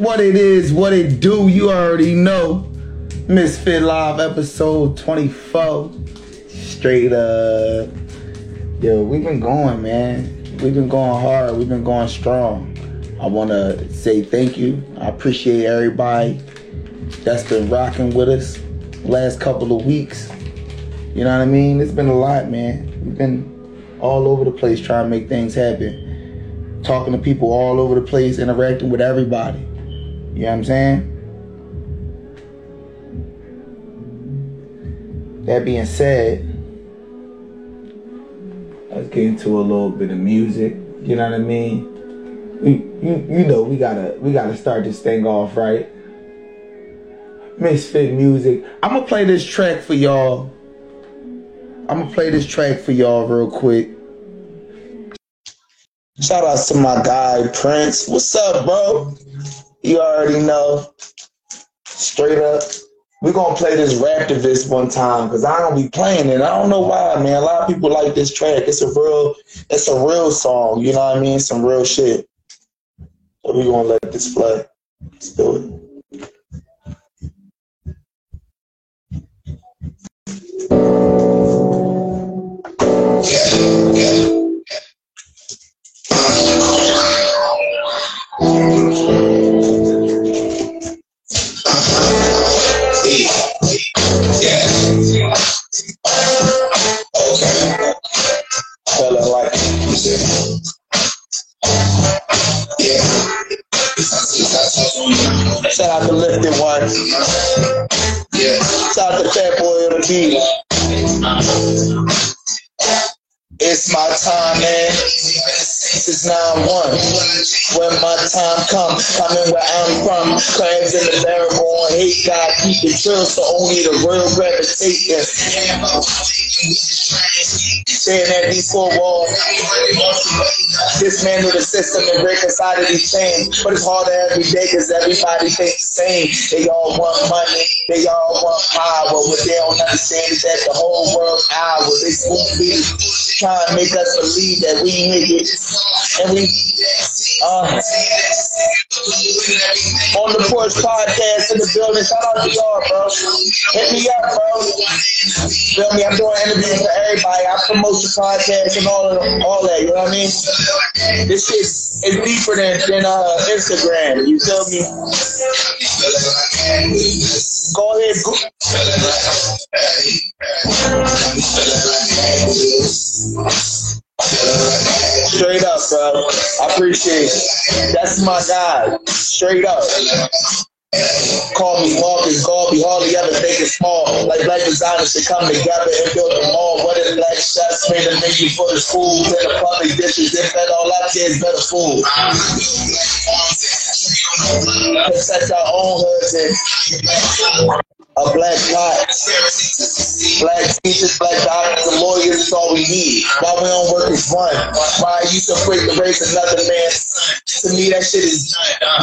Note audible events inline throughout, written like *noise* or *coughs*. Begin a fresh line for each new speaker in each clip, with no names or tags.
What it is, what it do, you already know. Mysfit Live episode 24. Straight up. Yo, we've been going, man. We've been going hard. We've been going strong. I want to say thank you. I appreciate everybody that's been rocking with us last couple of weeks. You know what I mean? It's been a lot, man. We've been all over the place trying to make things happen. Talking to people all over the place, interacting with everybody. You know what I'm saying? That being said, let's get into a little bit of music. You know what I mean? We, you, you know, we gotta, we gotta start this thing off right. Mysfit music. I'm gonna play this track for y'all. I'm gonna play this track for y'all real quick. Shout out to my guy Prince. What's up, bro? You already know. Straight up. We're gonna play this Raptivist one time because I don't be playing it. I don't know why, man. A lot of people like this track. It's a real, it's a real song. You know what I mean? Some real shit. So we're gonna let this play. Let's do it. Shout out to Lifted One. Shout out to Fat Boy on the. It's my time, man. Since 9-1. When my time comes, coming where I'm from. Clams in the barrel on hate, God keep it chill, so only the real gravitate Saying that these four walls dismantle the system and break inside of these chains. But it's harder every day because everybody thinks the same. They all want money, they all want power. What they don't understand is that the whole world's ours. They spoon feed trying to make us believe that we niggas and uh, on the porch podcast in the building. Shout out to y'all, bro. Hit me up, bro. Feel me? I'm doing interviews for everybody. I promote the podcast and all of all that. You know what I mean? This shit is deeper than than uh, Instagram. You feel me? Go ahead. Go. Straight up, bro. I appreciate it. That's my guy. Straight up. Call me Marcus Garvey, ever think it's small. Like black designers should come together and build a mall. What if black chefs made a menu for the schools and the public dishes? They fed all our kids better food. Protect our own hoods and a black pot. Black teachers, black doctors, and lawyers is all we need. Why we don't work as one? Why you so quick to raise another man? To me, that shit is,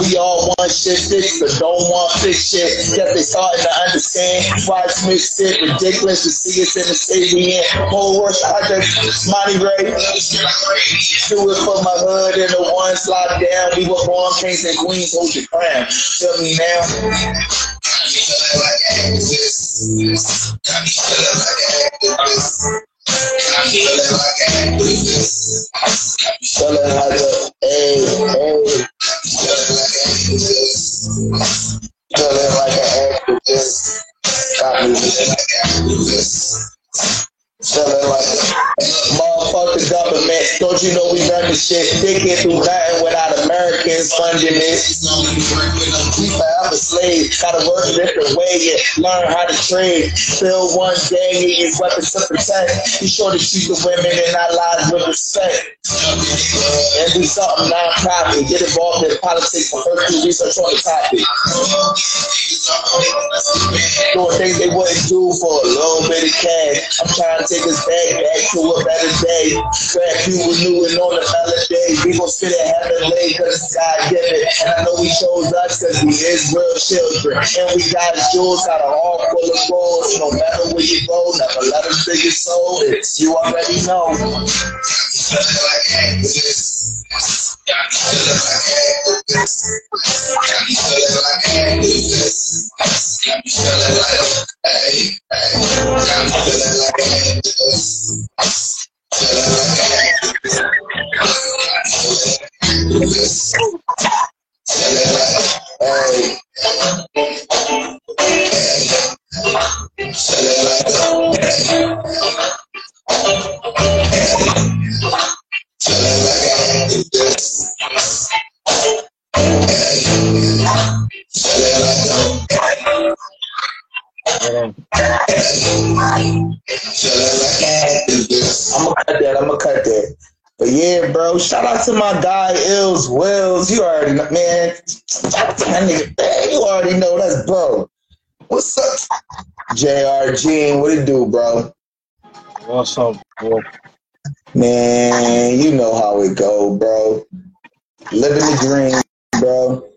we all want shit fixed, but don't want fixed shit. Yet they starting to understand why it's mixed it. Ridiculous to see us in the state we in. Whole world, I just, Monty Ray. Do it for my hood and the one slide down. We were born kings and queens, hold your crown. Feel me now? Feeling like a, hey, hey. Feeling like an activist. Feeling like motherfucker government. Don't you know we run the shit? They can't do nothing without Americans funding it. We forever slaves. Gotta work a different way and learn how to trade. Build one day and use weapons to protect. Be sure to treat the women in our lives with respect. And do something non-profit. Get involved in politics for first do research on the topic. Doing things they wouldn't do for a little bit of cash. I'm trying take us back, back to a better day. Back you renewing on another day. We gon' sit at heaven late cause it's God given. It. And I know we chose us cause we is real children. And we got jewels got a heart full of gold. No matter where you go, never let us your soul. It's you already know. I'm gonna that. That. But yeah, bro, shout out to my guy Ills Wills. You already know, man. My nigga. Man, you already know that's bro. What's up? JR Gene, what it do, bro?
What's up, bro?
Man, you know how it go, bro. Living the dream, bro.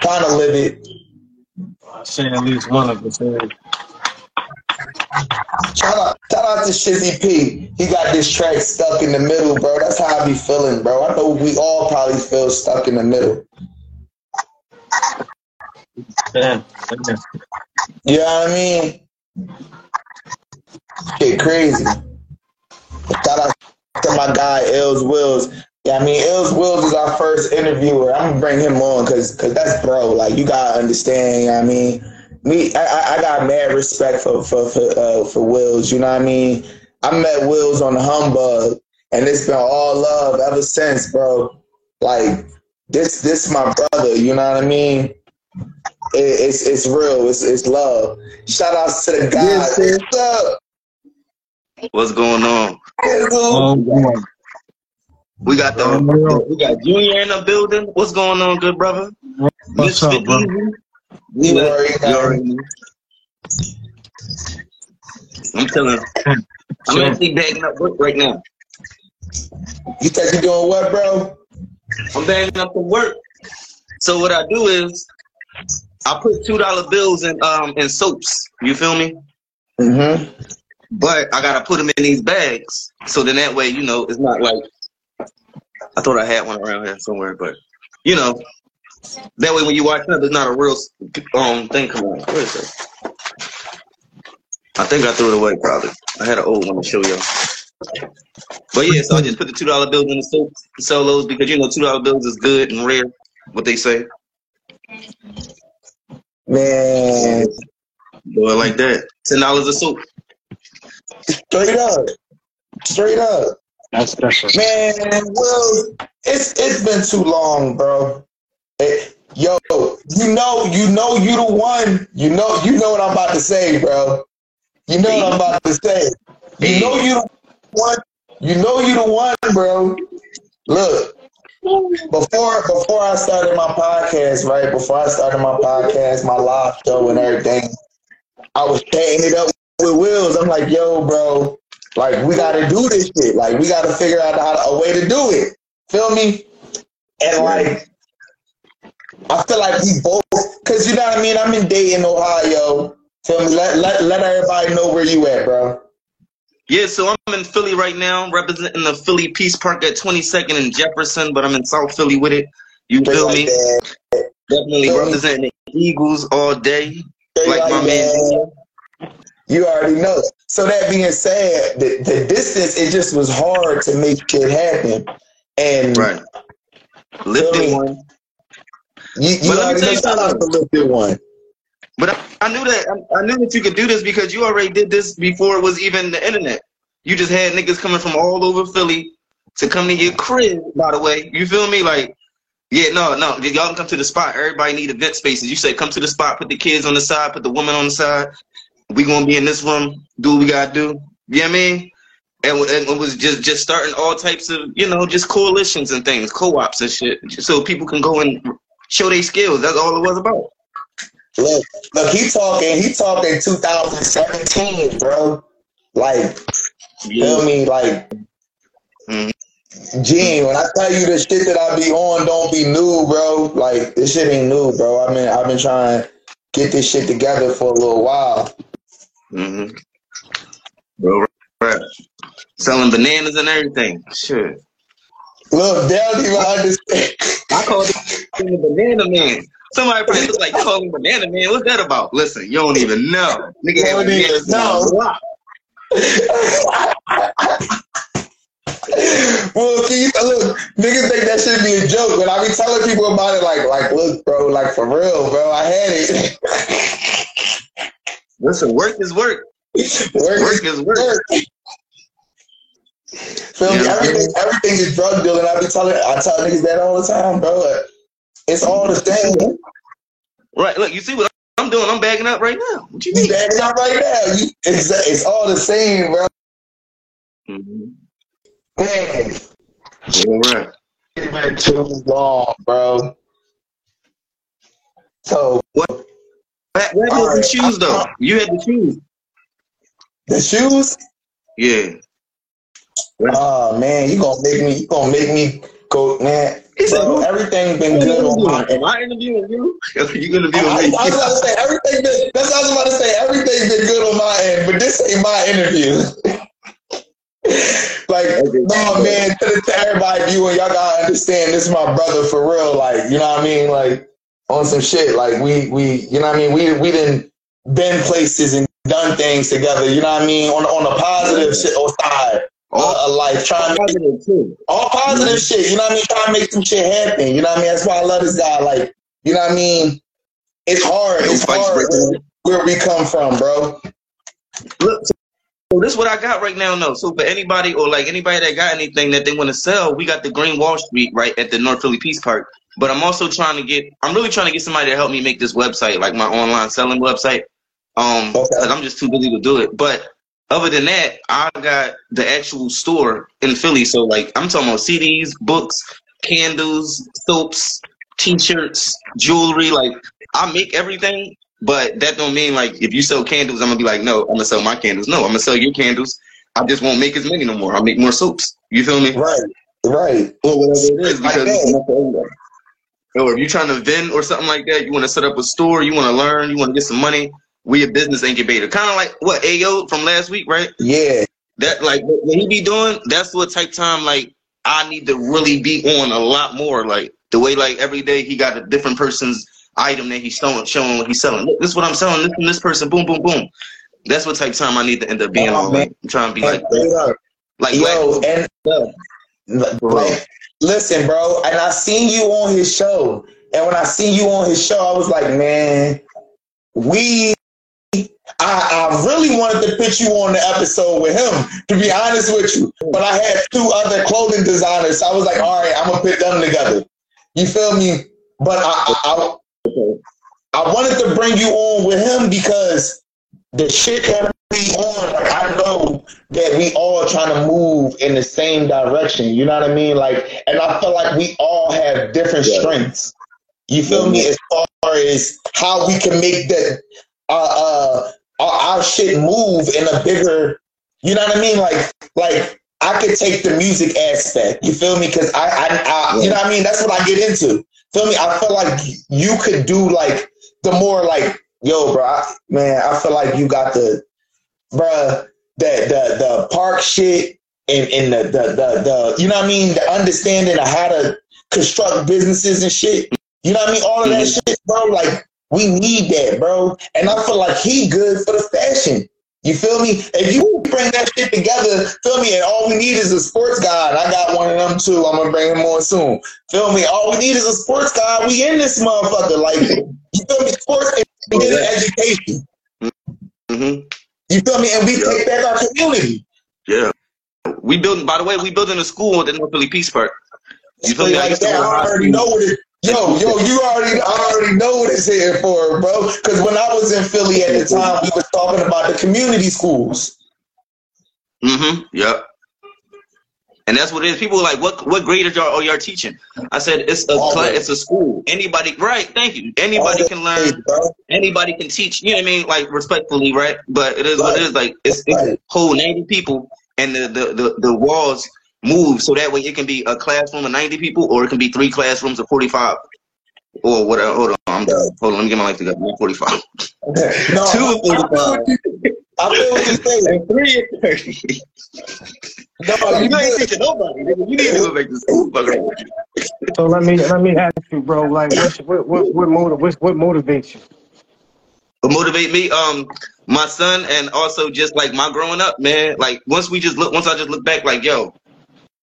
Trying to live it.
I say at least one of us.
Shout out, shout out to Shizzy P. He got this track stuck in the middle, bro. That's how I be feeling, bro. I know we all probably feel stuck in the middle.
Damn.
You know what I mean? Get crazy. Shout out to my guy Ills Wills. Yeah, I mean Ills Wills is our first interviewer. I'm gonna bring him on because cause that's bro. Like you gotta understand. You know I mean, me, I, I- got mad respect for for for, uh, for Wills. You know what I mean? I met Wills on the humbug, and it's been all love ever since, bro. Like this, this my brother. You know what I mean? It, it's it's real. It's it's love. Shout outs to the guys. What's up?
What's going on?
Oh.
We got the we got Junior in the building. What's going on, good brother?
What's up, bro?
Easy.
You already
You
know.
already know. I'm telling you, I'm
Sure.
actually bagging up work right now.
You think you're doing what, bro?
I'm bagging up some work. So what I do is I put two dollar bills in um in soaps. You feel me?
Mm-hmm.
But I gotta put them in these bags. So then that way, you know, it's not like I thought I had one around here somewhere, but you know, that way when you watch it, there's not a real um thing coming. Where is it? I think I threw it away probably. I had an old one to show y'all. But yeah, so I just put the two dollar bills in the sell those because you know two dollar bills is good and rare, what they say.
Man,
Do it like that. Ten dollars a soap.
Straight up, straight up,
That's special.
man. Well, it's it's been too long, bro. Eh, yo, you know, you know, you the one. You know, you know what I'm about to say, bro. You know what I'm about to say. You know you the one. You know you the one, bro. Look, before before I started my podcast, right? Before I started my podcast, my live show and everything, I was chatting it up with Wills. I'm like, yo, bro, like we gotta do this shit. Like we gotta figure out how a way to do it. Feel me? And like I feel like we both cause you know what I mean? I'm in Dayton, Ohio. Feel me? Let let let everybody know where you at, bro.
Yeah, so I'm in Philly right now, representing the Philly Peace Park at 22nd and Jefferson, but I'm in South Philly with it. You feel
like
me?
that.
Definitely
Feel me?
representing the Eagles all day, like
like
my
that.
man.
You already know. So that being said, the, the distance it just was hard to make shit happen. And
Right. One.
you, you
But let
already
me tell
know
you
shout out the lifted one.
But I, I knew that I, I knew that you could do this because you already did this before it was even the internet. You just had niggas coming from all over Philly to come to your crib, by the way. You feel me? Like, yeah, no, no. Y'all can come to the spot. Everybody need event spaces. You say come to the spot, put the kids on the side, put the woman on the side. We gonna be in this room, do what we gotta do. You know what I mean? And, and it was just just starting all types of, you know, just coalitions and things, co-ops and shit, so people can go and show their skills. That's all it was about.
Look, look, he talking, he talked in 2017, bro. Like, feel me? Like,
Mhm.
Gene, when I tell you the shit that I be on, don't be new, bro. Like, this shit ain't new, bro. I mean, I've been trying to get this shit together for a little while.
Mm-hmm. Bro, right. Selling bananas and everything. Sure.
Look, they don't even understand.
I call the banana man. Somebody probably look like calling banana man. What's that about? Listen, you don't even know. Nigga
don't even know. well, you, look, niggas think that should be a joke, but I be telling people about it like, like, look, bro, like for real, bro, I had it. *laughs*
Listen, work is work.
work,
Work is work.
work. Feel me? Everything, everything is drug dealing. I be telling, I tell niggas that all the time, bro. It's all the same.
Right. Look, you see what I'm doing? I'm bagging up right now. What you
You bagging up right now. You, it's, it's all the same, bro.
Mm-hmm.
Man,
All right.
it's been too long, bro. So
What, what
Alright,
the shoes though? You had the shoes.
the shoes.
Yeah.
Oh man, you gonna make me, you gonna make me go, man. Bro, everything been good on my
Am I interviewing you? *laughs* you gonna be
I, I,
with
I
me?
was about to say everything. Been, that's what I was about to say. Everything been good on my end, but this ain't my interview. *laughs* like, no man, to, to everybody viewing, y'all gotta understand. This is my brother for real. Like, you know what I mean? Like, on some shit. Like, we, we, you know what I mean? We, we didn't been places and done things together. You know what I mean? On on the positive shit or side
All
of life, trying to
positive too.
all positive mm-hmm. shit. You know what I mean? Trying to make some shit happen. You know what I mean? That's why I love this guy. Like, you know what I mean? It's hard. It's hard where, where we come from, bro.
Look, so this is what I got right now. No, so for anybody or like anybody that got anything that they want to sell, we got the Green Wall Street right at the North Philly Peace Park. But I'm also trying to get. I'm really trying to get somebody to help me make this website, like my online selling website. Um,
Okay.
because I'm just too busy to do it. But other than that, I got the actual store in Philly. So like, I'm talking about CDs, books, candles, soaps, T-shirts, jewelry. Like, I make everything, but that don't mean like if you sell candles, I'm gonna be like, no, I'm gonna sell my candles. No, I'm gonna sell your candles. I just won't make as many no more. I'll make more soaps. You feel me?
Right, right.
Or whatever it is, because Or if you're trying to vend or something like that, you want to set up a store, you want to learn, you want to get some money. We a business incubator, kind of like what Ayo from last week, right?
Yeah,
That like what he be doing. That's what type time like I need to really be on a lot more. Like the way like every day he got a different person's item that he's showing, showing what he's selling. Look, this is what I'm selling. This from this person. Boom, boom, boom. That's what type time I need to end up being
Oh,
on. Like, I'm trying to be like, like,
yo, and like, listen, bro. And I seen you on his show, and when I seen you on his show, I was like, man, we. I, I really wanted to put you on the episode with him, to be honest with you. But I had two other clothing designers. So I was like, all right, I'm gonna put them together. You feel me? But I, I, I wanted to bring you on with him because the shit that we on, like, I know that we all trying to move in the same direction. You know what I mean? Like, and I feel like we all have different
Yeah.
strengths. You feel me? As far as how we can make the uh, uh our, shit move in a bigger. You know what I mean? Like, like I could take the music aspect. You feel me? Because I, I, I, you know what I mean? That's what I get into. Feel me? I feel like you could do like the more like, yo, bro, I, man, I feel like you got the, bruh, the the the park shit and and the the the, the you know what I mean? The understanding of how to construct businesses and shit. You know what I mean? All of that shit, bro. Like we need that, bro. And I feel like he good for the fashion. You feel me? If you bring that shit together, feel me? And all we need is a sports guy. And I got one of them too. I'm gonna bring him on soon. Feel me? All we need is a sports guy. We in this motherfucker. Like you feel me? Sports and get an education.
hmm
You feel me? And we
Yeah.
take back our community.
Yeah. We building. By the way, we building a school in the North Philly Peace Park. You feel me? I
like that. I already know what it. Yo, yo, you already, I already know what it's here for, bro. Because when I was in Philly at the time, we was talking about the community schools.
Mm-hmm. Yep. And that's what it is. People are like, what what grade are y'all, are y'all teaching? I said it's a
All
it's a school. Anybody, right? Thank you. Anybody
All
can learn. Anybody can teach. You know what I mean? Like respectfully, right? But it is what it
Right.
is. Like it's, it's
Right.
whole ninety people, and the, the the the walls move so that way it can be a classroom of ninety people, or it can be three classrooms of forty five, or whatever. Hold on, I'm done. Hold on, let me get my life together. Forty five. *laughs*
no,
Two of them.
I feel what you- I feel what you're saying.
Three at thirty.
No,
you
you
ain't teaching nobody. nigga. You need to go back to school.
So let me let me ask you, bro. Like, what what what motiv- what what motivates you?
What motivate me? Um, my son, and also just like my growing up, man. Like once we just look, once I just look back, like yo,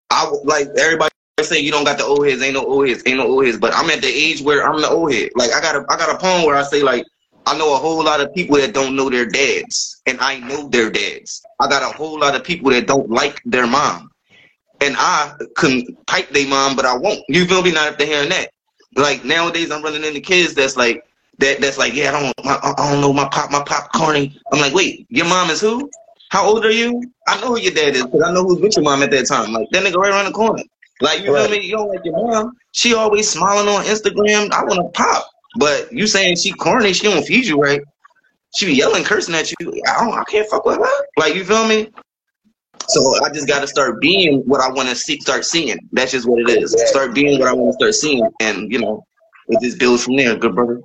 I like everybody say you don't got the old heads, ain't no old heads, ain't no old heads. But I'm at the age where I'm the old head. Like I got a I got a poem where I say like I know a whole lot of people that don't know their dads, and I know their dads. I got a whole lot of people that don't like their mom, and I can pipe their mom, but I won't. You feel me? Not if they're hearing that. Like nowadays, I'm running into kids that's like that. That's like, yeah, I don't, my, I don't know my pop, my pop corny. I'm like, wait, your mom is who? How old are you? I know who your dad is because I know who's with your mom at that time. Like that nigga right around the corner. Like you
Right.
feel me? You don't like your mom. She always smiling on Instagram. I want to pop. But you saying she corny, she don't feed you right. She be yelling, cursing at you. I don't, I can't fuck with her. Like you feel me? So I just got to start being what I want to see, start seeing. That's just what it is. Start being what I want to start seeing, and you know, it just builds from there. Good brother.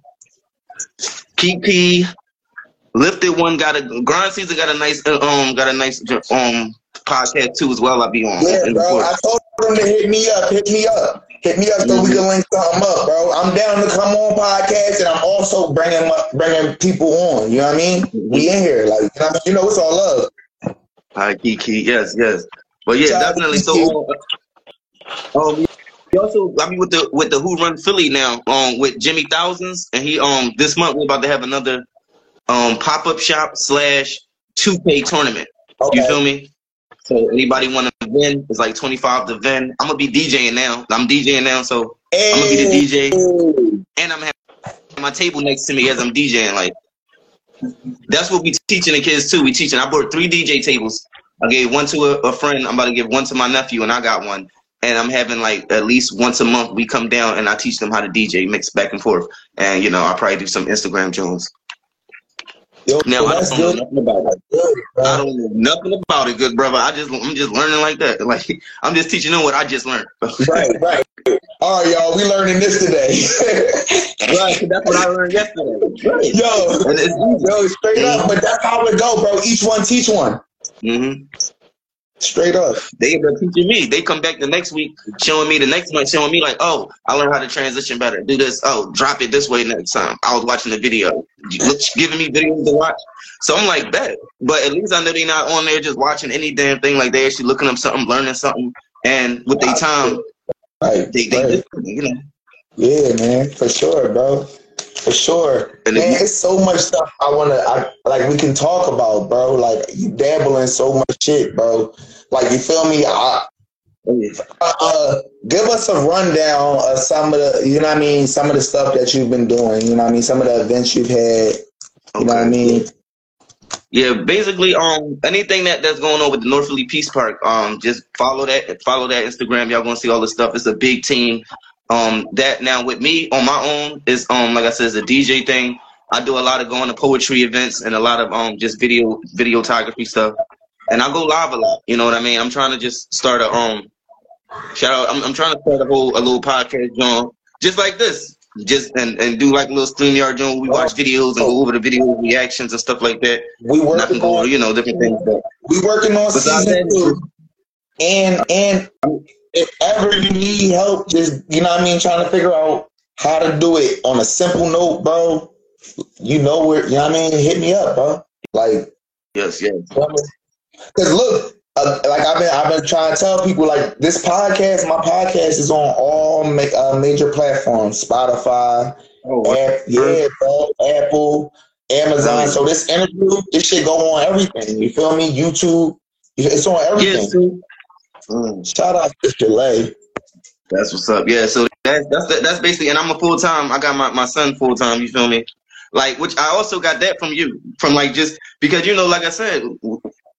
Kiki, lifted one got a grind season got a nice uh, um got a nice um podcast too as well. I be on.
Yeah, bro. I told him to hit me up. Hit me up. Hit me up so we can link something up, bro. I'm down to come on podcast, and I'm also bringing my- bringing people on. You know what I mean? We in here, like you know, you know it's all love.
Hi, Kiki. Yes, yes. But yeah,
Shout
definitely. So, um, he also I mean with the with the Who Run Philly now, um, with Jimmy Thousands, and he um this month we're about to have another um pop up shop slash two K tournament.
Okay.
You feel me? So anybody want It's like twenty five to win. I'm gonna be DJing now. I'm DJing now, so I'm gonna be the DJ, and I'm having my table next to me as I'm DJing. Like that's what we teaching the kids too. We teaching. I bought three DJ tables. I gave one to a, a friend. I'm about to give one to my nephew, and I got one. And I'm having like at least once a month we come down and I teach them how to DJ, mix back and forth. And you know, I probably do some Instagram Jones.
Yo,
Now I don't know nothing about it.
Good.
I don't know nothing about it, good brother. I just I'm just learning like that. *laughs* Like I'm just teaching them what I just learned. *laughs*
Right, right. All right, y'all. We learning this today. *laughs*
right. That's what I learned yesterday. Right.
yo,
And it's easy.
yo, straight up. But that's how it go, bro. Each one teach one.
hmm
Straight up.
They end up teaching me. They come back the next week, showing me the next month, showing me like, oh, I learned how to transition better. Do this. Oh, drop it this way next time. I was watching the video, giving me videos to watch. So I'm like, bet. But at least I know they're not on there just watching any damn thing. Like they actually looking up something, learning something, and with their time,
Right.
they they
right.
you know.
Yeah, man, for sure, bro. For sure.
And
man, it's so much stuff I wanna I like we can talk about, bro. Like you dabble in so much shit, bro. Like you feel me? I, uh, give us a rundown of some of the you know what I mean, some of the stuff that you've been doing, you know what I mean, some of the events you've had, you know what I mean?
Yeah, basically, um, anything that that's going on with the North Philly Peace Park, um, just follow that, follow that Instagram. Y'all gonna see all the stuff. It's a big team. Um, that now with me on my own is um, like I said, it's a DJ thing. I do a lot of going to poetry events and a lot of um, just video videography stuff. And I go live a lot. You know what I mean? I'm trying to just start a um, shout out. I'm, I'm trying to start a whole a little podcast, John, just like this. Just and, and do like a little stream StreamYard John. We watch videos and go over the video reactions and stuff like that.
We working
go
on
you know, different things. But
we working on season two. And and if ever you need help, just you know what I mean, trying to figure out how to do it on a simple note, bro. You know where you know what I mean, hit me up, bro. Like
yes, yes.
Because look, uh, like I've been, I've been trying to tell people, like this podcast, my podcast is on all ma- uh, major platforms: Spotify,
Oh,
App, yeah, bro, Apple, Amazon. So this interview, this shit go on everything. You feel me? YouTube, it's on everything.
yes. Mm,
Shout out to Chalet.
that's what's up. Yeah, so that's that's the, that's basically, and I'm a full time. I got my, my son full time. You feel me? Like, which I also got that from you, from like just because you know, like I said,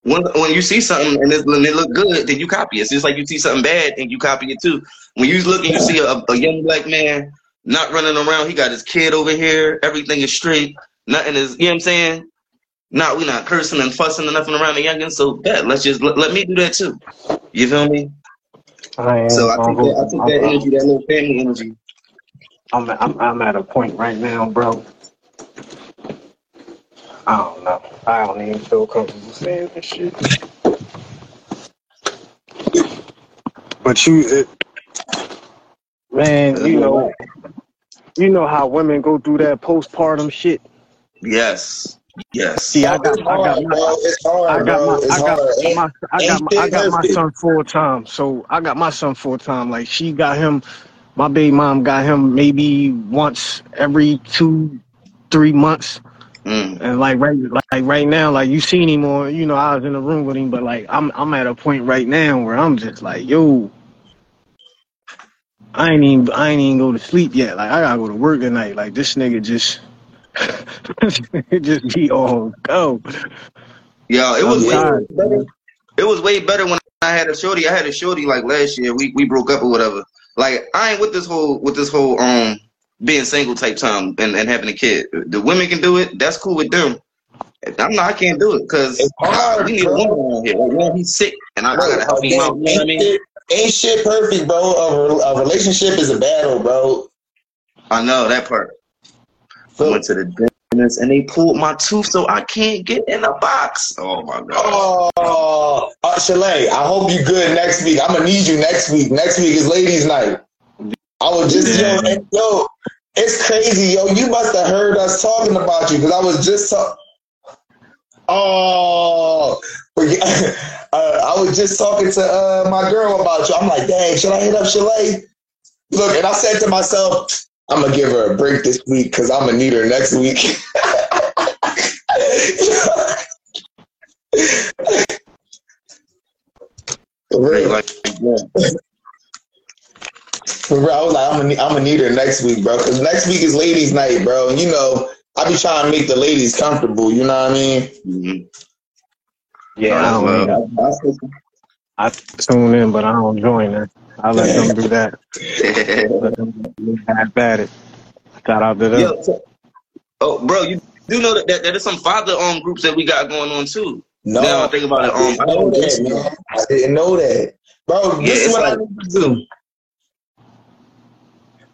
when when you see something and, it's, and it look good, then you copy it. It's just like you see something bad and you copy it too. When you look and you see a, a young black man not running around, he got his kid over here, everything is straight, nothing is, you know what I'm saying? Not we not cursing and fussing and nothing around the youngins. So that let's just let, let me do that too. You feel me?
I am.
So I
I'm,
that, I take that energy, that little family energy.
I'm, I'm, I'm at a point right now, bro. I don't know. I don't even feel comfortable saying this shit. But you, it, Man, you know, you know how women go through that postpartum shit.
Yes. Yes.
See, I got, I got, my, I got my, I got my, I got my, I got my son full time. So I got my son full time. Like she got him, my baby mom got him maybe once every two, three months.
Mm.
And like right, like right now, like you seen him on, you know, I was in the room with him, but like I'm, I'm at a point right now where I'm just like, yo, I ain't even, I ain't even go to sleep yet. Like I gotta go to work tonight. Like this nigga just, *laughs* just be on go.
Yo, it was way better. It was way better when I had a shorty. I had a shorty like last year. We we broke up or whatever. Like I ain't with this whole with this whole um being single type time and, and having a kid. The women can do it. That's cool with them. I'm not. I can't do it because we need a woman around here. Like, man, he's sick, and I, I gotta help him out. You know what I
ain't,
mean?
shit, ain't shit perfect, bro. A, a relationship is a battle, bro.
I know that part. I went to the dentist and they pulled my tooth, so I can't get in the box. Oh my god.
oh, uh, Chalet, I hope you good next week. I'm gonna need you next week. Next week is ladies' night. I was just
Yeah.
yo, yo, it's crazy, yo. You must have heard us talking about you because I was just talking. Oh, *laughs* *laughs* uh, I was just talking to uh, my girl about you. I'm like, dang, should I hit up Chalet? Look, and I said to myself, I'm gonna give her a break this week because I'm gonna need her next week. *laughs* Real.
Like, yeah.
For real, I was like, I'm gonna, need, I'm gonna need her next week, bro. Because next week is ladies' night, bro. And you know, I be trying to make the ladies comfortable. You know what I mean?
Mhm.
Yeah, I don't.
Well,
I tune in, but I don't join that. I let them do that. *laughs* Let them have at it. Shout out to them.
Yo, so- oh, bro, you do know that, that, that there's some father um groups that we got going on too.
No,
Now I think about it,
I didn't
um,
know that, man. I didn't know that, bro.
Yeah,
This is
it's
what I need to do.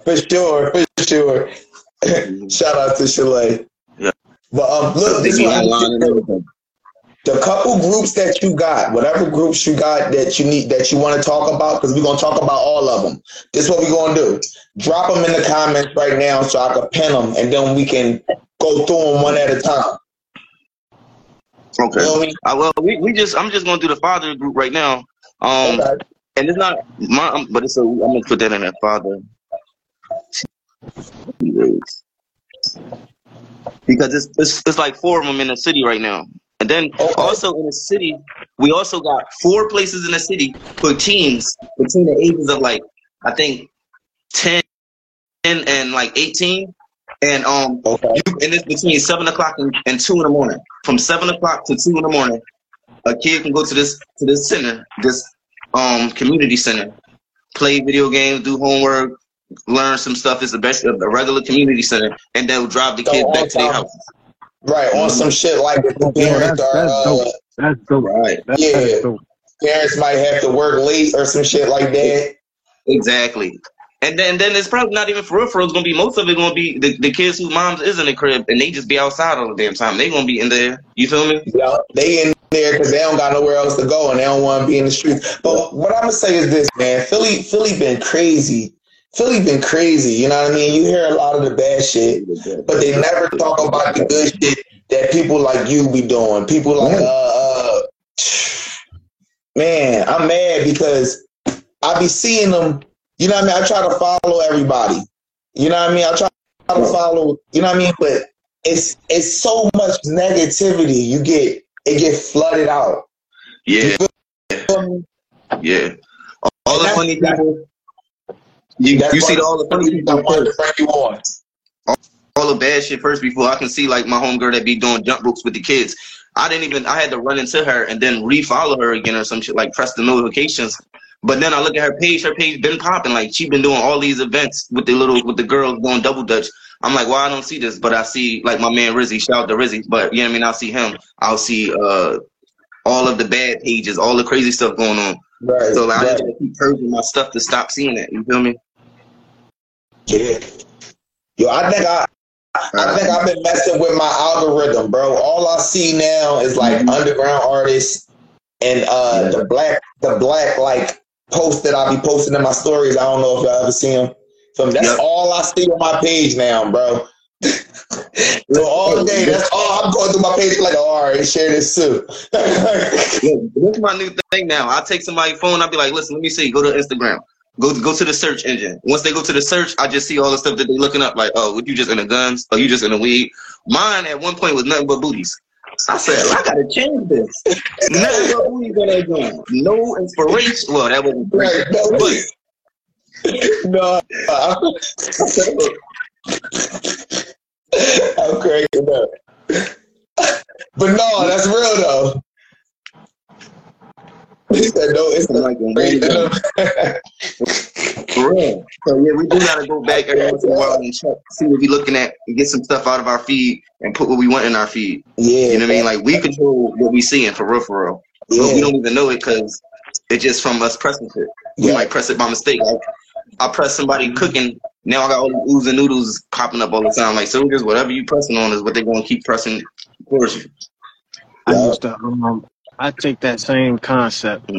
For sure, for sure. *laughs* Shout out to Chalet.
Yeah.
But um, look, this is
be
what I
online
need
and
to do.
everything.
the couple groups that you got, whatever groups you got that you need that you want to talk about, because we're gonna talk about all of them. This is what we're gonna do. Drop them in the comments right now so I can pin them, and then we can go through them one at a time. You
Okay.
know I mean?
Uh, well, we, we just I'm just gonna do the father group right now. Um,
Okay.
and it's not my, but it's a I'm gonna put that in that father. Because it's, it's it's like four of them in the city right now, and then also in the city we also got four places in the city for teams between the ages of like I think ten and like eighteen, and um
Okay.
you, and it's between seven o'clock and, and two in the morning. From seven o'clock to two in the morning, a kid can go to this to this center, this um community center, play video games, do homework, learn some stuff. It's the best of the regular community center, and they'll drive the
So
kids
on
back to their
top-
houses.
Right on some shit like if the
Yeah,
parents
that's,
are
that's
uh,
dope. That's dope.
Right,
That's,
Yeah.
that's dope.
parents might have to work late or some shit like that.
exactly. And then then it's probably not even for real. For real. It's gonna be most of it gonna be the, the kids whose moms is in the crib, and they just be outside all the damn time. They gonna be in there. You feel me?
Yeah, they in there because they don't got nowhere else to go and they don't want to be in the streets. But what I'm gonna say is this, man. Philly, Philly been crazy. Philly been crazy. You know what I mean? You hear a lot of the bad shit, but they never talk about the good shit that people like you be doing. People like uh, uh man, I'm mad because I be seeing them. You know what I mean? I try to follow everybody. You know what I mean? I try to follow. You know what I mean? But it's it's so much negativity. You get it get flooded out.
Yeah, yeah. All the funny people. You,
That's
you see all the funny people
I to you on.
all the bad shit first before I can see like my homegirl that be doing jump ropes with the kids. I didn't even I had to run into her and then refollow her again or some shit like press the notifications. But then I look at her page, her page been popping like she been doing all these events with the little with the girls doing double dutch. I'm like, well, I don't see this, but I see like my man Rizzy, shout out to Rizzy. But you know what I mean? I'll see him. I'll see uh all of the bad pages, all the crazy stuff going on.
Right.
So like, I
right.
just gotta keep purging my stuff to stop seeing it. You feel me?
Yeah. Yo, I think I I think I've been messing with my algorithm, bro. All I see now is like
Mhm.
underground artists and uh
Yeah.
the black the black like posts that I be posting in my stories. I don't know if y'all ever see them. So that's all I see on my page now, bro. *laughs* so all day, that's all I'm going through my page like, oh, all right, share this too. *laughs*
this is my new thing now. I take somebody's phone, I'll be like, listen, let me see, go to Instagram. Go go to the search engine. Once they go to the search, I just see all the stuff that they're looking up. Like, oh, you just in the guns? Oh, you just in the weed? Mine at one point was nothing but booties. I said, I gotta change this. *laughs* nothing but booties on that gun. No inspiration. Well, that wasn't *laughs* great. *laughs*
no, I'm cracking up. But no, that's real though. He said no, it's like *laughs*
For real. So yeah, we do gotta go back every once in a while and check, see what we're looking at, and get some stuff out of our feed and put what we want in our feed. Yeah. You know what I mean? Like we control what we seeing for real, for real. Yeah. But we don't even know it because it's just from us pressing it. We yeah. might press it by mistake. Like I press somebody cooking. Now I got all the ooze and noodles popping up all the time. Like so, just whatever you pressing on is what they're gonna keep pressing towards you.
I used to um, I take that same concept.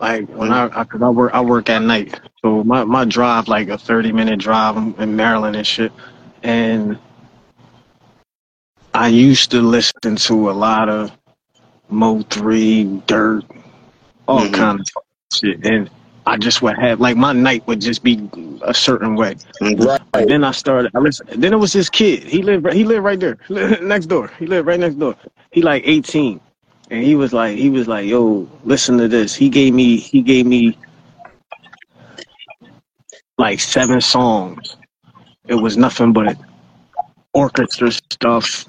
Like when I, I cause I work I work at night, so my my drive like a thirty minute drive in Maryland and shit, and I used to listen to a lot of Mo three, Dirt, all mm-hmm. kind of shit, and I just would have like my night would just be a certain way. Right. then I started. I listened. Then it was this kid. He lived. He lived right there, *laughs* next door. He lived right next door. He like eighteen and he was like he was like yo listen to this. He gave me he gave me like seven songs. It was nothing but orchestra stuff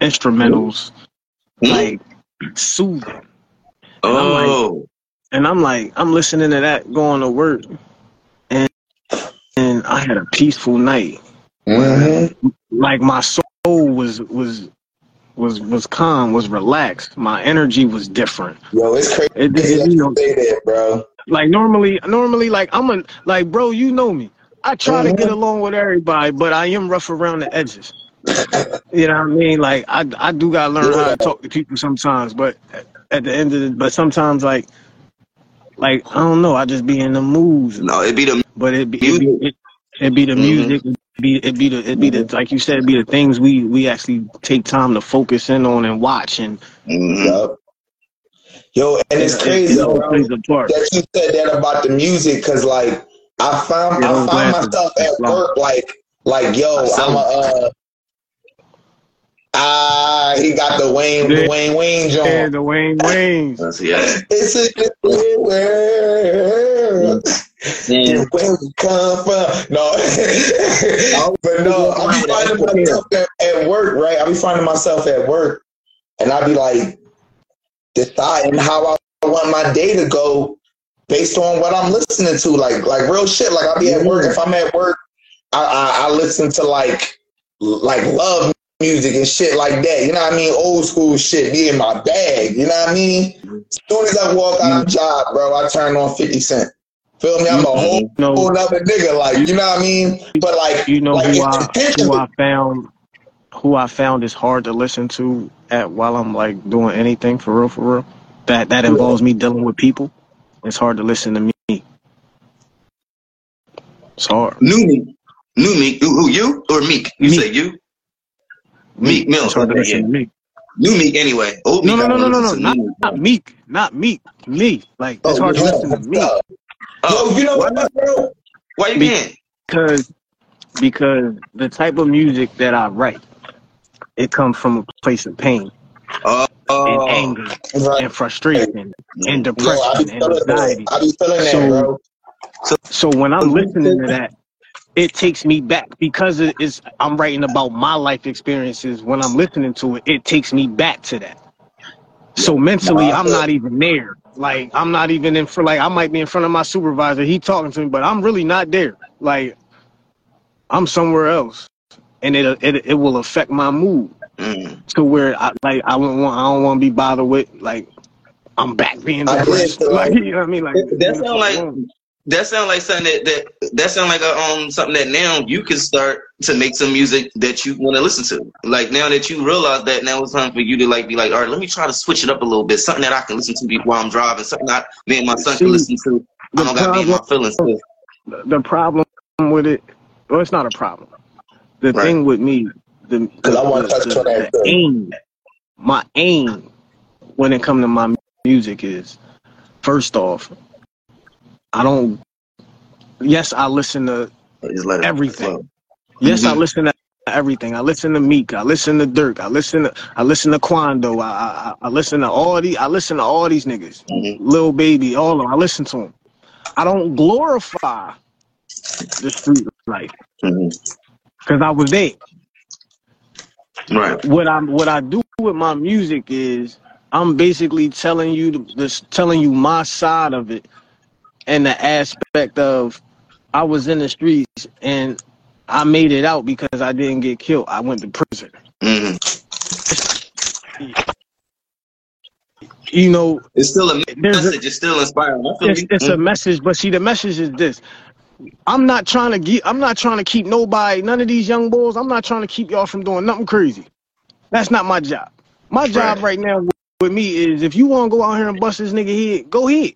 instrumentals like soothing. And
oh
I'm like, and I'm like I'm listening to that going to work. And and I had a peaceful night. Mm-hmm. like my soul was was was was calm, was relaxed. My energy was different.
Yo, it's crazy. It, it, you know, say that, bro.
Like normally, normally, like I'm a like, bro. You know me. I try mm-hmm. to get along with everybody, but I am rough around the edges. you know what I mean? Like I, I do gotta learn yeah. how to talk to people sometimes. But at the end of the, but sometimes like, like I don't know. I just be in the mood.
No, it be the.
But it be it be, it, it be the mm-hmm. music. Be it be the it be the like you said, it be the things we we actually take time to focus in on and watch and.
Mm-hmm. Yo, and it's crazy it, it bro, that you said that about the music, cause like I found yeah, I found myself at work like like yo, I'm a uh, Ah, he got the Wayne, the Wayne Wayne joint.
Yeah, the Wayne Wayne.
yeah.
It's a different world. Yeah. Where we come from? No, *laughs* but no. I be finding myself at, at work, right? I be finding myself at work, and I be like deciding how I want my day to go based on what I'm listening to. Like, like real shit. Like I be at work. If I'm at work, I, I, I listen to like like love music and shit like that. You know what I mean? Old school shit be in my bag. You know what I mean? As soon as I walk out of the job, bro, I turn on 50 Cent. Feel me? I'm a whole, no. whole other nigga. Like, you know what I mean? But like,
you know
like,
who, I, who I found, who I found is hard to listen to at while I'm like doing anything for real, for real. That that involves me dealing with people. It's hard to listen to me. It's hard.
New Meek, New Meek, who you or Meek? You Meek. say you? Meek Mill. hard to listen to Meek. New Meek anyway.
Old no, no, no, no, no, no, not, not Meek, not Meek, me. Like it's oh, hard to listen to me.
Oh, you know what, bro?
Why you can't?
Because because the type of music that I write, it comes from a place of pain.
Uh,
and anger right. and frustration and depression and anxiety.
That, so.
So, so when I'm listening to that, it takes me back because it is I'm writing about my life experiences. When I'm listening to it, it takes me back to that. So mentally, I'm not even there. Like I'm not even in front. Like I might be in front of my supervisor. He talking to me, but I'm really not there. Like I'm somewhere else, and it it it will affect my mood mm. to where I like I don't want I don't want to be bothered with like I'm back being depressed. *laughs* Like you know what I mean? Like
that sound like that sounds like something that that that sounds like a, um something that now you can start to make some music that you want to listen to. Like now that you realize that now it's time for you to like be like, all right, let me try to switch it up a little bit. Something that I can listen to while I'm driving. Something that me and my son See, can listen to. I don't got to be in my feelings.
The problem with it. Well, it's not a problem. The
Right.
thing with me, the, the,
'Cause I wanna
the-
touch
the-
on that
the aim, my aim when it comes to my music is first off, I don't. Yes, I listen to Everything. Yes, I
Mhm.
listen to everything. I listen to Meek. I listen to Durk. I listen to I listen to Quando. I I, I listen to all these. I listen to all these niggas.
Mhm.
Lil Baby, all of them. I listen to them. I don't glorify the street life because I was there.
Right.
What I'm what I do with my music is I'm basically telling you the, this telling you my side of it and the aspect of I was in the streets and I made it out because I didn't get killed. I went to prison.
hmm
You know,
It's still a
there's a,
message. It's still inspiring.
It's, it's a
Mhm.
message, but see, the message is this. I'm not trying to get. I'm not trying to keep nobody. None of these young boys. I'm not trying to keep y'all from doing nothing crazy. That's not my job. My job
Right.
right now with, with me is if you want to go out here and bust this nigga head, go ahead.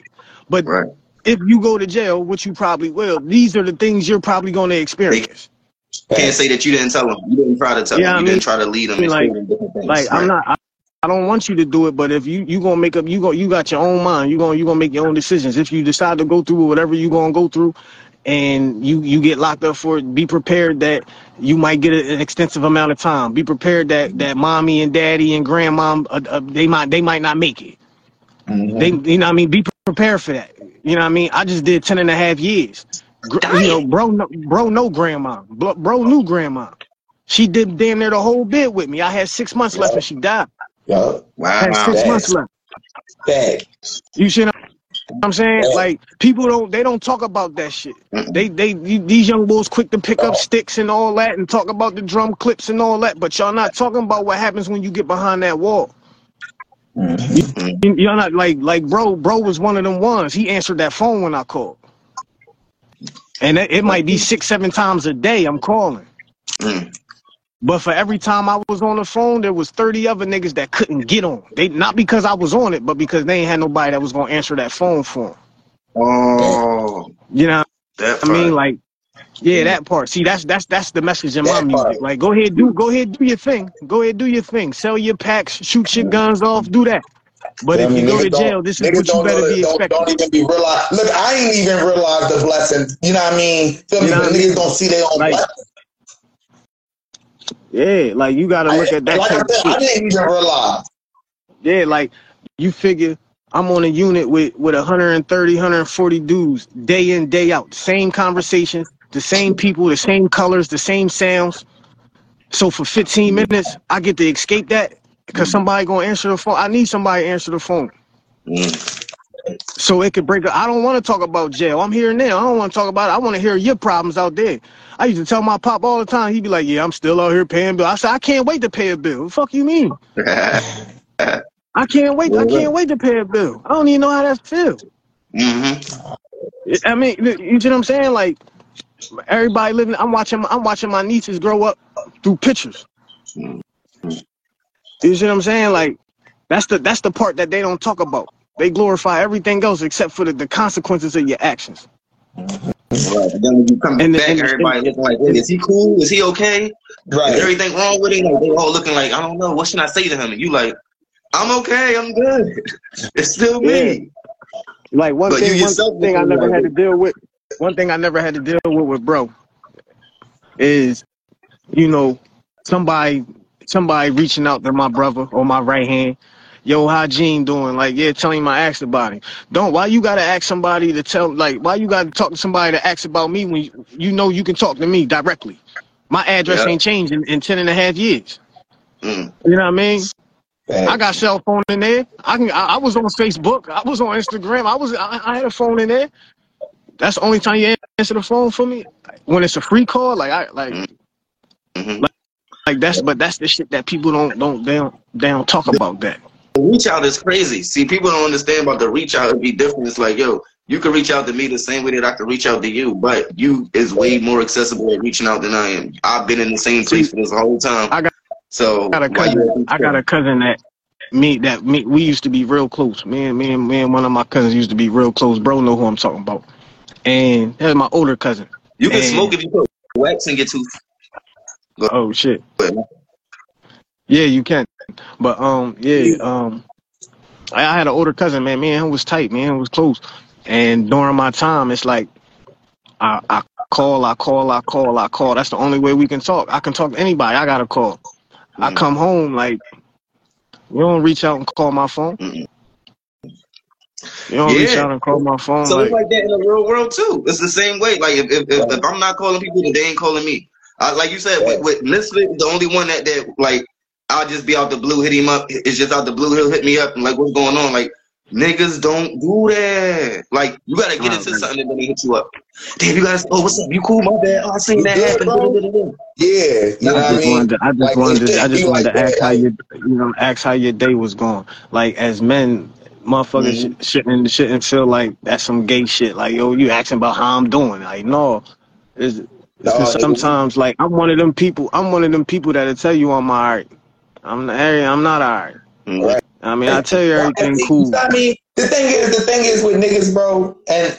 But
Right.
If you go to jail, which you probably will, these are the things you're probably going to experience.
Can't say that you didn't tell them. You didn't try to tell
Yeah,
them.
I
You
mean-
didn't try to lead them.
like-
show them things.
Like I'm not. I, I don't want you to do it, but if you you gonna make up, you go you got your own mind. You gonna you gonna make your own decisions. If you decide to go through whatever you gonna go through, and you you get locked up for it, be prepared that you might get an extensive amount of time. Be prepared that that mommy and daddy and grandmom uh, uh, they might they might not make it.
Mhm.
They you know what I mean. Be prepared for that. You know what I mean. I just did ten and a half years. You know, bro, no, bro, no grandma. Bro, bro knew grandma. She did damn near the whole bit with me. I had six months left and she died.
Yup.
I had six
Wow.
months left.
Facts.
You see what I'm saying? Like people don't they don't talk about that shit. They they these young bulls quick to pick up sticks and all that and talk about the drum clips and all that, but y'all not talking about what happens when you get behind that wall.
Mhm.
You- Y'all not like like bro, bro was one of them ones. He answered that phone when I called. And it, it might be six, seven times a day I'm calling.
Mm.
But for every time I was on the phone, there was 30 other niggas that couldn't get on. They not because I was on it, but because they ain't had nobody that was gonna answer that phone for them.
Oh,
You know
that
I mean, like, yeah, that part. See, that's that's that's the message in my music.
part.
Like, go ahead, do go ahead, do your thing. Go ahead, do your thing. Sell your packs, shoot your guns off, do that. But
Yeah,
if
I mean,
you go to jail, this is what you better
know
be
don't,
expecting.
don't even be realize. Look, I ain't even realized the blessing. You know what I mean? Feel me?
You know
But
what I
niggas
mean?
don't see their own
Like,
blessing.
Yeah, like you gotta look at that
like I said, I didn't even realize.
Yeah, like you figure I'm on a unit with with 130, 140 dudes day in, day out. Same conversations, the same people, the same colors, the same sounds. So for 15 minutes, I get to escape that because somebody gonna answer the phone. I need somebody to answer the phone.
Mm.
So it could break. I don't want to talk about jail. I'm here now. I don't want to talk about it. I want to hear your problems out there. I used to tell my pop all the time. He'd be like, "Yeah, I'm still out here paying bills." I said, "I can't wait to pay a bill." What the fuck you mean? *laughs* I can't wait. I can't wait to pay a bill. I don't even know how that feels.
hmm
I mean, you know what I'm saying? Like everybody living. I'm watching. I'm watching my nieces grow up through pictures. You see what I'm saying? Like that's the that's the part that they don't talk about. They glorify everything else except for the, the consequences of your actions.
Right. And then when you come
And the-
back,
and the-
everybody looking like, "Wait, is he cool? Is he okay? Is
Right.
everything wrong with him?" Like they all looking like, "I don't know. What should I say to him?" And you like, "I'm okay. I'm good. *laughs* It's still me."
Like one
But you
thing, one
yourself
thing I never
like
had to deal with. One thing I never had to deal with with bro is, you know, somebody somebody reaching out to my brother or my right hand. Yo, how Gene doing? Like, yeah, tell him I asked about him. Don't. Why you gotta ask somebody to tell? Like, why you gotta talk to somebody to ask about me when you, you know you can talk to me directly? My address
Yeah.
ain't changed in, in 10 and a half years.
Mm.
You know what I mean? I got cell phone in there. I can. I, I was on Facebook. I was on Instagram. I was. I, I had a phone in there. That's the only time you answer the phone for me when it's a free call. Like I like
hmm
like that's. But that's the shit that people don't don't they don't they don't talk about that.
The reach out is crazy. See, people don't understand about the reach out. It'd be different. It's like, yo, you can reach out to me the same way that I can reach out to you, but you is way more accessible at reaching out than I am. I've been in the same place for this whole time.
I got-
so
I got a cousin. I got a cousin that me that me we used to be real close. Me and me and me and one of my cousins used to be real close. Bro, know who I'm talking about. And that's my older cousin.
You can
And-
smoke if you put wax in your tooth.
Oh shit.
But
Yeah, you can. But um, yeah, um, I, I had an older cousin, man. Me and him was tight, man. It was close. And during my time, it's like I, I call, I call, I call, I call. That's the only way we can talk. I can talk to anybody. I got to call. I
Mm.
come home like you don't reach out and call my phone.
Mm.
You don't reach
Yeah.
out and call my phone.
So
like,
it's like that in the real world too. It's the same way. Like if, if, if, if I'm not calling people, then they ain't calling me. I, like you said, with, with Mysfit, the only one that, that like I'll just be out the blue, hit him up. It's just out the blue, he'll hit me up and like, what's going on? Like niggas don't do that. Like you gotta get
Nah,
into
man.
something and then they hit you up. Damn, you guys. Oh, what's up? You cool? My bad. Oh, I seen that
You good,
happen.
bro? Yeah, you know
I
what I
just
mean?
wanted to, I just
Like,
wanted to, I *laughs* just wanted
like
to ask
that,
how
like-
your, you know, ask how your day was going. Like as men, motherfuckers
Mhm.
sh- shouldn't shouldn't feel like that's some gay shit. Like yo, you asking about how I'm doing? Like no, it's, it's sometimes like I'm one of them people. I'm one of them people that'll tell you I'm alright. I'm not, I'm not alright.
Right.
I mean, I tell you everything
You
cool.
I mean, the thing is, the thing is with niggas, bro, and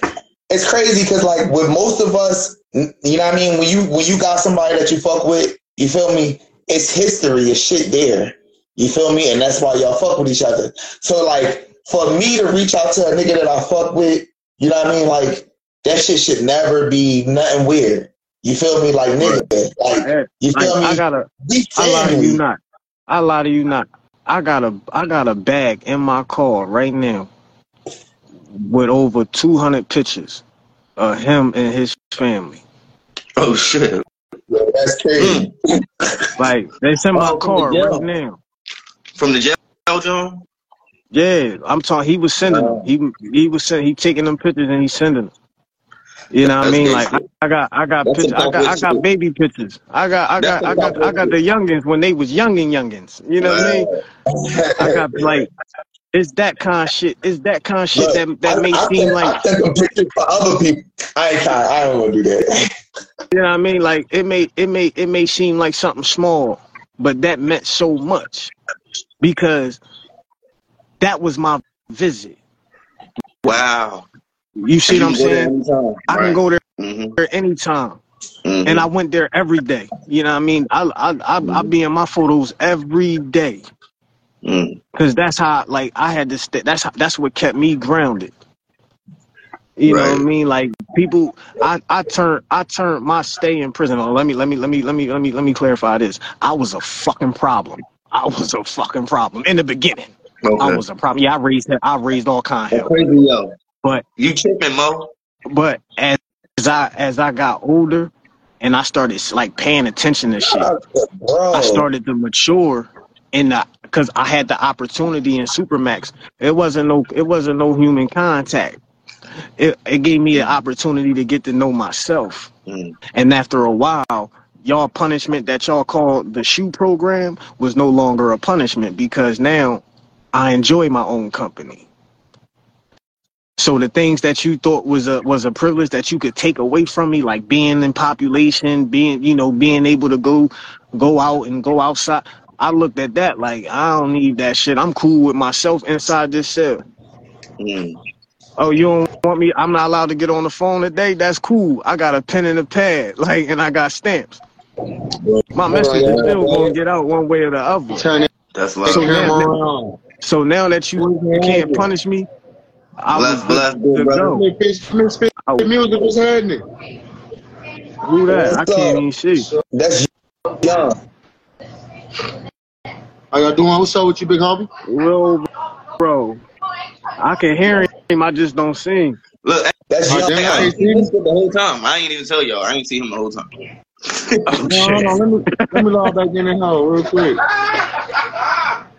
it's crazy because like with most of us, you know what I mean. When you when you got somebody that you fuck with, you feel me? It's history, it's shit there. You feel me? And that's why y'all fuck with each other. So like for me to reach out to a nigga that I fuck with, you know what I mean? Like that shit should never be nothing weird. You feel me? Like nigga, like
Hey,
you
Like,
me?
I gotta, I lie to you not. I lie to you not. I got a I got a bag in my car right now with over 200 pictures of him and his family.
Oh shit.
Yeah, that's crazy. Hmm.
Like they in my
Oh, from the
car right now.
From the jail, John.
Yeah, I'm talking. He was sending them. He he was sending. He taking them pictures and he sending them. You know what I mean? Like I. I got I got
That's
pictures. I got I got baby pictures. I got I got I got I got the youngins when they was youngin youngins. You know what I mean? I got *laughs* like it's that kind of shit. It's that kind of shit
Look,
that that
I,
may
I
seem
take,
like
I take a picture for other people. I ain't. I don't want to do that. *laughs*
You know what I mean? Like it may it may it may seem like something small, but that meant so much because that was my visit.
Wow.
You see what I'm saying? I can go there
Mm-hmm.
anytime,
Mm-hmm.
and I went there every day. You know what I mean? I I I, I be in my photos every day
mm
because that's how like I had to stay. That's how, that's what kept me grounded. You know what I mean? Like people, I I turned I turned my stay in prison. on. Let me let me let me let me let me let me clarify this. I was a fucking problem. I was a fucking problem in the beginning. I was a problem. Yeah, I raised I raised all kind of
That's
hell.
crazy, yo.
But
You tripping, Mo?
but as as I as I got older and I started like paying attention to shit,
Bro,
I started to mature in the because I had the opportunity in Supermax. It wasn't no it wasn't no human contact. It it gave me the opportunity to get to know myself.
Mm.
And after a while, y'all punishment that y'all call the SHU program was no longer a punishment because now I enjoy my own company. So the things that you thought was a was a privilege that you could take away from me, like being in population, being you know being able to go go out and go outside. I looked at that like I don't need that shit. I'm cool with myself inside this cell.
Mm.
Oh, you don't want me? I'm not allowed to get on the phone today. That's cool. I got a pen and a pad, *laughs* like, and I got stamps. My message is still gonna get out one way or the other.
Turn it
That's love.
So
camera
now,
around.
So now that you can't punish me, I was
Bless, bless,
good to
brother.
go.
Let me pitch- let me spit
Oh,
the music was happening.
who that? I can't even see.
that's young.
How y'all doing? What's up with you, big homie?
Real bro. I can hear him. I just don't sing.
Look,
That's
Oh,
young.
damn,
I
I
ain't
ain't
seen
seen
this shit the whole time. I ain't even tell y'all. I ain't see him the whole time.
Oh, *laughs*
No, hold
shit.
Let me let me log back in the house real quick.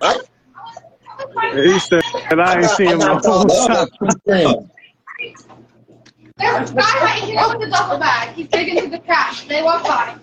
*laughs*
He said and I ain't seen him the whole time.
time.
There's a guy right here with the duffel bag. He's digging through the trash. They walk by.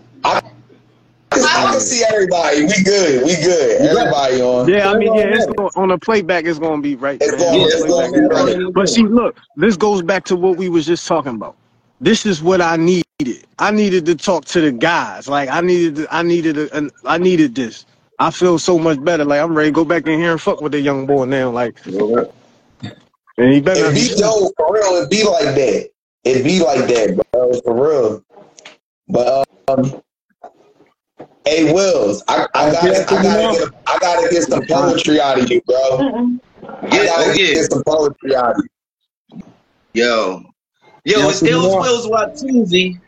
I can see everybody. We good. We good. Everybody on.
Yeah, I mean, yeah, it's going, on the playback. It's gonna be right.
It's
man.
going-
On the
it's going-
it's
it's
right. But see, look, this goes back to what we was just talking about. This is what I needed. I needed to talk to the guys. Like I needed, to, I needed, a, an, I needed this. I feel so much better. Like I'm ready to go back in here and fuck with the young boy now. Like, and he better
It
be.
be yo for real. It be like that. It be like that, bro. For real. But um, hey, Wills, I, I gotta, I gotta get, a, I gotta get some poetry out of you, bro. I gotta
yeah.
get some poetry out of you.
Yo. Yo,
Yeah,
it's
Illz
Willz Watusi.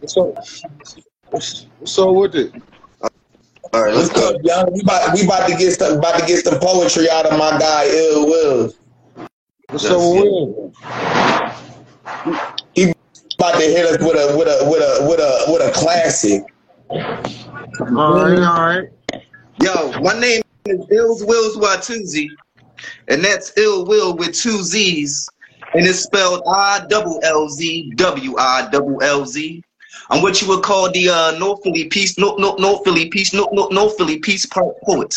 What's up? What's, what's up with it?
All right, let's go.
up, young? We about, we about to get some, about to get some poetry out of my guy, Ill Will.
What's
Yes,
up with
yeah.
Will?
He about to hit us with a, with a, with a, with a, with a classic.
All right, all right.
Yo, my name is Illz Willz Watusi, and that's Ill Will with two Z's, and it's spelled I double L Z W I double L Z. I'm what you would call the uh, North Philly Peace, no, no, North Philly Peace, no, no, North Philly Peace Park poet.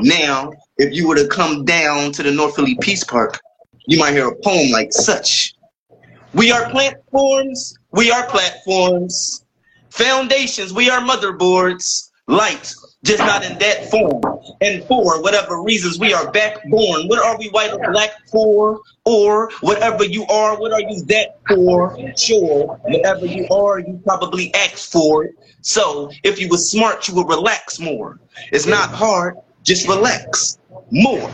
Now, if you were to come down to the North Philly Peace Park, you might hear a poem like such. We are platforms, we are platforms, foundations, we are motherboards, light, just not in that form. And for whatever reasons, we are backborn. What are we white or black for? Or whatever you are, what are you that for? Sure, whatever you are, you probably asked for it. So if you were smart, you would relax more. It's not hard, just relax more.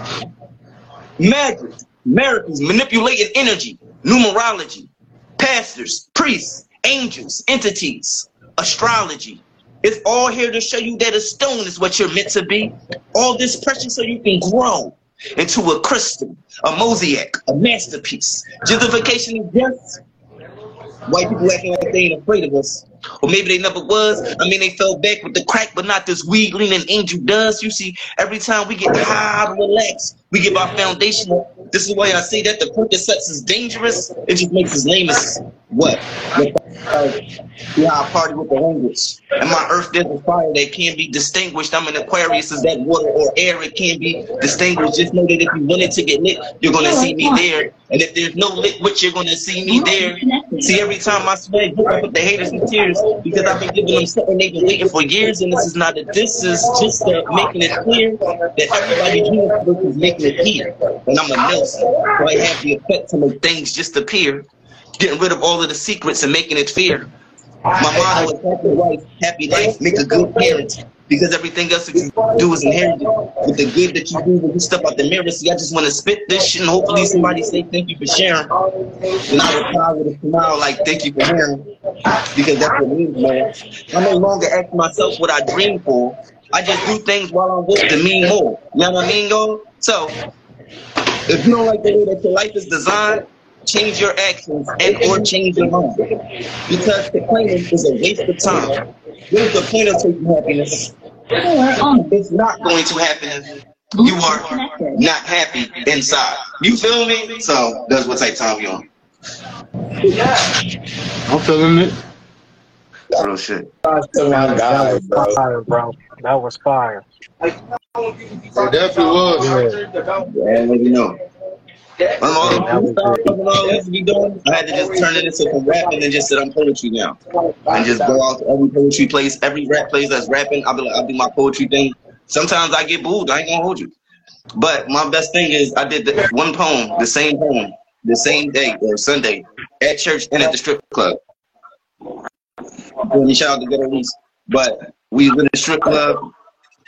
Magic, miracles, manipulated energy, numerology, pastors, priests, angels, entities, astrology. It's all here to show you that a stone is what you're meant to be. All this pressure so you can grow into a crystal, a mosaic, a masterpiece. Justification is just white people acting like they ain't afraid of us. Or maybe they never was. I mean, they fell back with the crack, but not this weed leaning angel does. You see, every time we get high, relax, we give our foundation. This is why I say that the Percocets is dangerous. It just makes his name is what? Yeah, I uh, party with the language. And my earth, there's a fire that can't be distinguished. I'm an Aquarius. Is that water or air? It can't be distinguished. Just know that if you wanted to get lit, you're going to see me there. And if there's no lit witch, you're going to see me there. See, every time I sweat, I put the haters in tears because I've been giving them something they've been waiting for years. And this is not a this is just uh, making it clear that everybody here is making it here. And I'm a Nelson. So I have the effect to make things just appear. Getting rid of all of the secrets and making it fear. My motto is happy wife, happy life, make a good parent. Because everything else that you do is inherited. With the good that you do when you step out the mirror, see, I just want to spit this shit and hopefully somebody say thank you for sharing. And I reply with a smile like thank you for hearing. Because that's what it means, man. I no longer ask myself what I dream for. I just do things while I'm with to mean more. You know what I mean, yo? So, if you don't like the way that your life is designed, change your actions and or change your mind. Because complaining is a waste of time. What is the point of taking happiness? It's not going to happen. You are not happy inside. You feel me? So that's what type of time we on. Yeah.
I'm feeling it.
Real shit.
To my guy, bro.
Fire, bro. That was fire.
It definitely was.
Yeah, let me know. I'm all, I'm all I. I had to just turn it into some rap and then just said I'm poetry now. And just go out to every poetry place, every rap place that's rapping. I'll be like, I'll do my poetry thing. Sometimes I get booed. I ain't gonna hold you. But my best thing is I did the one poem, the same poem, the same day or Sunday at church and at the strip club. Shout out to East. But we was in the strip club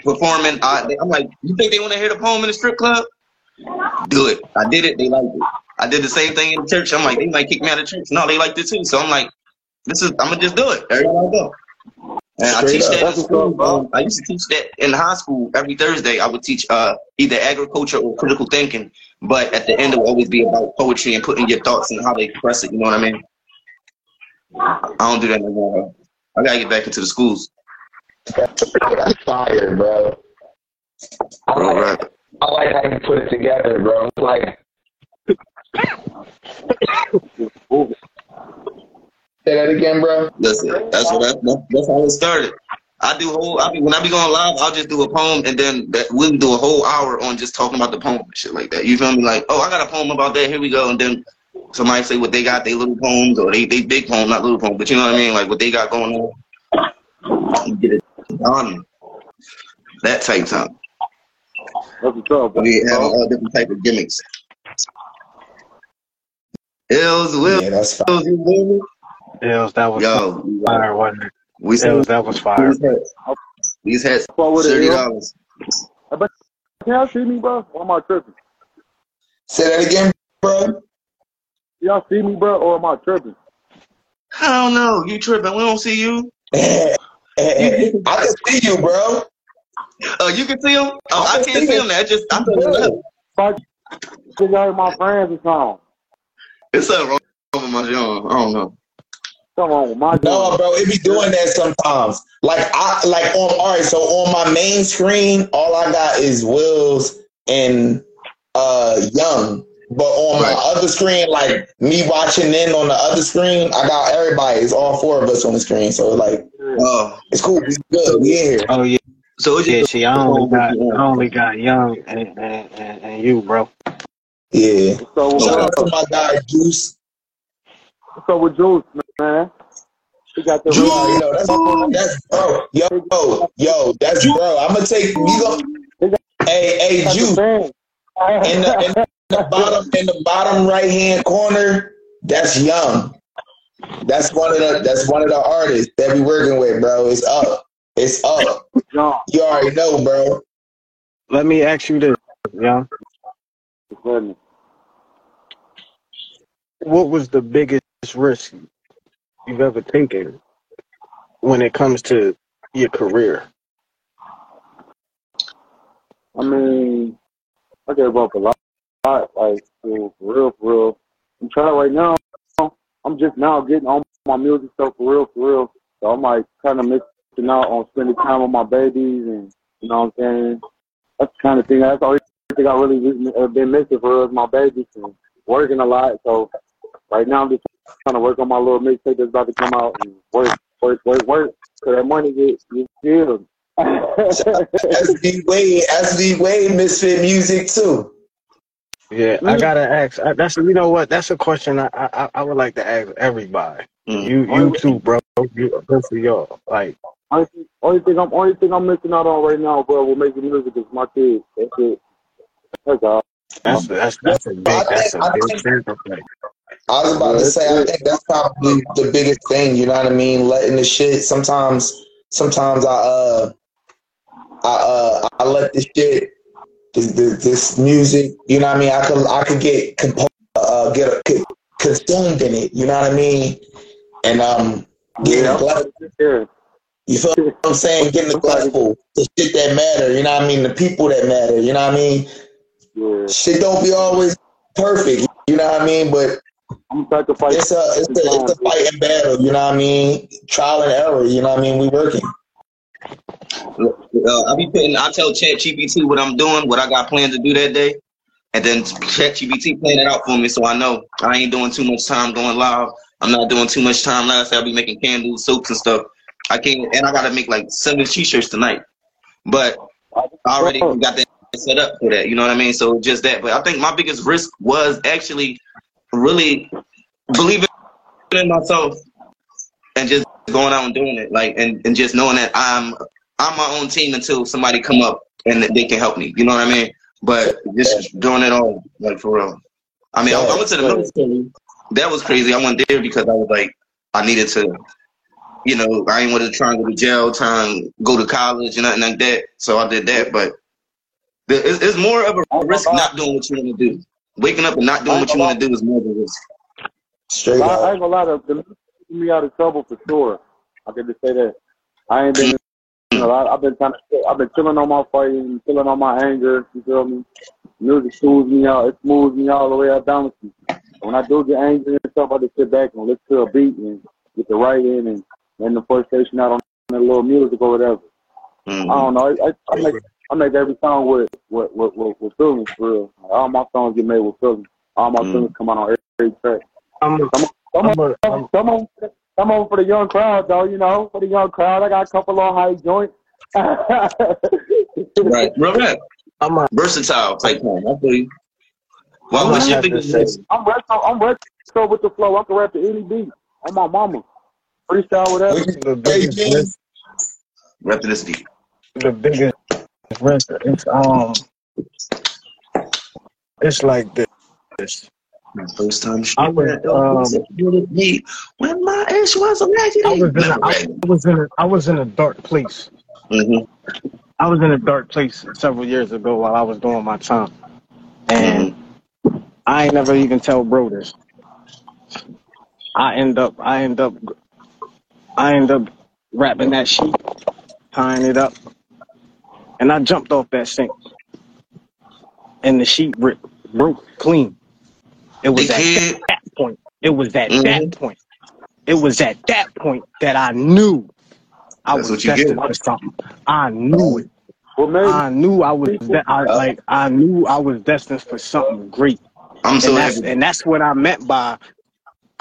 performing. I, I'm like, you think they want to hear the poem in the strip club? Do it. I did it. They liked it. I did the same thing in the church. I'm like, they might kick me out of church. No, they liked it too. So I'm like, this is. I'm gonna just do it. Everywhere I go. And I teach
up.
that in
That's what's
school.
up, bro.
Um, I used to teach that in high school every Thursday. I would teach uh, either agriculture or critical thinking. But at the end, it would always be about poetry and putting your thoughts and how they express it. You know what I mean? I don't do that anymore. more. I gotta get back into the schools.
That's fire, bro.
Bro, right.
I like how you put it together, bro. Like,
Say that again, bro.
That's it. That's what I, that, that's how it started. I do whole. I be when I be going live, I'll just do a poem, and then that, we'll do a whole hour on just talking about the poem and shit like that. You feel me? Like, oh, I got a poem about that. Here we go, and then somebody say what they got, they little poems, or they they big poem, not little poem, but you know what I mean? Like what they got going on. Get it on that takes time.
That's what's up, bro.
We have all different type of gimmicks. Illz, Will,
Yeah, that's fire.
you feel me?
Illz, that was
Yo,
fire, wasn't it?
we sell
Illz, that was fire.
these hats. These hats,
Fuck with it,
thirty
yo.
dollars.
Can y'all see me, bro? Or am I tripping?
Say that again, bro.
Y'all see me, bro, or am I tripping?
I don't know. You tripping? We don't see you. *laughs*
I can see you, bro.
Oh, you can see him. Oh, I can't see him. That just I thought you left.
Fuck, you guys my friends or something.
It's something wrong with my John. I don't know.
Come on, my
No, bro, it be doing that sometimes. Like I like on all right, so on my main screen, all I got is Wills and uh Young. But on
Right.
my other screen, like me watching in on the other screen, I got everybody. It's all four of us on the screen. So like
Oh,
it's cool. We good. We in here.
Oh yeah,
so it's
yeah.
just
See, I only got, I only got young and and, and, and you, bro.
Yeah.
So,
Shout out to my guy Juice.
so with Juice, man. He got the
Juice, you know, that's, that's bro. Yo, yo, that's bro. I'm gonna take you. go. Hey, hey, Juice. in the, in the bottom in the bottom right hand corner, that's Young. That's one of the that's one of the artists that we working with, bro. It's up. It's up.
John.
You already know, bro.
Let me ask you this, young.
Goodness.
What was the biggest risk you've ever taken when it comes to your career?
I mean, I gave up a lot, lot like for real, for real. I'm trying right now. I'm just now getting on my music stuff for real, for real. So I'm like kind of missing out on spending time with my babies, and you know what I'm saying. That's the kind of thing. That's the only thing I really been- uh, been missing for real is my babies and working a lot. So right now I'm just trying to work on my little mixtape that's about to come out and work, work, work, work. So that money get get filled.
way, Wade, the way. Mysfit Music too.
Yeah, I gotta ask. I, that's you know what? That's a question I, I I would like to ask everybody.
Mm.
You you too, bro. You, both of y'all. Like
Only thing, only thing I'm only thing I'm missing out on right now, bro, with making music is my kids. That's it. That's all.
that's that's that's a big that's a big sacrifice.
I was about to say, I think that's probably the biggest thing. You know what I mean? Letting the shit. Sometimes, sometimes I uh, I uh, I let the shit, this, this, this music. You know what I mean? I could I could get compo- uh, get get consumed in it. You know what I mean? And um,
Yeah. Yeah.
You feel what I'm saying? Get neglectful. The shit that matter. You know what I mean? The people that matter. You know what I mean?
Yeah.
Shit don't be always perfect. You know what I mean? But
I'm sacrificing.
it's a it's a it's a fight and battle, you know what I mean? Trial and error, you know what I mean? We working.
Uh, I be putting. I tell Chat GPT what I'm doing, what I got planned to do that day, and then Chat GPT plan it out for me, so I know I ain't doing too much time going live. I'm not doing too much time. Last I'll be making candles, soaps, and stuff. I can't, and I gotta make like seven t-shirts tonight. But I already got that set up for that. You know what I mean? So just that. But I think my biggest risk was actually really believing in myself and just going out and doing it. Like and, and just knowing that I'm I'm my own team until somebody come up and they can help me. You know what I mean? But just doing it all, like for real. I mean, I, I went to the military. That was crazy. I went there because I was like, I needed to, you know, I ain't want to try and go to jail, try and go to college and nothing like that. So I did that. But the, it's, it's more of a risk not doing what you want to do. Waking up and not doing what you want to do is more of a risk.
Straight
up. I
up.
ain't gonna lie, the, the music me out of trouble for sure. I can just say that. I ain't been, you know, I, I've been kind of, I've been chilling on my fighting, chilling on my anger. You feel me? Music smooths me out. It smooths me all the way out down. When I do get angry and stuff, I just sit back and listen to a beat and get the right in and and the frustration out on the little music or whatever.
Mhm.
I don't know. I, I, I make I make every song with with with, with, with feelings for real. All my songs get made with feelings. All my
Mm.
feelings come out on every, every track.
I'm
Come
I'm
on,
a,
come
I'm,
on, come on, come on for the young crowd though. You know, for the young crowd, I got a couple of high joints. *laughs*
Right. Real rap.
I'm a,
Versatile type one. I feel you. Well,
I'm gonna
your biggest
say.
I'm retro. I'm retro with the flow. I can rap to any beat. On my mama. Freestyle whatever.
We
the biggest
Hey,
risk,
Rap to this deep.
the biggest risk. It's um, it's like this.
My First time she
I was, um,
when my ex was a.
I was in a, I was in a, I was in a dark place.
Mhm.
I was in a dark place several years ago while I was doing my time, and I ain't never even tell bro this. I end up, I end up, I end up wrapping that sheet, tying it up, and I jumped off that sink, and the sheet ripped, broke clean. It was at
head.
that point. It was at
Mhm.
that point. It was at that point that I knew I
That's
was
what you
destined
get.
for something. I knew it.
Well, maybe
I knew I was de- I, like I knew I was destined for something great,
I'm so
and that's
happy.
and that's what I meant by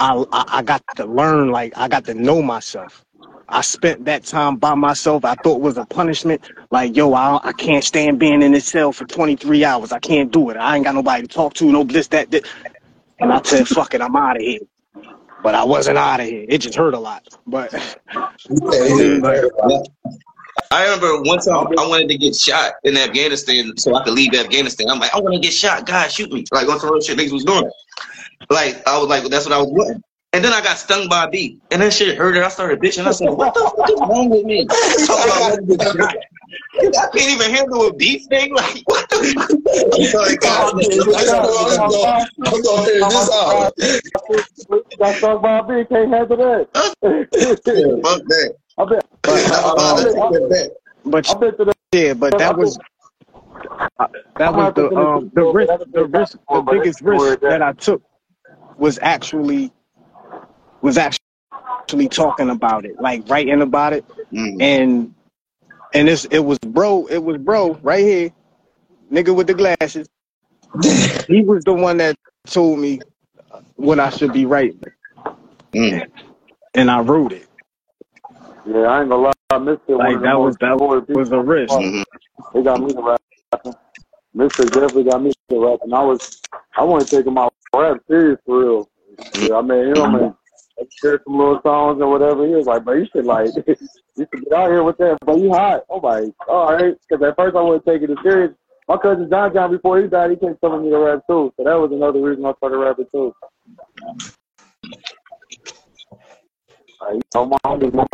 I, I I got to learn like I got to know myself. I spent that time by myself. I thought it was a punishment. Like yo, I I can't stand being in this cell for 23 hours. I can't do it. I ain't got nobody to talk to. No this that this. And I said fuck it, I'm out of here. But I wasn't out of here. It just hurt a lot. But *laughs*
I remember one time I wanted to get shot in Afghanistan so I could leave Afghanistan. I'm like, I want to get shot. God, shoot me. Like on some real shit niggas was doing. Like I was like, that's what I was wanting. And then I got stung by a bee. And that shit hurt. And I started bitching. I said, what the fuck is wrong with me? *laughs* Talking about wanting to get shot. I can't even handle a bee sting. Like, what the fuck? *laughs* Like, God,
I'm gonna figure this out.
got stuck by a bee. Can't handle that.
fuck that.
I bet.
But
I bet to that.
yeah, but that was that was the um the risk the risk the biggest risk that I took was actually was actually talking about it like writing about it
Mm.
and and it's it was bro it was bro right here nigga with the glasses *laughs* he was the one that told me what I should be writing
Mm.
and I wrote it
Yeah, I ain't gonna lie. I missed it.
like that was that was a risk
Mhm.
They got me to rapping. Mister definitely got me to and I was, I wasn't taking my rap serious for real. Yeah, I met him and I shared some little songs and whatever. He was like, "But you should like, *laughs* you should get out here with that." But you hot. I'm like, all right, because at first I wasn't taking it serious. My cousin John John, before he died, he kept telling me to rap too. So that was another reason I started rapping too. You know, my. You know.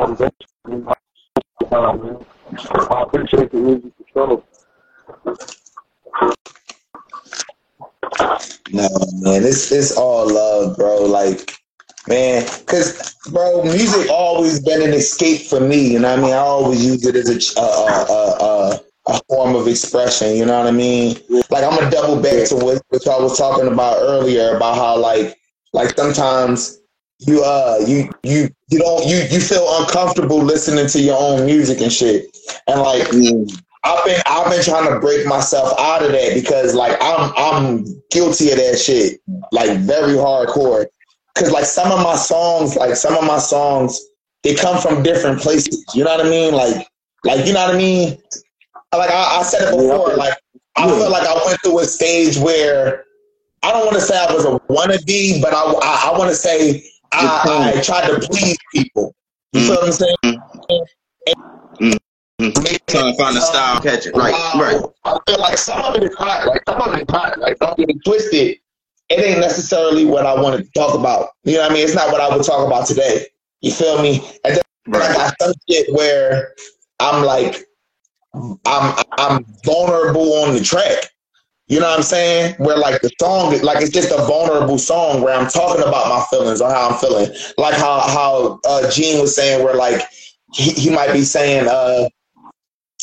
I appreciate the music for.
No, man, it's it's all love, bro. Like, man, cause, bro, music always been an escape for me. You know what I mean? I always use it as a a, a, a, a form of expression. You know what I mean? Like, I'm gonna double back to what, what I was talking about earlier about how, like, like sometimes you uh you you you don't you you feel uncomfortable listening to your own music and shit, and like.
Mm.
I've been I've been trying to break myself out of that because like I'm I'm guilty of that shit like very hardcore. Cause like some of my songs, like some of my songs, they come from different places. You know what I mean? Like like you know what I mean? Like I, I said it before. Like I feel like I went through a stage where I don't want to say I was a wannabe, but I I, I want to say I, I tried to please people. You feel mm. what I'm saying? Mm. Mm.
Trying to find a style, catch it. Right,
Wow.
right.
I feel like some of it is hot. Like some of it is hot. Like don't get it twisted. It ain't necessarily what I wanted to talk about. You know what I mean? It's not what I would talk about today. You feel me? And then I got some shit where I'm like, I'm I'm vulnerable on the track. You know what I'm saying? Where like the song, like it's just a vulnerable song where I'm talking about my feelings or how I'm feeling. Like how how uh, Gene was saying, where like he, he might be saying, uh,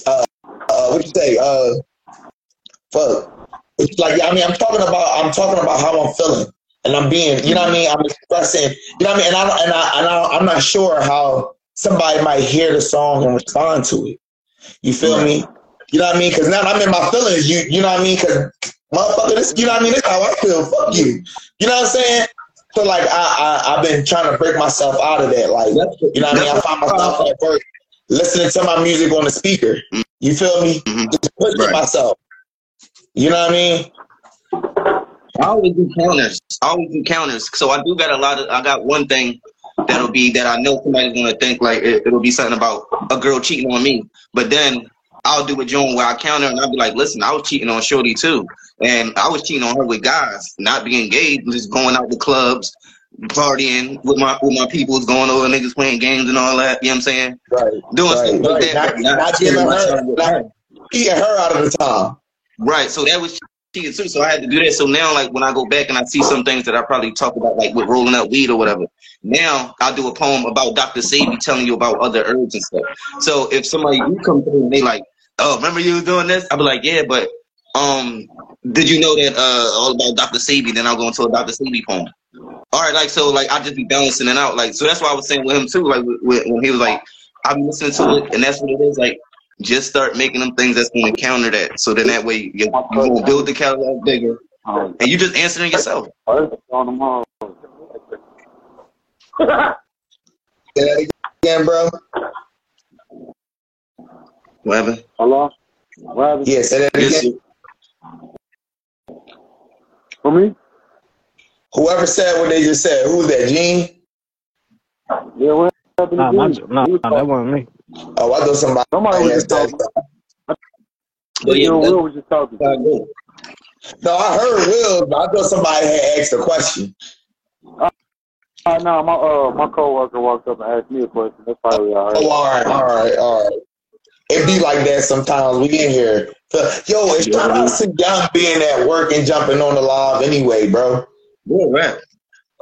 uh, uh, what you say, uh, fuck. It's like I mean, I'm talking about I'm talking about how I'm feeling, and I'm being, you know what I mean? I'm expressing, you know what I mean? And i and i and I, i'm not sure how somebody might hear the song and respond to it. You feel me? You know what I mean? Because now I'm in my feelings. You you know what I mean? Because motherfucker, this you know what I mean? This how I feel. Fuck you. You know what I'm saying? So like I, I I've been trying to break myself out of that. Like you know what I mean? I find myself at work listening to my music on the speaker. You feel me?
Mhm.
Just pushing
Right.
myself. You know what I mean?
I always do counters. I always do counters. So I do got a lot of. I got one thing that'll be that I know somebody's gonna think like it, it'll be something about a girl cheating on me. But then I'll do a joint where I counter and I'll be like, listen, I was cheating on Shorty too. And I was cheating on her with guys, not being gay, just going out to clubs, partying with my with my peoples, going over niggas playing games and all that. You know what I'm saying?
Right.
Doing
right,
stuff like
right.
that.
Not, not giving her,
with
not keeping her out of the time.
Right. So that was cheating too. So I had to do that. So now, like when I go back and I see some things that I probably talk about, like with rolling up weed or whatever. Now I'll do a poem about Dr. Sebi telling you about other herbs and stuff. So if somebody you come through and they like, oh, remember you was doing this? I'll be like, yeah, but um, did you know that uh all about Dr. Sebi? Then I'll go into a Dr. Sebi poem. All right, like so, like I just be balancing it out. Like so, that's why I was saying with him too. Like with, when he was like, I'm listening to it, and that's what it is. Like just start making them things that's going to counter that. So then that way you you gonna build the catalog bigger, and you just answering yourself.
On them all.
Say again, bro.
Whatever.
Hello? What happened?
Yeah, say that
Yes,
again.
For me?
Whoever said what they just said, who was that, Gene?
Yeah, what happened
Nah,
to
my,
you?
nah, nah, that wasn't me.
Oh, I thought somebody
Somebody was just talking.
But yeah,
Will
that's
Will was just talking.
how I go.
No, I heard Will, but I thought somebody had asked a question.
Uh, no, my uh my coworker walked up and asked me a question. That's probably all
Oh,
right.
all right, all right, all right. It be like that sometimes. We in here. So, yo, it's
Yeah.
shout out to Young being at work and jumping on the live anyway, bro.
Yeah, right.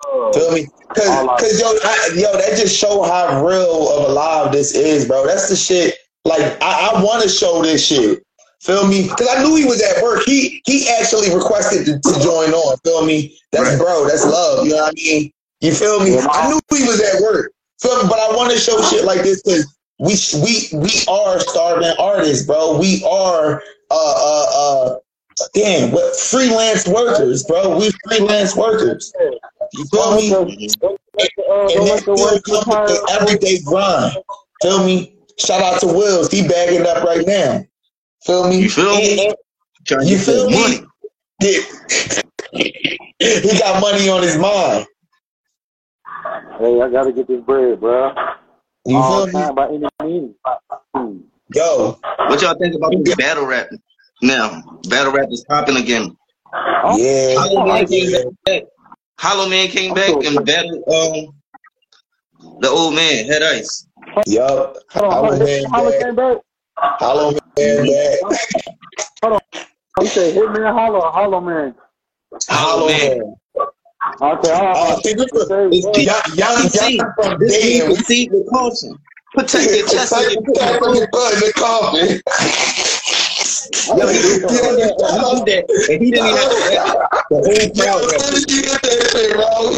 Uh,
Feel me? Cause, cause yo, I, yo, that just show how real of a live this is, bro. That's the shit. Like, I, I want to show this shit. Feel me? Cause I knew he was at work. He he actually requested to, to join on. Feel me? That's
Right.
bro. That's love. You know what I mean? You feel me? I knew he was at work. Feel me? But I want to show shit like this because we we we are starving artists, bro. We are uh uh uh damn what freelance workers, bro. We freelance workers. You feel me?
Don't let the- don't let the, uh,
and
don't
that still comes with the everyday grind. Feel me? Shout out to Wills. He bagging up right now. Feel me?
You feel me?
And- and- You feel me? *laughs* he got money on his mind.
Hey, I gotta get this bread, bro.
You
All
feel me?
time by any means.
Yo,
What y'all think about this battle rap now? Battle rap is popping again.
yeah.
Hollow Man came back. Hollow Man came back and battled um the old man, Head Ice.
Yup.
Hold on,
Hollow
hold
man
on. Hollow
back.
came back.
Hollow man back.
You said Hitman Holla or Hollow Man?
Hollow Man.
Okay, all
Uh,
right.
see, this
It's
Hey,
deep.
young, young,
See,
young from
This is
Dayton.
proceed with caution. Protect your chest
Protect your butt in the coffin. *laughs*
Yo, and he didn't
you get that bro.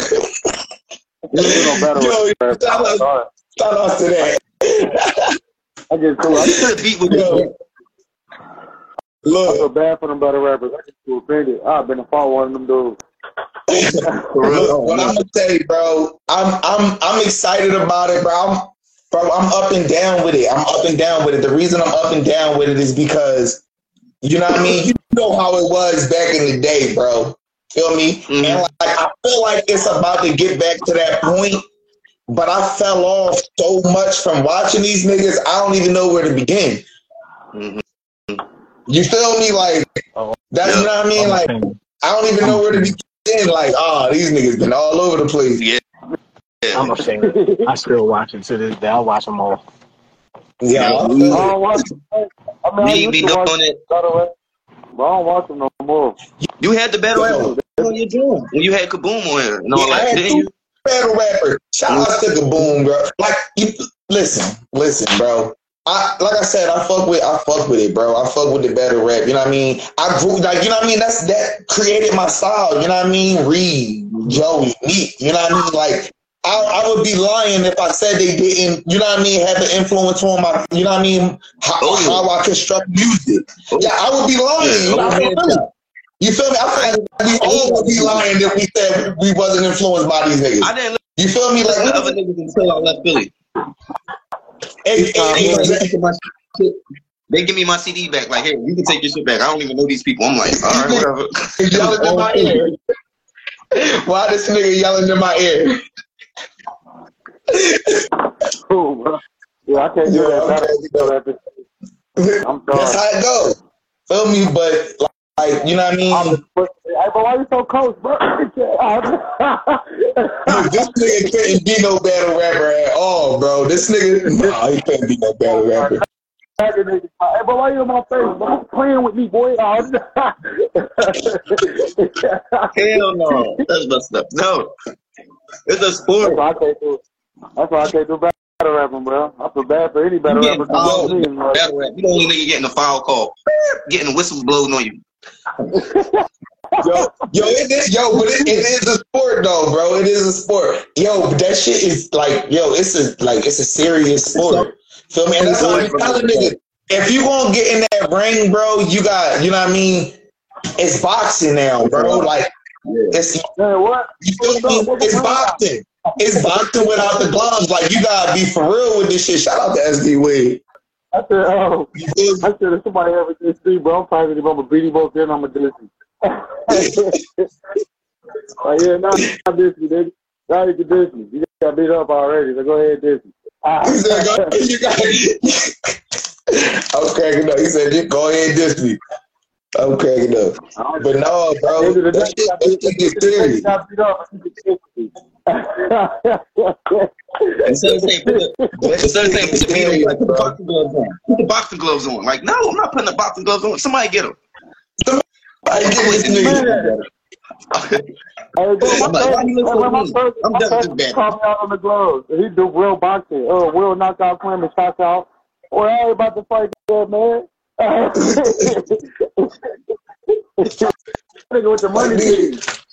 Yo, to that.
I cool. I
You beat with
Yo,
this.
I
look,
feel bad for them better rappers. I get too offended. I've been a fought one of them dudes.
look, what I'm gonna you, bro. I'm I'm I'm excited about it, bro. I'm, bro, I'm up and down with it. I'm up and down with it. The reason I'm up and down with it is because you know what I mean. You know how it was back in the day, bro. Feel me?
Mhm.
And like I feel like it's about to get back to that point. But I fell off so much from watching these niggas. I don't even know where to begin.
Mhm.
You feel me? Like
Oh,
that's you know what I mean. Like I don't even know where to begin. Like, ah, these niggas been all over the place.
Yeah.
I'm ashamed. I still watch it to this day. I watch them all.
Yeah, I
Yeah,
feel
we-
it.
I watch them. I mean, I
Me
used
be
to
doing it.
better but I don't watch them no more.
You had the battle
Yo.
rap on your drum when you had Kaboom on here and all
Yeah, I
that,
had
didn't you?
battle rapper. Shout out to Kaboom, bro. Like, you listen, listen, bro. I like I said, I fuck with I fuck with it, bro. I fuck with the battle rap. You know what I mean? I grew like you know what I mean. That's that created my style. You know what I mean? Reed, Joey, Meek. You know what I mean? Like. I, I would be lying if I said they didn't, you know what I mean, have an influence on my, you know what I mean, how,
Oh,
how I construct music.
Oh.
Yeah, I would be lying.
Yeah,
You know what I
oh,
mean? You feel me? I feel like we all would be oh. lying if we said we wasn't influenced by these niggas.
I didn't
You feel me?
listen to other
Like,
niggas until I left Philly.
hey, hey,
they,
hey,
take my shit- they give me my CD back. Like, here, you can take your shit back. I don't even know these people. I'm like, all right, whatever.
yelling in my *laughs* ear. Why this nigga yelling in my ear?
Bro. Yeah, I can't do
Yeah,
that.
okay.
Battle rap is- I'm
That's how it goes. Feel me? But like, like, you know what I mean?
I'm the Hey, but why you so close, bro? *laughs*
This nigga couldn't be no battle rapper at all, bro. This nigga, nah, he couldn't be no battle rapper.
Hey, but why you in my face? Bro? Playing with me, boy. *laughs*
Hell no. That's messed up. No. It's a sport.
That's
sport.
why I can't do. That's why I can't do battle rapping, bro. I feel bad for any battle
You
rapper.
getting fouled.
coming to me.
Battle rap. You the only nigga getting a foul call. Getting whistles blown on you. *laughs*
Yo, yo, it is, yo, but it, it is a sport though, bro. It is a sport. Yo, but that shit is like, yo, it's a like it's a serious sport. Feel me? And that's why I'm telling niggas, if you gonna get in that ring, bro, you got, you know what I mean? It's boxing now, bro. Like it's
Man, what?
you feel me? It's boxing. It's boxing without the gloves. Like you gotta be for real with this shit. Shout out to SD Wade.
I said, oh,
You feel me?
I said, if somebody ever diss me, bro, I'm probably gonna a beating both then I'm a *laughs* you. oh, yeah, not, not diss me, nigga. Now you can diss. You got beat up already, so go ahead me. Ah.
He said, go, you got *laughs* I'm cracking up. He said, go ahead me. I'm cracking up. But no, bro,
End of the day,
that shit,
got
that
beat-
shit get
end of the day, you
serious.
got beat up, you can diss me.
Instead of saying, put the, instead of saying, put the, beat on, put the boxing gloves on. Put the boxing gloves on. Like, no, I'm not putting the boxing gloves on. Somebody get them.
I get this nigga.
Hey, bro, my
I'm like, why you look
first,
so
my
mean?
first,
I'm
my
done with
first called me out on the gloves. He do real boxing. Uh, real knockout slam and shots out. Well, I ain't about to fight that man. Nigga with the money, please.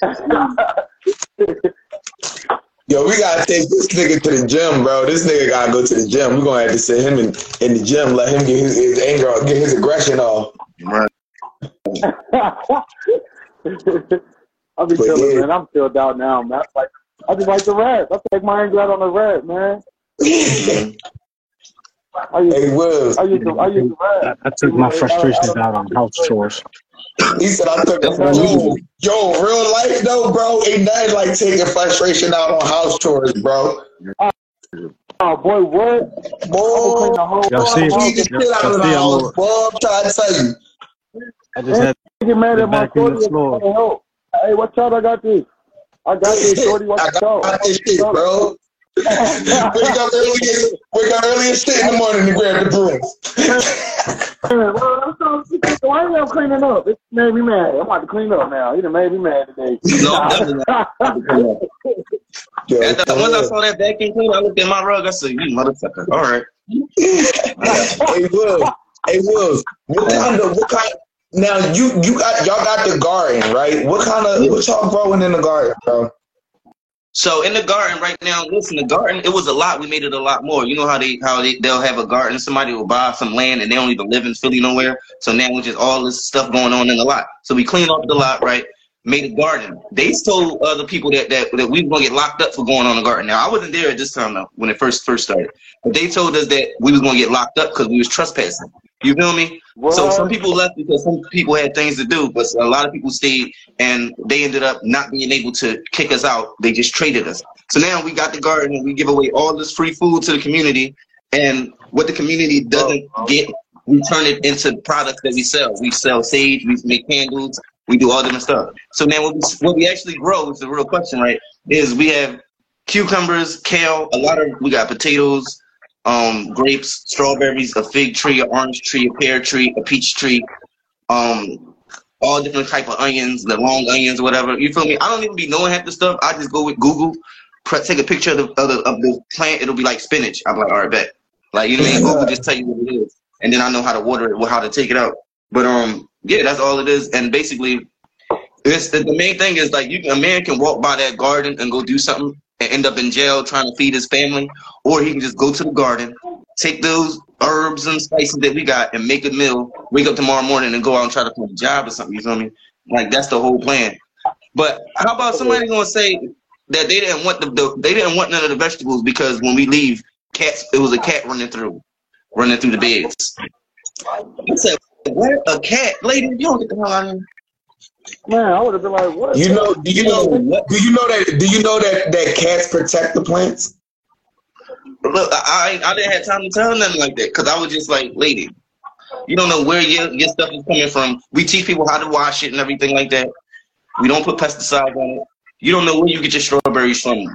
Yo, we gotta take this nigga to the gym, bro. This nigga gotta go to the gym. We're gonna have to sit him in, in the gym, let him get his, his anger, get his aggression off.
Right.
I'll be
But
chilling,
yeah.
man. I'm chilled out now, man. Like, I just like the rap. I take my anger out on the rap, man. *laughs* I used,
Hey, Will,
I used to, I used to
I,
rap.
I took my frustrations out on house chores.
he said I took
That's
yo,
cool.
yo, real life though, bro, ain't nothing like taking frustration out on house chores, bro.
Oh boy, what? I will clean
Boy,
the whole
Y'all see-
beat the shit out of the
Y'all see I'm
house, boy. I'm trying to tell you.
I just had
get mad at my
the
shorty.
floor.
Hey, watch out! I got this. I got this, shorty. Watch *laughs*
I
out!
got this shit, bro. Wake up early, wake up early as shit in the morning to grab the brooms.
well, I'm so why are y'all cleaning up? It made me mad. I'm about to clean up now. He done made me mad today.
No, I'm definitely not. The, once I saw that vacuum cleaner, I looked at my rug. I said, "You motherfucker! All right."
hey Will, hey Will, what kind of what kind? Now you you got y'all got the garden right? What kind of what y'all growing in the garden, bro?
So in the garden right now, listen, the garden it was a lot. We made it a lot more. You know how they how they they'll have a garden. Somebody will buy some land and they don't even live in Philly nowhere. So now we just all this stuff going on in the lot. So we clean off the lot, right? Made a garden. They told other people that that, that we were gonna get locked up for going on the garden. Now I wasn't there at this time though when it first first started, but they told us that we was gonna get locked up because we was trespassing. You feel me? So some people left because some people had things to do, but a lot of people stayed and they ended up not being able to kick us out. They just traded us. So now we got the garden and we give away all this free food to the community. And what the community doesn't oh, oh. get, we turn it into products that we sell. We sell sage, we make candles, we do all different stuff. So now what we, what we actually grow is the real question, right? Is we have cucumbers, kale, a lot of we got potatoes, um, grapes, strawberries, a fig tree, an orange tree, a pear tree, a peach tree, um, all different type of onions, the long onions, whatever. You feel me? I don't even be knowing half the stuff. I just go with Google, pre- take a picture of the, of the of the plant. It'll be like spinach. I'm like, all right, bet. Like you know what I mean? Google just tell you what it is, and then I know how to water it, how to take it out. But um, yeah, that's all it is. And basically, it's the, the main thing is like you a man can walk by that garden and go do something and end up in jail trying to feed his family, or he can just go to the garden, take those herbs and spices that we got and make a meal, wake up tomorrow morning and go out and try to find a job or something. You feel me? Like that's the whole plan. But how about somebody gonna say that they didn't want the, the they didn't want none of the vegetables because when we leave, cats it was a cat running through, running through the beds. I said, what a cat, lady? You don't get the hell out of here.
Man, I would have been like, what?
You know, do you know, do you know that? Do you know that that cats protect the plants?
Look, I I, I didn't have time to tell her nothing like that because I was just like, lady, You don't know where your, your stuff is coming from. We teach people how to wash it and everything like that. We don't put pesticides on it. You don't know where you get your strawberries from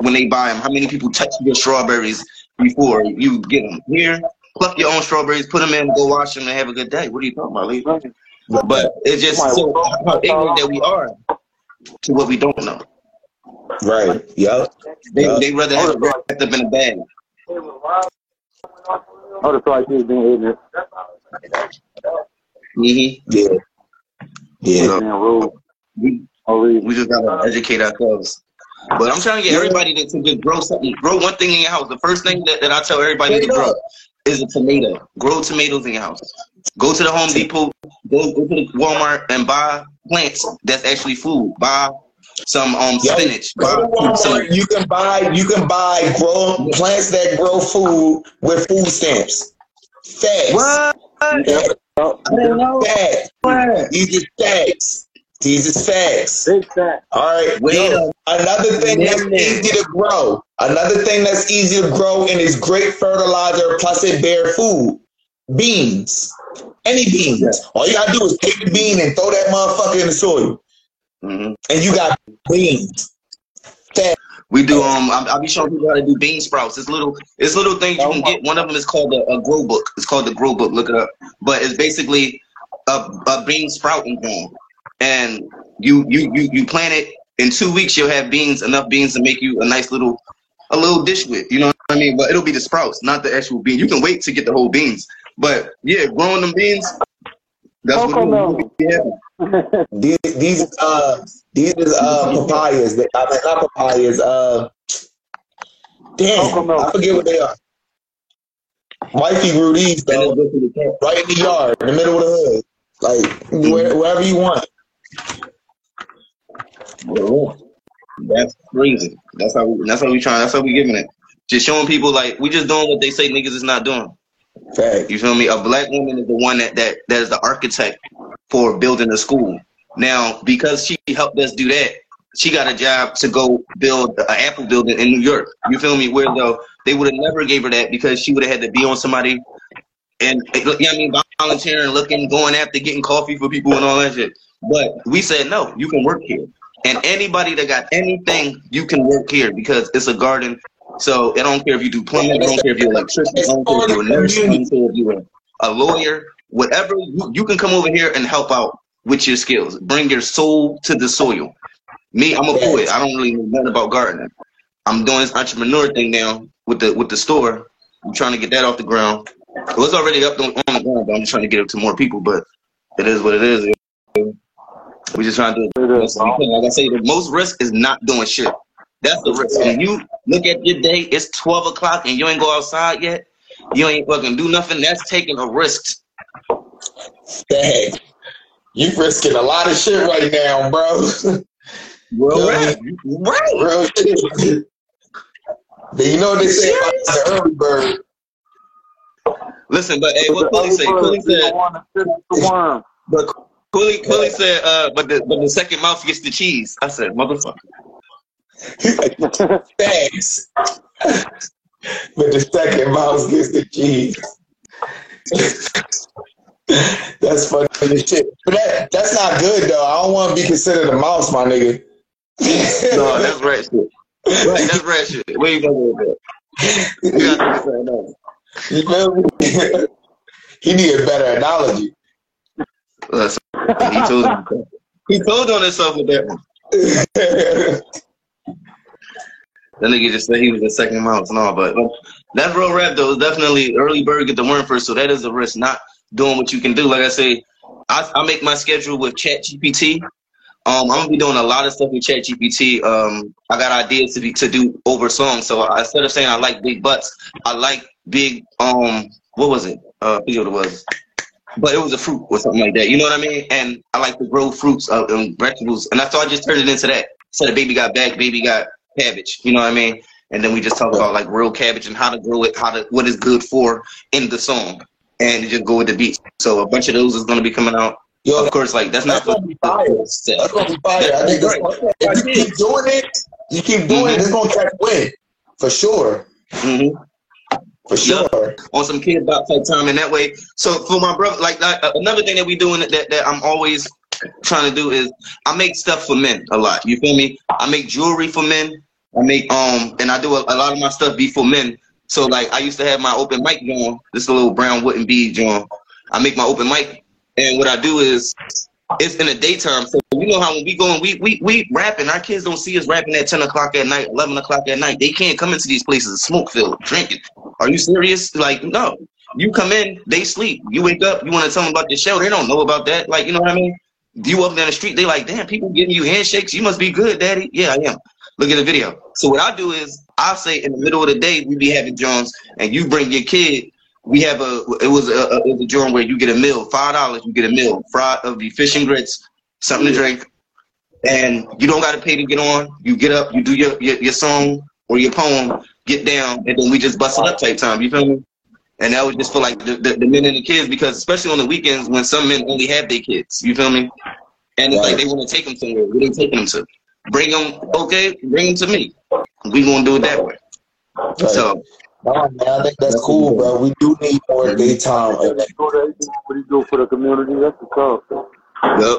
when they buy them. How many people touch your strawberries before you get them? Here, pluck your own strawberries, put them in, go wash them, and have a good day. What are you talking about, Lee? But it's just so how ignorant that we are to what we don't know.
Right. Yep.
They
Yep.
they rather have it wrapped up in a bag.
Oh, that's why she's being ignorant.
Mm-hmm.
Yeah. Yeah.
Being rude.
We,
Oh,
we just gotta educate ourselves. But I'm trying to get everybody to, to just grow something. Grow one thing in your house. The first thing that, that I tell everybody to grow
up.
Is a tomato. Grow tomatoes in your house. Go to the Home Depot, go, go to the Walmart and buy plants that's actually food. Buy some um
Yo,
spinach. Buy some,
Walmart. You can buy you can buy grow plants that grow food with food stamps. Facts.
what?
Oh,
I didn't know.
Facts. These is facts. These is facts.
big fat.
All right.
Wait
Yo, another thing that's easy to grow. Another thing that's easy to grow and is great fertilizer plus it bear food. Beans. Any beans. All you gotta do is take the bean and throw that motherfucker in the soil.
Mhm.
And you got beans. Facts.
We do. Um, I- I'll be showing people how to do bean sprouts. It's little, it's little things you can get. One of them is called a, a grow book. It's called the grow book. Look it up. But it's basically a, a bean sprouting thing, and you you you you plant it. In two weeks, you'll have beans, enough beans to make you a nice little, a little dish with. You know what I mean? But it'll be the sprouts, not the actual bean. You can wait to get the whole beans. But yeah, growing them beans. That's what
Cocoa
it is. Yeah. *laughs*
These these uh these is uh papayas. They, I mean not papayas. Uh, damn, I forget what they are. Wifey grew these though,
it's good for the cat.
right in the yard, in the middle of the hood, like where, wherever you want.
That's crazy. That's how we, that's how we trying. That's how we giving it. Just showing people like we just doing what they say niggas is not doing.
Fact.
You feel me? A black woman is the one that that, that is the architect for building a school. Now, because she helped us do that, she got a job to go build an Apple building in New York. You feel me? Where though they would have never gave her that because she would have had to be on somebody and you know what I mean, volunteering, looking, going after, getting coffee for people and all that shit. But we said no, you can work here. And anybody that got anything, you can work here because it's a garden. So I don't care if you do plumbing, I don't care if you're an electrician, I don't care if you're a nurse, I don't care if you're a lawyer, whatever, you, you can come over here and help out with your skills. Bring your soul to the soil. Me, I'm a poet. I don't really know nothing about gardening. I'm doing this entrepreneur thing now with the with the store. I'm trying to get that off the ground. It was already up on, on the ground, but I'm just trying to get it to more people. But it is what it is. We just trying to do
It
it.
is, bro.
Like I say, the most risk is not doing shit. That's the risk. When you look at your day, it's 12 o'clock and you ain't go outside yet. You ain't fucking do nothing. That's taking a risk.
Fact. You risking a lot of shit right now, bro. *laughs*
Well,
right.
right.
Real shit. You know what they say about the early bird.
Listen, but hey, what Cooley say? Cooley said, but Cooley, Cooley said, uh, but the but the second mouse gets the cheese. I said, motherfucker. *laughs*
Thanks. but the second mouse gets the cheese. *laughs* that's funny shit. But that that's not good though. I don't want to be considered a mouse, my nigga. *laughs*
No, that's rat shit. Right, that's rat shit. Where you going with that? You gotta think something
you feel me? he need a better analogy.
Listen, he told himself. *laughs* He told on himself with that one. *laughs* That nigga just said he was the second mouse and all, but that's real rap though. It's definitely early bird get the worm first, so that is a risk. Not doing what you can do. Like I say, I, I make my schedule with Chat GPT. Um, I'm gonna be doing a lot of stuff with Chat GPT. Um, I got ideas to be to do over songs. So I, instead of saying I like big butts, I like big. Um, what was it? Uh, I forget what it was but it was a fruit or something like that. You know what I mean? And I like to grow fruits uh, and vegetables, and I thought I just turned it into that. So the baby got back, baby got cabbage. You know what I mean? And then we just talk about like real cabbage and how to grow it, how to what is good for in the song, and just go with the beat. So a bunch of those is gonna be coming out.
Yo,
Of course, like that's
that's
not
gonna be fire. That's gonna be fire. I think that's, if you keep doing it, you keep doing it, it's gonna catch wind for sure.
hmm
For sure.
on some Kidz Bop type time in that way. So for my brother, like uh, another thing that we doing that, that I'm always trying to do is I make stuff for men a lot. You feel me? I make jewelry for men. I make um and I do a, a lot of my stuff be for men. So like I used to have my open mic joint, this little brown wooden bead joint. I make my open mic, and what I do is it's in the daytime. So you know how when we go and we we we rapping, our kids don't see us rapping at ten o'clock at night, eleven o'clock at night. They can't come into these places and smoke filled, drinking. Are you serious? Like no. You come in, they sleep. You wake up, you want to tell them about the show. They don't know about that. Like you know what I mean? You walk down the street, they like, damn, people giving you handshakes. You must be good, daddy. Yeah, I am. Look at the video. So what I do is I say in the middle of the day we be having Jones, and you bring your kid. We have a it was a, a, it was a joint where you get a meal, five dollars, you get a meal, fried of the fish and grits, something to drink, and you don't got to pay to get on. You get up, you do your, your your song or your poem, get down, and then we just bust it up type time. You feel me? And that was just for like the, the, the men and the kids because especially on the weekends when some men only have their kids. You feel me? And it's like they want to take them somewhere. Where they taking them to? Bring them, okay? Bring them to me. We gonna do it that way. So
Nah, man, I think that's cool, bro. We do need more daytime. And
Go to you do for the community. That's the tough.
Yep.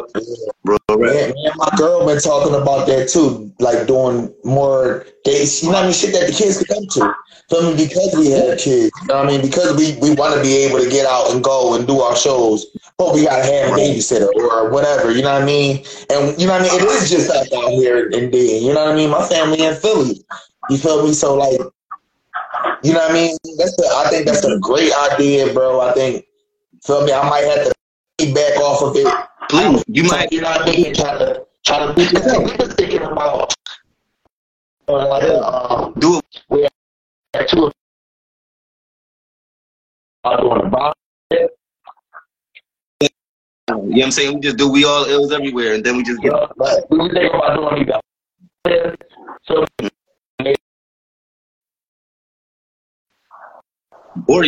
Bro,
Yeah,
right.
me and my girl been talking about that too, like doing more dates. You know what I mean? Shit that the kids could come to. Feel me? Because we have kids. You know what I mean? Because we, we want to be able to get out and go and do our shows, but we gotta have a babysitter or whatever. You know what I mean? And you know what I mean? It is just us out here in D. You know what I mean? My family in Philly. You feel me? So like, you know what I mean? That's a, I think that's a great idea, bro. I think. Feel me? I might have to back off of it.
Please, you might.
You know what I mean? Try to try to be we been thinking about uh,
Do it.
we had two uh, doing a bomb.
You know what I'm saying? We just do we all ills everywhere, and then we just get.
We were thinking about doing that. So
Or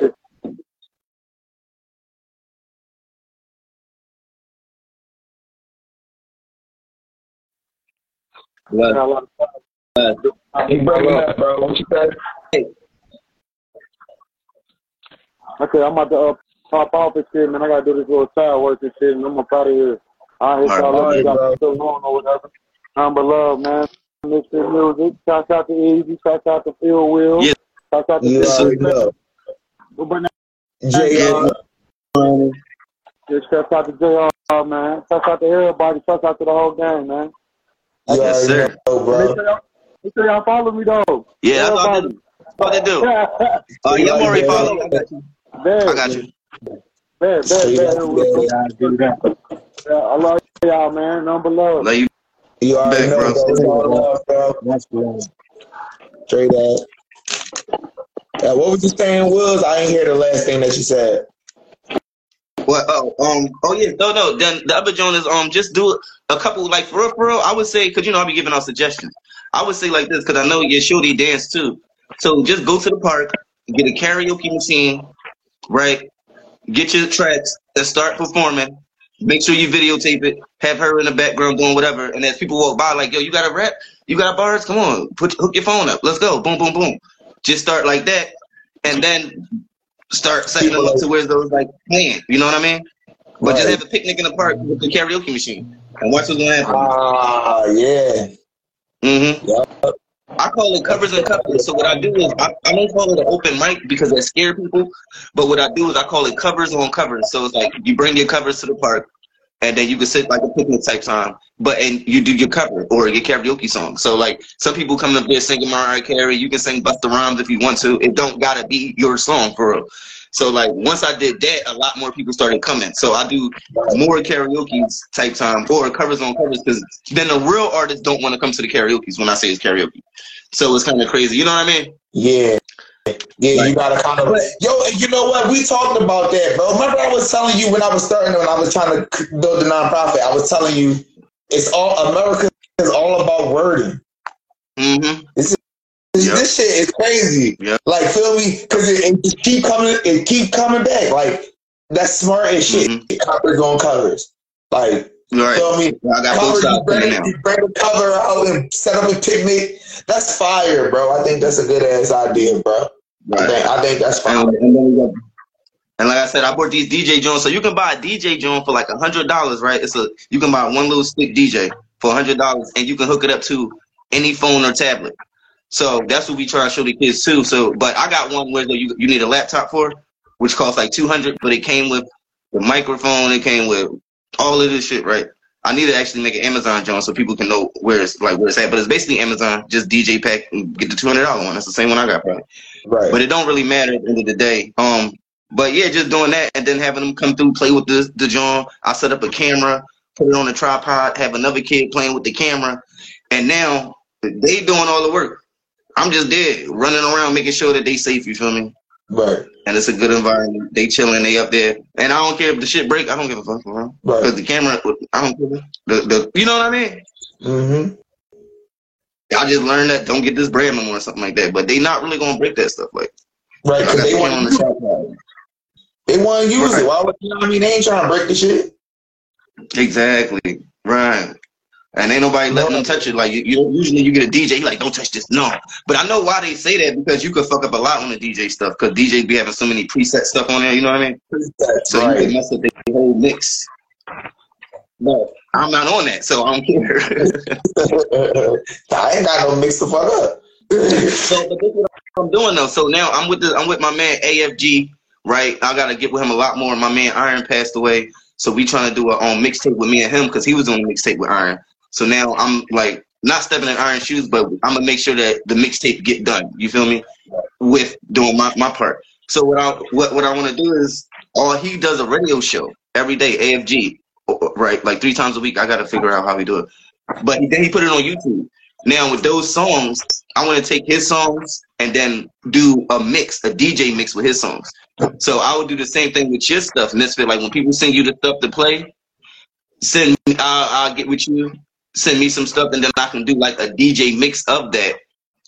Well,
he breaking up, bro. What you say?
Okay, I'm about to uh, pop off and shit, man. I gotta do this little side work and shit, and I'm up out of here. I hit y'all up.
right,
You
bro.
got so long or whatever. Number love, man. Mr. Music. Shout out to Easy. Shout out to Phil Will.
Yeah.
Shout out to
You
Yes,
already know.
But now,
JR.
just shout out to JR, man. Shout out to everybody. Shout out to the whole gang, man.
You
Yes, sir.
know,
Make sure y'all, make sure y'all follow me, though.
yeah, that's all they, all they do. Uh, *laughs* yeah, I'm already following. I got you.
Bad,
I got you.
Bad, bad, bad.
yeah.
Yeah, I love y'all, man. Number love.
Love you.
You already
Back,
know,
bro.
bro. It's all love, bro.
That's good.
Straight up. Yeah, what was you saying, Wills? I ain't hear the last thing that you said.
What? Oh, um, oh yeah, no, no. Then the other joint is um, just do a couple like for real, for real. I would say because you know I'll be giving out suggestions. I would say like this because I know your shorty dance too. So just go to the park, get a karaoke machine, right? Get your tracks and start performing. Make sure you videotape it. Have her in the background doing whatever. And as people walk by, like, yo, you got a rap? You got bars? Come on, put hook your phone up. Let's go. Boom, boom, boom. Just start like that, and then start setting them up to where those like playing. You know what I mean? But just have a picnic in the park with the karaoke machine and watch what's gonna happen.
Ah, yeah.
hmm
Yup.
I call it covers and covers. So what I do is I, I don't call it an open mic because that scare people. But what I do is I call it covers on covers. So it's like you bring your covers to the park, and then you can sit like a picnic type time. But and you do your cover or your karaoke song. So like some people come up there singing Mariah Carey. You can sing Busta Rhymes if you want to. It don't gotta be your song for real. So like once I did that, a lot more people started coming. So I do more karaoke type time or covers on covers because then the real artists don't want to come to the karaoke's when I say it's karaoke. So it's kind of crazy. You know what I mean?
Yeah. Yeah, you gotta kind of yo. and You know what? We talked about that, bro. Remember, I was telling you when I was starting, when I was trying to build the nonprofit. I was telling you, it's all America is all about wording.
Mm-hmm.
This,
Yep.
this shit is crazy.
Yep.
Like, feel me? Because it, it just keep coming, it keep coming back. Like, that's smart as shit.
Mhm.
Covers on covers. Like,
All right.
feel me?
I got both
Cover, you
sides
bring,
now.
you bring the cover out and set up a picnic. That's fire, bro. I think that's a good ass idea, bro. I think I think that's fine.
And, and, and like I said, I bought these DJ Jones, So you can buy a DJ Jones for like a hundred dollars, right? It's a you can buy one little stick DJ for a hundred dollars, and you can hook it up to any phone or tablet. So that's what we try to show the kids too. So, but I got one where you you need a laptop for, which costs like two hundred, but it came with the microphone. It came with all of this shit, right? I need to actually make an Amazon joint so people can know where it's like where it's at. But it's basically Amazon, just DJ pack and get the two hundred dollar one. That's the same one I got, probably.
Right.
But it don't really matter at the end of the day. Um, but yeah, just doing that and then having them come through, play with the the joint. I set up a camera, put it on a tripod, have another kid playing with the camera, and now they doing all the work. I'm just there running around making sure that they safe. You feel me?
Right.
And it's a good environment. They chilling. They up there, and I don't care if the shit break. I don't give a fuck, bro.
Right.
Because the camera, I don't care. The the you know what I mean?
Mm-hmm.
I just learned that don't get this brand no more or something like that. But they not really gonna break that stuff. Like
Right. Because they
the
want
on the
they want to use
Right.
it. Why would you know what I mean? They ain't trying to break the shit.
Exactly. Right. And ain't nobody letting them touch it. Like you, you usually you get a DJ, like, don't touch this. No. But I know why they say that because you could fuck up a lot on the DJ stuff because DJ be having so many preset stuff on there. You know what I mean?
That's
So you can mess up the whole mix. But I'm not on that, so I don't care. *laughs*
I ain't got no mix to fuck up.
so but this is what I'm doing though. So now I'm with the I'm with my man AFG, right? I gotta get with him a lot more. My man Iron passed away, so we trying to do a um, mixtape with me and him because he was on the mixtape with Iron. So now I'm like not stepping in Iron shoes, but I'm gonna make sure that the mixtape get done. You feel me? With doing my, my part. So what I what what I want to do is, all he does a radio show every day, AFG, right? Like three times a week. I gotta figure out how he do it. But then he put it on YouTube. Now with those songs, I want to take his songs and then do a mix, a DJ mix with his songs. So I would do the same thing with your stuff, Mysfit. Like when people send you the stuff to play, send me, I'll, I'll get with you, send me some stuff, and then I can do like a DJ mix of that.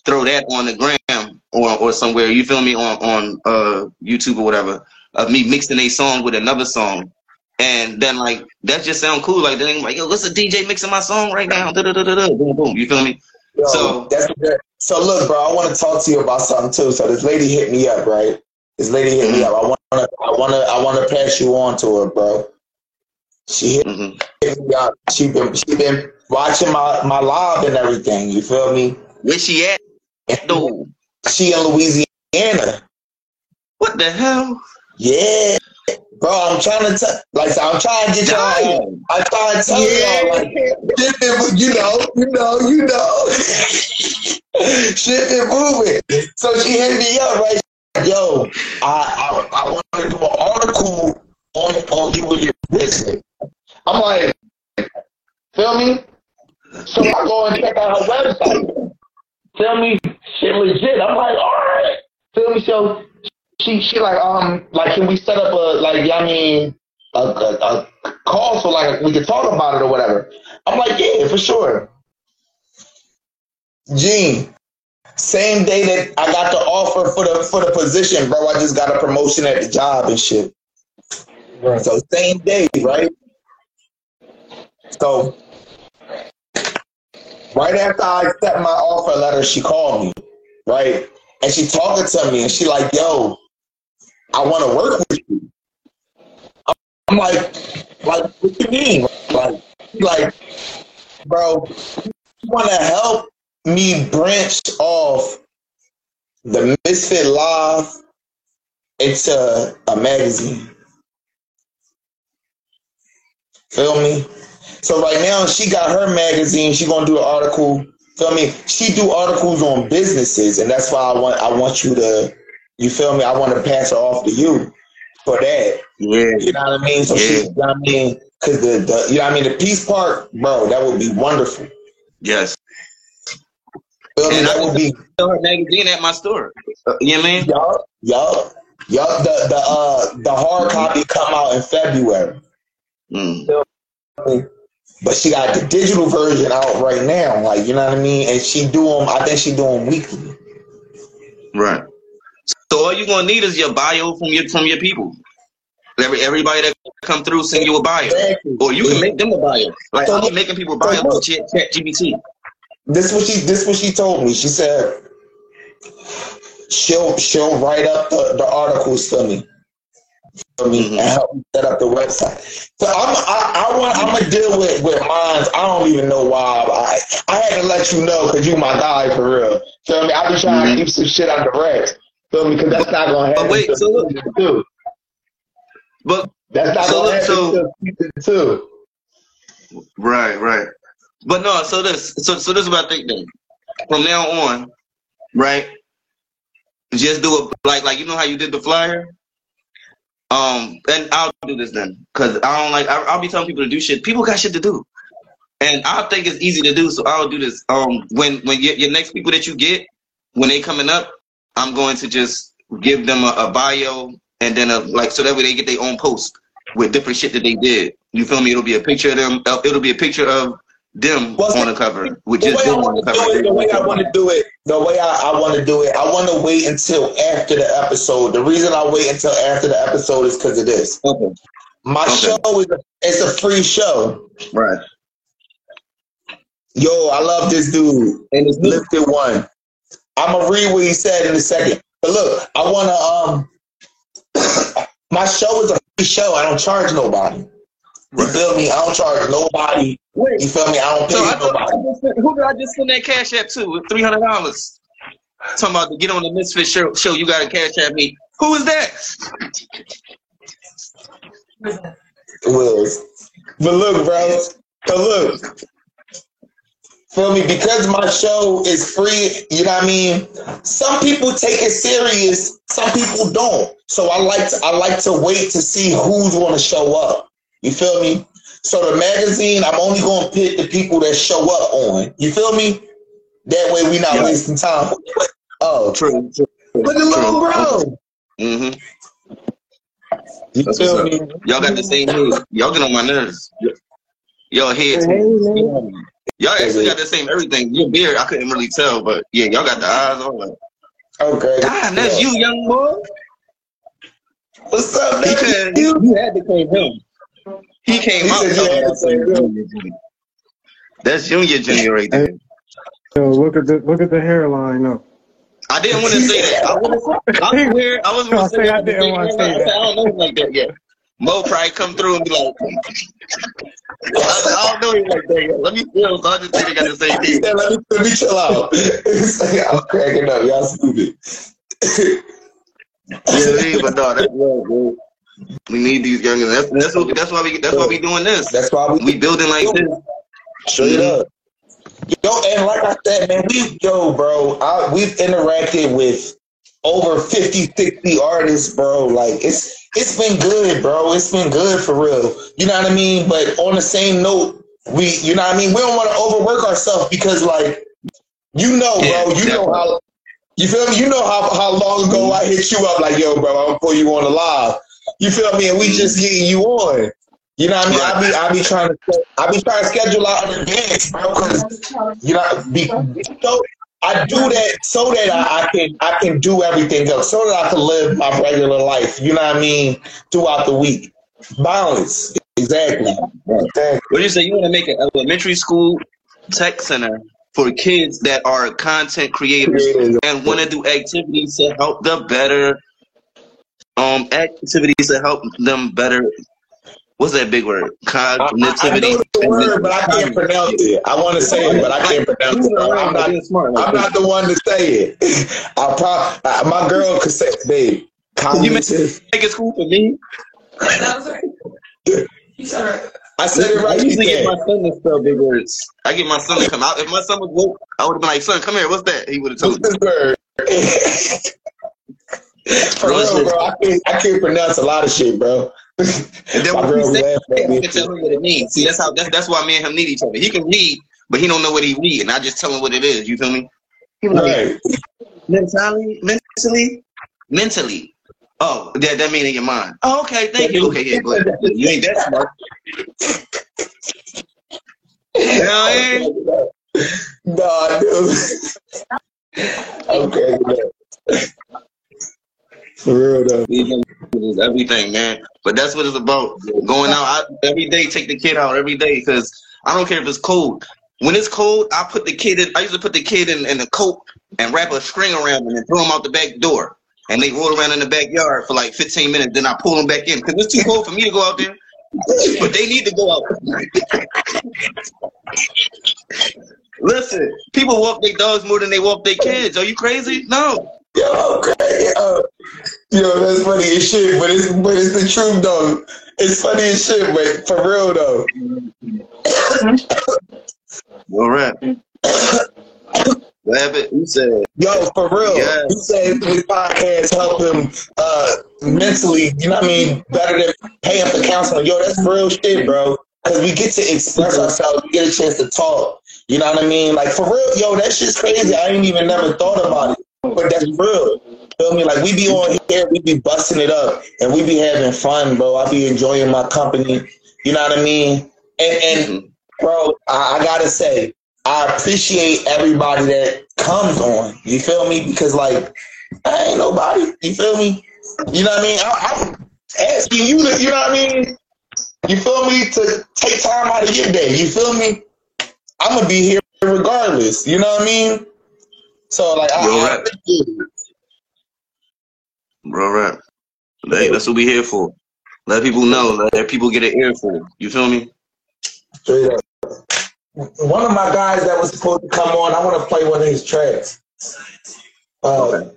Throw that on the gram or, or somewhere. You feel me on on uh, YouTube or whatever of me mixing a song with another song, and then like that just sound cool. Like then like yo, what's a DJ mixing my song right now? Da, da, da, da, da. Boom boom. You feel me?
Yo,
So-
that's good. So look, bro, I want to talk to you about something too. So this lady hit me up, right? This lady hit me up. I want to, I want to, I want to pass you on to her, bro. She hit,
hmm
hit me up. She been, she been watching my my live and everything. You feel me?
Where she at? though?
She in Louisiana.
What the hell?
Yeah, bro. I'm trying to tell, like, I'm trying to get y'all. I'm trying to tell y'all, like, shit you know, you know, you know, *laughs* shit been moving. So she hit me up, right? Yo, I I, I want to do an article on on you with your business. I'm like, feel me? So I go and check out her website. Tell me? Shit legit. I'm like, all right. Feel me? So she she like um like can we set up a like I mean a, a, a call so like we can talk about it or whatever. I'm like yeah for sure. Gene, same day that I got the offer for the for the position, bro. I just got a promotion at the job and shit.
Right.
So same day, right? So right after I accept my offer letter, she called me, right? And she talking to me and she like, yo, I want to work with you. I'm like, like, what do you mean? Like, like, bro, you want to help me branch off the Mysfit Live into a magazine. Feel me? So right now she got her magazine. She gonna do an article. Feel me? She do articles on businesses, and that's why I want I want you to. You feel me? I want to pass her off to you for that.
Yeah.
You know what I mean? So she,
Yeah.
you know what I mean? Cause the, the you know what I mean the Peace part, bro, that would be wonderful.
Yes.
Feel me?
And I
That would be
her magazine at my store. Uh, you know what I mean?
yup, yup, yup. The the uh the hard copy come out in February.
Mm.
But she got the digital version out right now, like you know what I mean. And she do them. I think she do them weekly.
Right. So all you gonna need is your bio from your from your people. Every everybody that come through send you a bio,
Exactly.
or you can make them a bio. Like
So
be making people bio
so
on
look.
Chat Chat GPT.
This what she this what she told me. She said, she'll she'll write up the, the articles for me. For me
Mhm.
and help me set up the website. So I'm I, I want I'm gonna deal with with mines. I don't even know why. I I had to let you know because you my guy for real. Feel me? I be trying
Mhm.
to keep some shit on direct. Feel me? Because that's not gonna happen.
But wait, so look-. But
That's not
So
gonna
look,
happen
so-
till season two.
right, right. But no, so this so so this is what I think then. From now on, right? Just do it like like you know how you did the flyer? Um, and I'll do this then. Cause I don't like I, I'll be telling people to do shit. People got shit to do. And I think it's easy to do, so I'll do this. Um, when when your, your next people that you get, when they coming up, I'm going to just give them a, a bio and then a like so that way they get their own post with different shit that they did. You feel me? It'll be a picture of them. uh, It'll be a picture of them
Well,
on the cover with just
I
them on the cover.
it, the way I want to do it, the way I, I want to do it, I want to wait until after the episode. The reason I wait until after the episode is because of this.
Okay.
My
Okay.
show is a, it's a free show.
Right.
Yo, I love this dude.
And it's.
Lifted one. I'm gonna read what he said in a second. But look, I wanna um *coughs* my show is a free show. I don't charge nobody. You feel me? I don't charge nobody.
Wait.
You feel me? I don't pay
So I
nobody.
Just sent- who did I just send that cash app to? Three hundred dollars. Talking about to get on the Mysfit show, show. You got to cash app me. Who is that?
Wills. But look, bro. So look. Feel me? Because my show is free, you know what I mean? Some people take it serious, some people don't. So I like to I like to wait to see who's gonna show up. You feel me? So the magazine, I'm only gonna pick the people that show up on. You feel me? That way we not
Yeah.
wasting time. *laughs* Oh,
True. true.
look at little bro.
Mm-hmm.
You
That's
feel me?
Y'all got the same head. Y'all get on my nerves. Y'all heads.
Hey.
Y'all actually got the same everything. Your beard, I couldn't really tell, but yeah, y'all got the eyes on it.
Okay.
Damn, that's
Yeah.
you, young boy.
What's up,
He
nephew?
could, you had to claim him. He came
He
out
said you
talking
had
about
to claim
Junior
him.
Junior. That's Junior Junior right there.
Yo, look at the look at the hairline up.
I didn't want to say that. I, wanna, I swear, I was *laughs* going to
say
say
I didn't wanna say that.
I don't know him like that yet. Mo probably come through and be like, *laughs* I, I don't know him like that yet. Let me feel. So I just think they got the same thing.
said, let me, let me chill out. *laughs* Like, I'm cracking up. Y'all stupid.
You know what I mean? But no, that's real, bro. We need these youngins. That's that's what that's why we that's why we doing this.
That's why we
We building like this.
straight mm-hmm. up. Yo, and like I said, man, we yo, bro, I, we've interacted with over 50, 60 artists, bro. Like it's it's been good, bro. It's been good for real. You know what I mean? But on the same note, we you know what I mean, we don't want to overwork ourselves because like you know,
Yeah,
bro, you know how you feel me? You know how, how long ago I hit you up like, yo, bro, I'm gonna put you on the live. You feel me? And we just getting you on. You know what I mean? I be I be trying to I be trying to schedule out in advance, bro, 'cause, you know, be, so I do that so that I, I can I can do everything else, so that I can live my regular life. You know what I mean? Throughout the week, balance. Exactly. Exactly.
What do you say? You want to make an elementary school tech center for kids that are content creators and want to do activities to help the better um activities to help them better. What's that big word?
I, I- I
Cognitivity.
know the word, but I can't pronounce it. I want to say it, but I can't pronounce it. I'm not. I'm not the one to say it. *laughs* I probably my girl could say, it, babe. Cognitive.
Make it school for me.
I said it right.
I
right.
usually get my son to spell big words. I get my son to come out. If my son was woke, I would have been like, "Son, come here. What's that?" He would have told me. *laughs*
this word? For real, bro. I can't, I can't pronounce a lot of shit, bro.
And then
My
when
girl
he
be
say
laughing
it,
at
I
me.
can tell him what it means. See, that's how that's, that's why me and him need each other. He can read, but he don't know what he read, and I just tell him what it is. You feel me? He was like,
Right.
mentally, mentally, mentally. Oh, that that mean in your mind. Oh, okay, thank you. Okay, yeah, go ahead. You ain't that smart. You know what I mean?
No, I do. okay. For real though.
It's everything, man. But that's what it's about. Going out I, every day, take the kid out every day because I don't care if it's cold. When it's cold, I put the kid in. I used to put the kid in, in a coat and wrap a string around him and throw him out the back door. And they roll around in the backyard for like 15 minutes. Then I pull them back in because it's too cold for me to go out there. But they need to go out. *laughs* Listen, people walk their dogs more than they walk their kids. Are you crazy? No.
Yo, crazy. Uh, yo, that's funny as shit, but it's but it's the truth though. It's funny as shit, but for real though.
All right. What happened? You said,
Yo, for real.
Yeah.
He said this podcast help him uh mentally, you know what I mean, better than paying for counseling. Yo, that's real shit, bro. Cause we get to express ourselves, we get a chance to talk. You know what I mean? Like for real, yo, that shit's crazy. I ain't even never thought about it. But that's real. Feel me? Like we be on here, we be busting it up and we be having fun, bro. I be enjoying my company. You know what I mean? And and bro, I, I gotta say, I appreciate everybody that comes on. You feel me? Because like I ain't nobody. You feel me? You know what I mean? I, I'm asking you to, you know what I mean? You feel me? To take time out of your day. You feel me? I'm gonna be here regardless. You know what I mean? So like, I,
You're
I
right.
appreciate it.
bro, right. Hey, that's what we here for. Let people know. Let people get an earful. You feel me?
Straight up. One of my guys that was supposed to come on, I want to play one of his tracks. Uh,
Okay.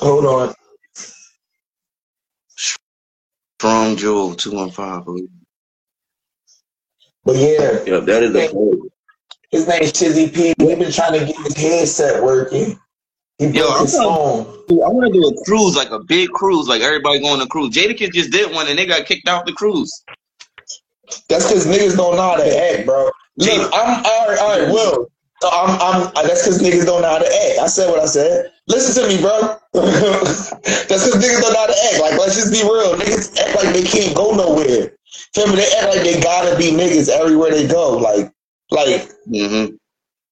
Hold on.
Strong Jewel 215, I believe.
But yeah,
Yep, that is a
his name's Chizzy P. We've been trying to get his headset working. He
Yo,
broke
I'm
his phone.
I want to do a cruise, like a big cruise, like everybody going to cruise. Jadakiss just did one and they got kicked off the cruise.
That's because niggas don't know how to act, bro. Look, I'm all right, all right, Will. So I'm, I'm. Uh, that's because niggas don't know how to act. I said what I said. Listen to me, bro. *laughs* that's because niggas don't know how to act. Like, let's just be real. Niggas act like they can't go nowhere. Feel me? They act like they gotta be niggas everywhere they go. Like, like,
Mm-hmm.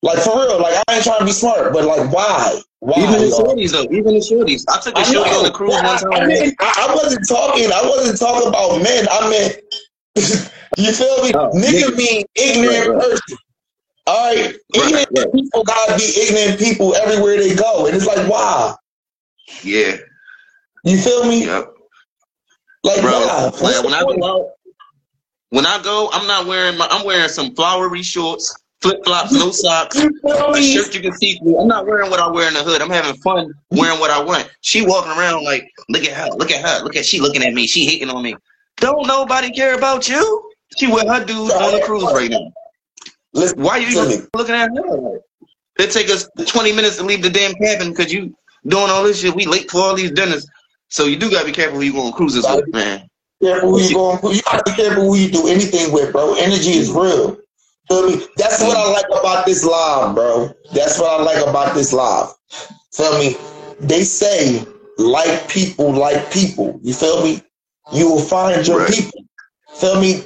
like for real. Like, I ain't trying to be smart, but like, why? Why?
Even the shorties, though. Even the shorties. I took a shorty on the cruise one
I, I,
time.
mean, I, I wasn't talking. I wasn't talking about men. I meant, *laughs* you feel me?
Oh,
Nigga
nigga.
mean ignorant
Right, right.
person. All right, ignorant
right.
people gotta be ignorant people everywhere they go, and it's like, why?
Yeah.
You feel me?
Yep.
Like,
Bro,
why?
Like, when I go out, when I go, I'm not wearing my, I'm wearing some flowery shorts, flip flops, no socks, a shirt you can see through. I'm not wearing what I wear in the hood. I'm having fun wearing what I want. She walking around like, look at her, look at her, look at she looking at me, she hating on me. Don't nobody care about you. She with her dude on the cruise right now.
Listen
Why you
to me.
even looking at her? It take us 20 minutes to leave the damn cabin because you doing all this shit. We late for all these dinners. So you do gotta be careful who you going cruises with, man.
Careful who you going. You gotta be careful who you do anything with, bro. Energy is real. Feel me? That's what I like about this live, bro. That's what I like about this live. Feel me? They say like people like people. You feel me? You will find your
Right.
people. Feel me?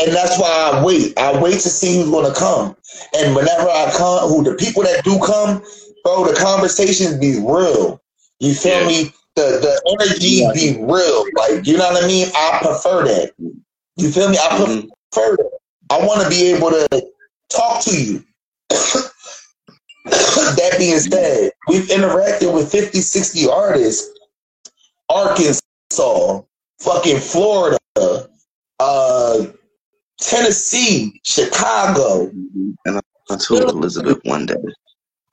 And that's why I wait. I wait to see who's gonna come. And whenever I come, who the people that do come, bro, the conversations be real. You feel
Yeah.
me? The the energy be real. Like you know what I mean? I prefer that. You feel me? I
Mhm.
prefer that. I want to be able to talk to you. *coughs* that being said, we've interacted with 50, 60 artists. Arkansas, fucking Florida, uh, Tennessee, Chicago.
And I told Elizabeth one day,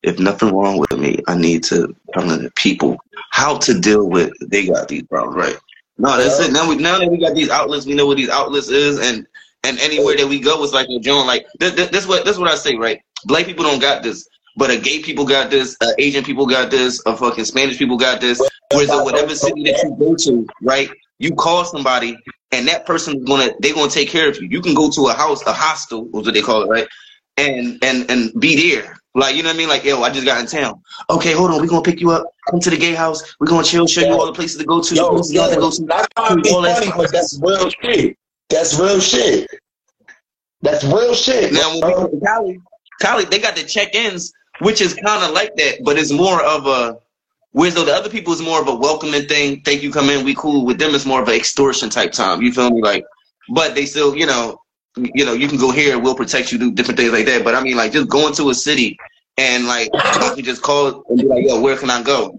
if nothing wrong with me, I need to tell the people how to deal with. They got these problems, right? No, that's
Yeah.
it. Now we now that we got these outlets, we know what these outlets is, and and anywhere that we go, it's like a joint. Like this, this, this what this what I say, right? Black people don't got this, but a gay people got this, uh, Asian people got this, a fucking Spanish people got this. Whereas in whatever city that you go to, right? You call somebody, and that person's gonna they're gonna take care of you. You can go to a house, a hostel, is what they call it, right? and and and be there. Like you know what I mean? Like yo, I just got in town. Okay, hold on, we're gonna pick you up. Come to the gay house. We're gonna chill, show you all the places to go to.
Yo,
places not to go to.
not trying to be
All that
funny, but that's real shit. That's real shit. That's real shit.
Now when we
bro.
go to Cali, Cali, they got the check-ins, which is kind of like that, but it's more of a. Whereas though the other people is more of a welcoming thing. Thank you, come in, we cool. With them, it's more of an extortion type time. You feel me? Like, but they still, you know, you know, you can go here, we'll protect you, do different things like that. But I mean, like, just going to a city and like I can just call and be like, yo, where can I go?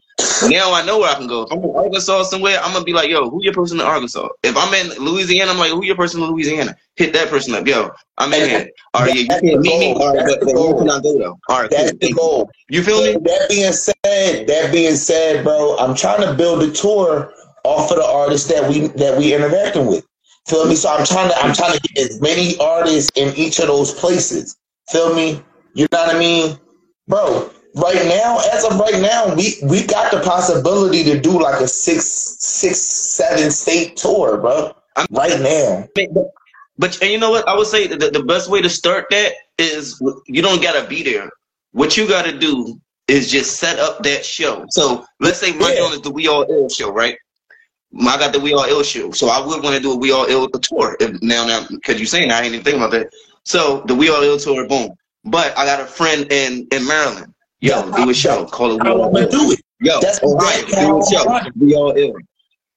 Now I know where I can go. If I'm in Arkansas somewhere, I'm gonna be like, yo, who your person in Arkansas? If I'm in Louisiana, I'm like, who your person in Louisiana? Hit that person up, yo. I'm in here. All right, yeah, you can't meet me. All right,
That's
but,
the
but where
goal.
can I go though? All right,
That's
cool.
the
you.
goal.
You feel me?
That being said, that being said, bro, I'm trying to build a tour off of the artists that we that we interacting with. Feel me? So I'm trying to I'm trying to get as many artists in each of those places. Feel me? You know what I mean, bro? Right now, as of right now, we we got the possibility to do like a six six seven state tour, bro.
I'm-
Right now,
But, and you know what? I would say the, the best way to start that is you don't gotta be there. What you gotta do is just set up that show. So let's say my
Yeah.
joint is the We All Ill show, right? I got the We All Ill show, so I would want to do a We All Ill tour. If now, now, because you're saying I ain't even thinking about that. So the We All Ill tour, boom. But I got a friend in in Maryland. Yo, do a show called it We All Ill.
do it.
Yo,
That's
Ohio, do a show.
Running.
We All Ill.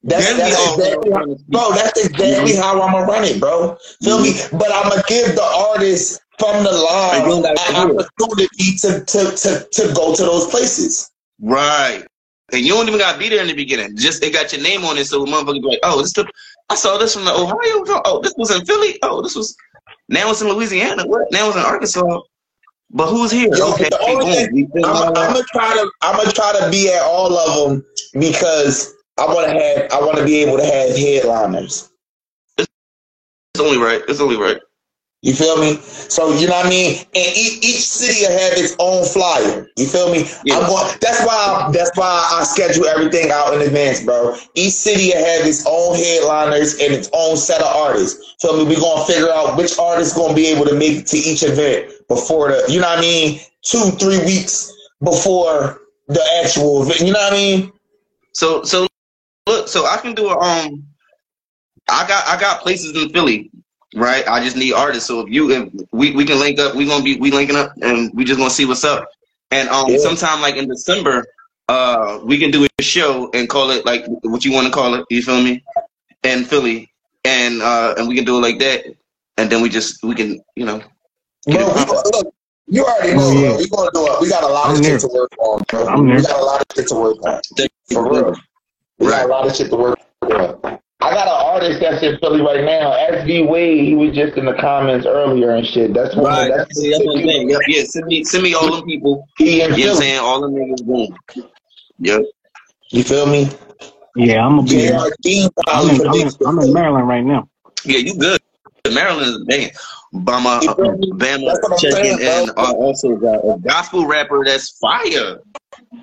That's, that's
we all
exactly how, bro. That's exactly how I'm gonna run it, bro. Feel me? Mm-hmm. But I'm gonna give the artists from the line an opportunity to, to to to go to those places.
Right. And you don't even gotta be there in the beginning. Just they got your name on it, so motherfucker be like, oh, this the I saw this from the Ohio. Oh, this was in Philly. Oh, this was now it's in Louisiana. What? Now it's in Arkansas. But who's here?
Yo,
okay,
thing- I'm, I'm gonna try to I'm gonna try to be at all of them because I want to have I want to be able to have headliners.
it's only right. It's only right.
You feel me? So you know what I mean. And each, each city will have its own flyer. You feel me?
Yeah.
I'm going. That's why. I, that's why I schedule everything out in advance, bro. Each city will have its own headliners and its own set of artists. Feel me? We're gonna figure out which artist gonna be able to make it to each event before the. You know what I mean? Two, three weeks before the actual event. You know what I mean?
So so look, so I can do a um I got I got places in Philly, right? I just need artists. So if you if we, we can link up, we gonna be we linking up and we just gonna see what's up. And um
Yeah.
sometime like in December, uh we can do a show and call it like what you wanna call it, you feel me? In Philly. And uh and we can do it like that. And then we just we can, you know, Get
Bro, we,
poppin'.
look, you already know,
Oh, yeah.
bro. We gonna do it. We got a lot
I'm
of
there.
shit to work on, bro.
I'm
we
there.
got a lot of shit to work on. For real. We got a lot of shit to work on. I got an artist that's in Philly right now. SB Wade, he was just in the comments earlier and shit. That's one
Right, that's,
that's,
that's what I'm saying. Yep, yeah, send me send me all them people.
he in
You know what I'm saying? All them niggas boom. Yep.
You feel me?
Yeah, I'm gonna be there.
JR
I'm in, I'm, in, I'm in Maryland right now.
Yeah, you good. Maryland is banging. Bama,
You feel me?
Bama
That's what I'm
checking,
saying,
and uh, also got a gospel rapper that's fire.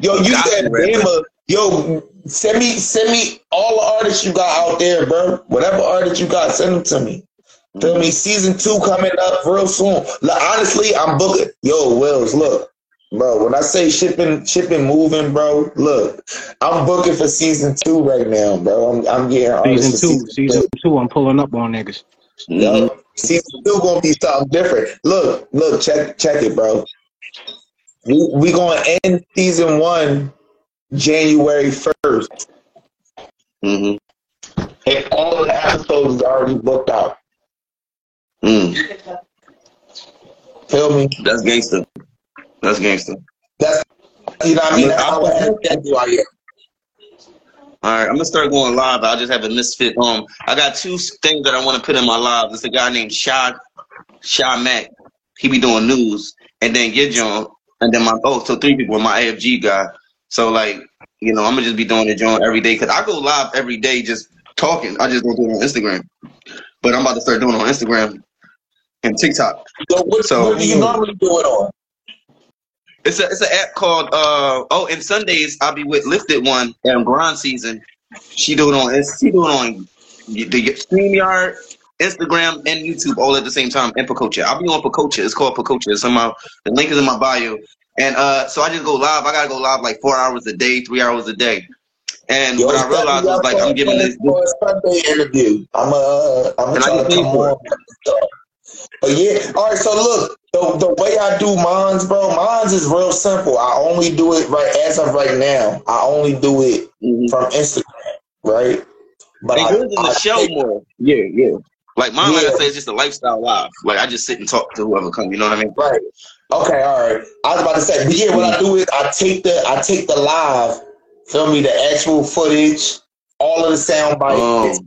Yo, you
Gospel
said
rapper.
Bama. Yo, send me send me all the artists you got out there, bro. Whatever artists you got, send them to me. Feel me? Season two coming up real soon. Look, honestly, I'm booking. Yo, Wills, look, bro. When I say shipping, shipping, moving, bro. Look, I'm booking for season two right now, bro. I'm, I'm getting
Season two, season two, I'm pulling up on niggas.
Mhm.
Season two gonna be something different. Look, look, check, check it, bro. We we gonna end season one January first,
Mhm.
and all the episodes are already booked out.
Mm.
Feel me?
That's gangster. That's gangster.
That's you know what I mean.
Look,
That's how
I'm-
I I.
All right, I'm gonna start going live. I just have a misfit. Um, I got two things that I want to put in my live. It's a guy named Shy, Shy Mac. He be doing news, and then Get John, and then my oh, so three people. My AFG guy. So like, you know, I'm gonna just be doing it John every day because I go live every day just talking. I just don't do it on Instagram, but I'm about to start doing it on Instagram and TikTok.
So what,
So-
what do you normally do it on?
It's a it's an app called uh oh and Sundays I'll be with Lifted One and Grind Season. She do it on she do it on the StreamYard, Instagram, and YouTube all at the same time and Pococha. I'll be on Pococha. It's called Pococha. It's in my the link is in my bio. And uh so I just go live. I gotta go live like four hours a day, three hours a day. And
Yo,
what I realized was like I'm giving this,
for a Sunday interview. I'm uh, I'm trying to come on. But yeah, all right. So look, the, the way I do mines, bro, mines is real simple. I only do it right as of right now. I only do it
Mhm.
from Instagram, right? But
And
I,
yours is
I
show
take-
more. Yeah, yeah. Like mine, like I say, it's just a lifestyle live. Like I just sit and talk to whoever comes. You know what I mean?
right. Okay, all right. I was about to say, but yeah, what I do is I take the I take the live, feel me, the actual footage, all of the sound bites.
Oh.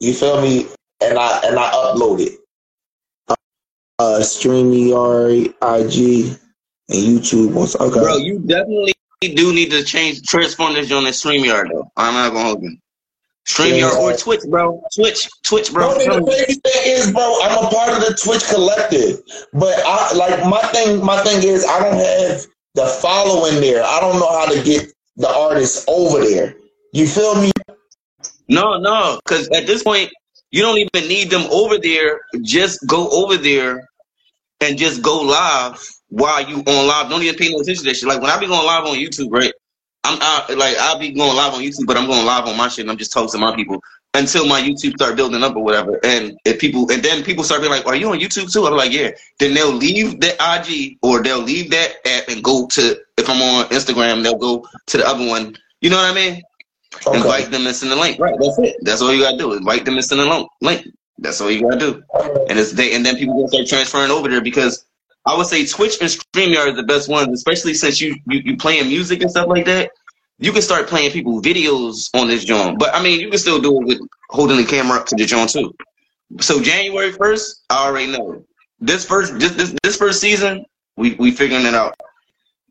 You feel me, and I and I upload it. Uh, StreamYard, IG, and YouTube. Also. Okay.
Bro, you definitely do need to change transform this on the StreamYard though. I'm not gonna hold you. StreamYard or Twitch, bro. Twitch, Twitch, bro.
Bro, the crazy thing is, bro, I'm a part of the Twitch collective, but I like my thing. My thing is, I don't have the following there. I don't know how to get the artists over there. You feel me?
No, no, because at this point, you don't even need them over there. Just go over there and just go live while you on live. Don't even pay no attention to that shit. Like when I be going live on YouTube, right? I'm out, like I'll be going live on YouTube, but I'm going live on my shit and I'm just talking to my people until my YouTube start building up or whatever. And if people and then people start being like, Are you on YouTube too? I'm like, Yeah. Then they'll leave the IG or they'll leave that app and go to if I'm on Instagram, they'll go to the other one. You know what I mean?
Okay.
Invite them and send the link. Right, that's it. That's all you gotta do. Invite them and send the link. Link. That's all you gotta do. And it's they and then people gonna start transferring over there because I would say Twitch and StreamYard are the best ones, especially since you you, you playing music and stuff like that. You can start playing people videos on this joint. But I mean you can still do it with holding the camera up to the joint too. So January first, I already know. This first this this, this first season, we we figuring it out.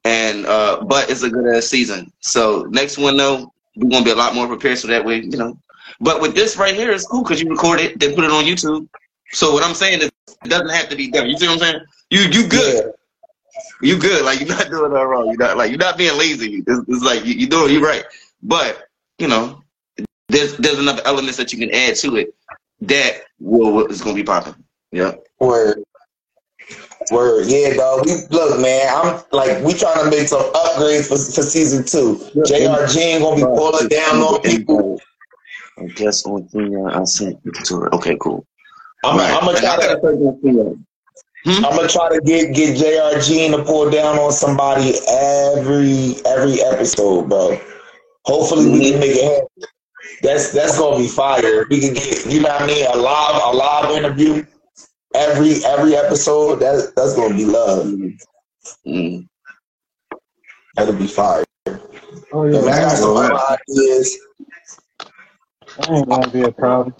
And uh but it's a good ass season. So next one though, we're gonna be a lot more prepared so that way, you know. But with this right here, it's cool because you record it, then put it on YouTube. So what I'm saying is, it doesn't have to be done. You see what I'm saying? You you good? You good? Like you're not doing that wrong. You're not like you're not being lazy. It's, it's like you, you're doing you right. But you know, there's there's enough elements that you can add to it that will is gonna be popping. Yeah.
Word. Word. Yeah, dog. We look, man. I'm like we trying to make some upgrades for, for season two. JRG ain't gonna be pulling down on people.
I guess on thing I sent it to her. Okay, cool.
I'm,
Right.
I'm gonna
I
try
gotta
to
start doing Theo. Hmm?
I'm gonna try to get get JRG to pull down on somebody every every episode, bro. Hopefully we can make it happen. That's that's gonna be fire. We can get you know what I mean a live a live interview every every episode. That that's gonna be love.
Mm.
That'll be fire.
Oh
And
yeah,
I got
that
some ideas.
that ain't gonna be a problem.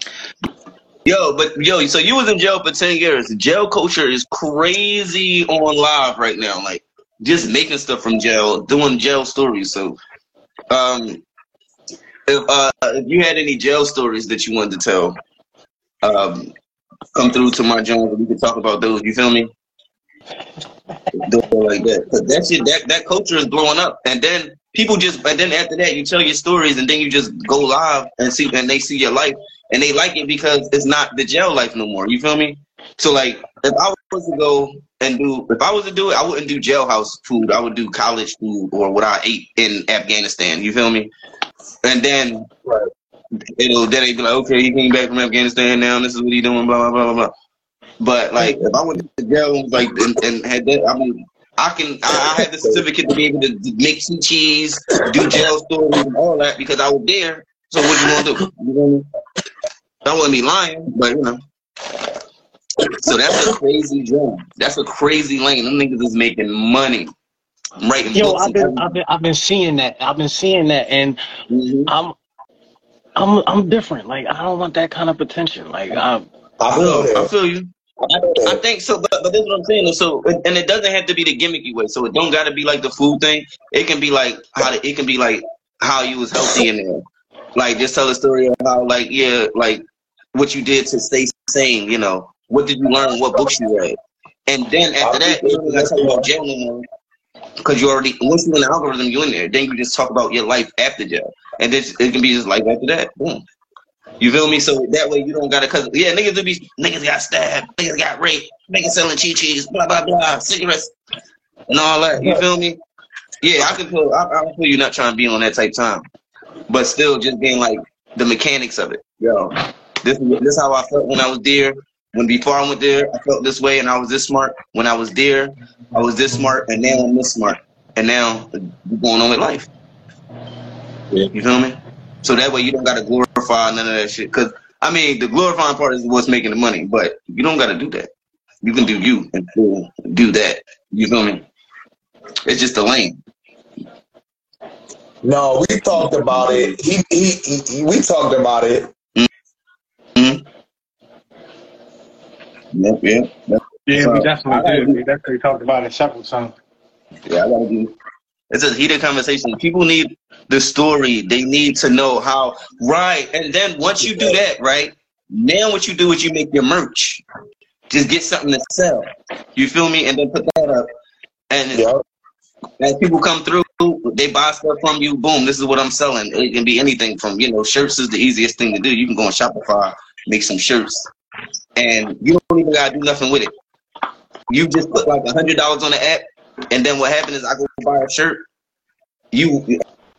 Yo, but yo, so you was in jail for ten years. Jail culture is crazy on live right now. Like just making stuff from jail, doing jail stories. So, um, if uh, if you had any jail stories that you wanted to tell, um, come through to my Jones and we can talk about those. You feel me? Like that. Cause that shit, that that culture is blowing up, and then people just, and then after that, you tell your stories, and then you just go live and see, and they see your life, and they like it because it's not the jail life no more. You feel me? So like, if I was to go and do, if I was to do it, I wouldn't do jailhouse food. I would do college food or what I ate in Afghanistan. You feel me? And then right. it'll then they be like, okay, he came back from Afghanistan now, and this is what he doing, blah blah blah blah. But like, if I went to jail and like and, and had that, I mean, I can I, had the certificate to be able to make some cheese, do jail stories and all that because I was there. So what you gonna do? You know I mean? I wouldn't be lying, but you know. So that's a crazy job. That's a crazy lane. Them niggas is making money. I'm writing
Yo,
books
I've been. I've been, I've been seeing that. I've been seeing that, and
Mhm.
I'm, I'm, I'm different. Like I don't want that kind of attention. Like I,
I feel
No, I feel you. I, I think so, but, but that's what I'm saying. So, and it doesn't have to be the gimmicky way. So it don't got to be like the food thing. It can be like how the, it can be like how you was healthy in there. Like just tell a story of how like yeah, like what you did to stay sane. You know, what did you learn? What books you read? And then after that, gotta talk about jail. Because you already once you in the algorithm, you in there. Then you just talk about your life after jail, and this it can be just life after that. Boom. You feel me? So that way you don't gotta cause yeah, niggas do be niggas got stabbed, niggas got raped, niggas selling chi chis, blah blah blah, cigarettes and all that. You feel me? Yeah, I can feel I, I feel you not trying to be on that type time. But still just being like the mechanics of it. Yo, this is this is how I felt when I was there. When before I went there, I felt this way and I was this smart. When I was there, I was this smart and now I'm this smart. And now we're going on with life. Yeah. You feel me? So that way you don't gotta glorify none of that shit. Cause I mean the glorifying part is what's making the money, but you don't gotta do that. You can do you and do that. You feel me? It's just the lane.
No, we talked about it. He, he, he- we talked about it.
Mm-hmm. Yep, yep, yep.
Yeah,
So,
we
I
definitely
gotta
did.
do-
We definitely talked about it several times.
Yeah, I gotta do. It's a heated conversation. People need the story. They need to know how. Right, and then once you do that, right, now what you do is you make your merch. Just get something to sell. You feel me? And then put that up. And
Yep.
As people come through, they buy stuff from you. Boom, this is what I'm selling. It can be anything from you know shirts is the easiest thing to do. You can go on Shopify, make some shirts, and you don't even gotta do nothing with it. You just put like a hundred dollars on the app, and then what happens is I go buy a shirt. You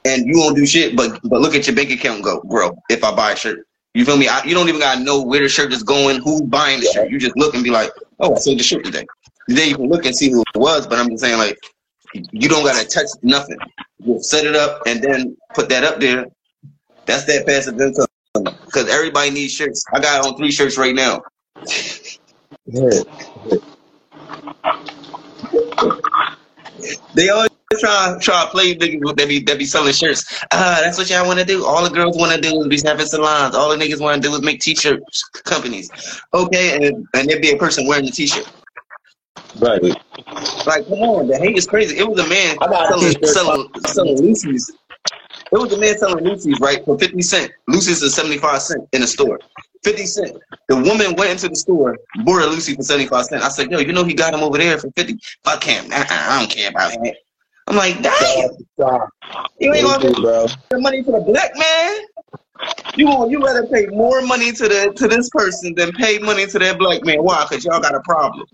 and you won't do shit, but but look at your bank account go grow if I buy a shirt. You feel me? I, you don't even gotta know where the shirt is going, who's buying the shirt. You just look and be like, oh, I sold the shirt today. Then you can look and see who it was. But I'm just saying, like, you don't gotta touch nothing. You set it up and then put that up there. That's that passive income. Because everybody needs shirts. I got on three shirts right now. They always try try to play niggas that be that be selling shirts. Ah, that's what y'all want to do. All the girls want to do is be having salons. All the niggas want to do is make t-shirts companies. Okay, and and there be a person wearing the t-shirt.
Right.
Like, come on, the hate is crazy. It was a man
I got a
selling selling, selling Lucy's. It was a man selling Lucy's right for fifty cent. Lucy's is seventy five cent in the store. Fifty cent. The woman went into the store, bought a Lucy for seventy five cent. I said, yo, you know he got him over there for fifty. Fuck him. Uh-uh, I don't care about him. I'm like, damn,
Stop.
you ain't gonna give
bro.
the money for the black man. You want you rather pay more money to the to this person than pay money to that black man. Why? Cause y'all got a problem.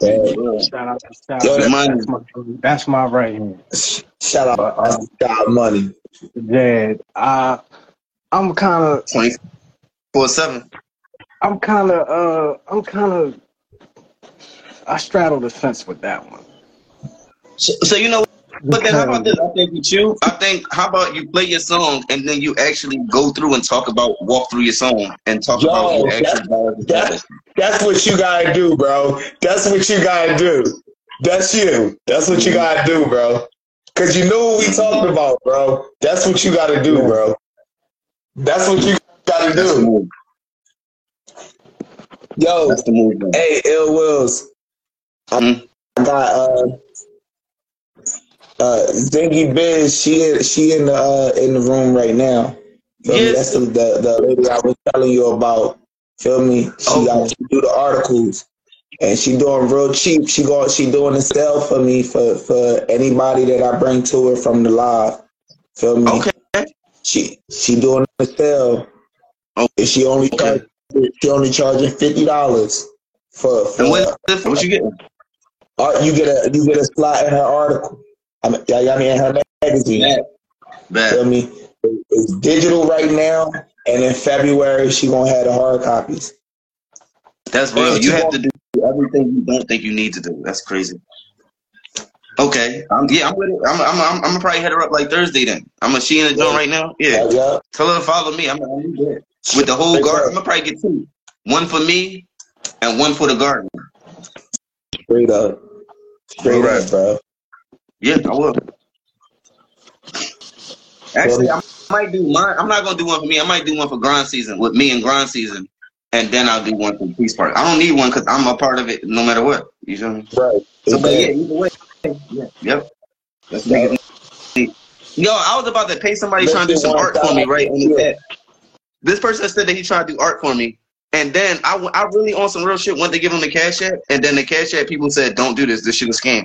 Yeah.
Shout out to
Yo,
That's,
money.
my, that's my right hand.
Shout out
Uh,
to God Money.
Yeah, I, I'm kind of,
Twenty four seven.
I'm kind of, uh, I'm kind of, I straddle the fence with that one.
So, so you know, but then how about this? I think with you, I think how about you play your song and then you actually go through and talk about walk through your song and talk
Yo,
about your actual
that- That's what you gotta do, bro. That's what you gotta do. That's you. That's what you gotta do, bro. Cause you know what we talked about, bro. That's what you gotta do, bro. That's what you gotta do. Yo,
That's the move. man.
hey, Illz Willz.
Mhm.
I got uh uh Zingy Biz, she in she in the uh in the room right now. Feel me?
Yes.
That's the, the the lady I was telling you about. Feel me? She
Okay.
got she do the articles. And she doing real cheap. She go she doing a sale for me for for anybody that I bring to her from the live. Feel me?
Okay.
She she doing a sale.
Oh,
And she only
okay.
charge, she only charging fifty dollars for for
And what, what you getting?
art. You get a you get a slot in her article. I mean, I mean in her magazine. Feel me? It's digital right now, and in February she gonna have the hard copies.
That's real. You have to do everything you don't think you need to do. That's crazy. Okay. Um, yeah, I'm with it. I'm, I'm, I'm, I'm gonna probably head her up like Thursday then. I'm gonna she in the joint right now. Yeah.
Yeah.
Tell her to follow me. I'm that. With the whole garden. I'm gonna probably get two. One for me and one for the garden.
Straight up. Straight up, bro.
Yeah, I will. Actually, I might do mine. I'm not gonna do one for me. I might do one for grind season with me and grind season, and then I'll do one for Peace Park. I don't need one because I'm a part of it no matter what. You feel me?
Right.
So, but yeah, either way, yeah, yep. Let's make it. Yo, I was about to pay somebody
Let's
trying to do some art for me, right?
Yeah.
This person said that he tried to do art for me, and then I, I really on some real shit. Went to give him the cash app, and then the cash app people said, "Don't do this. This shit is scam."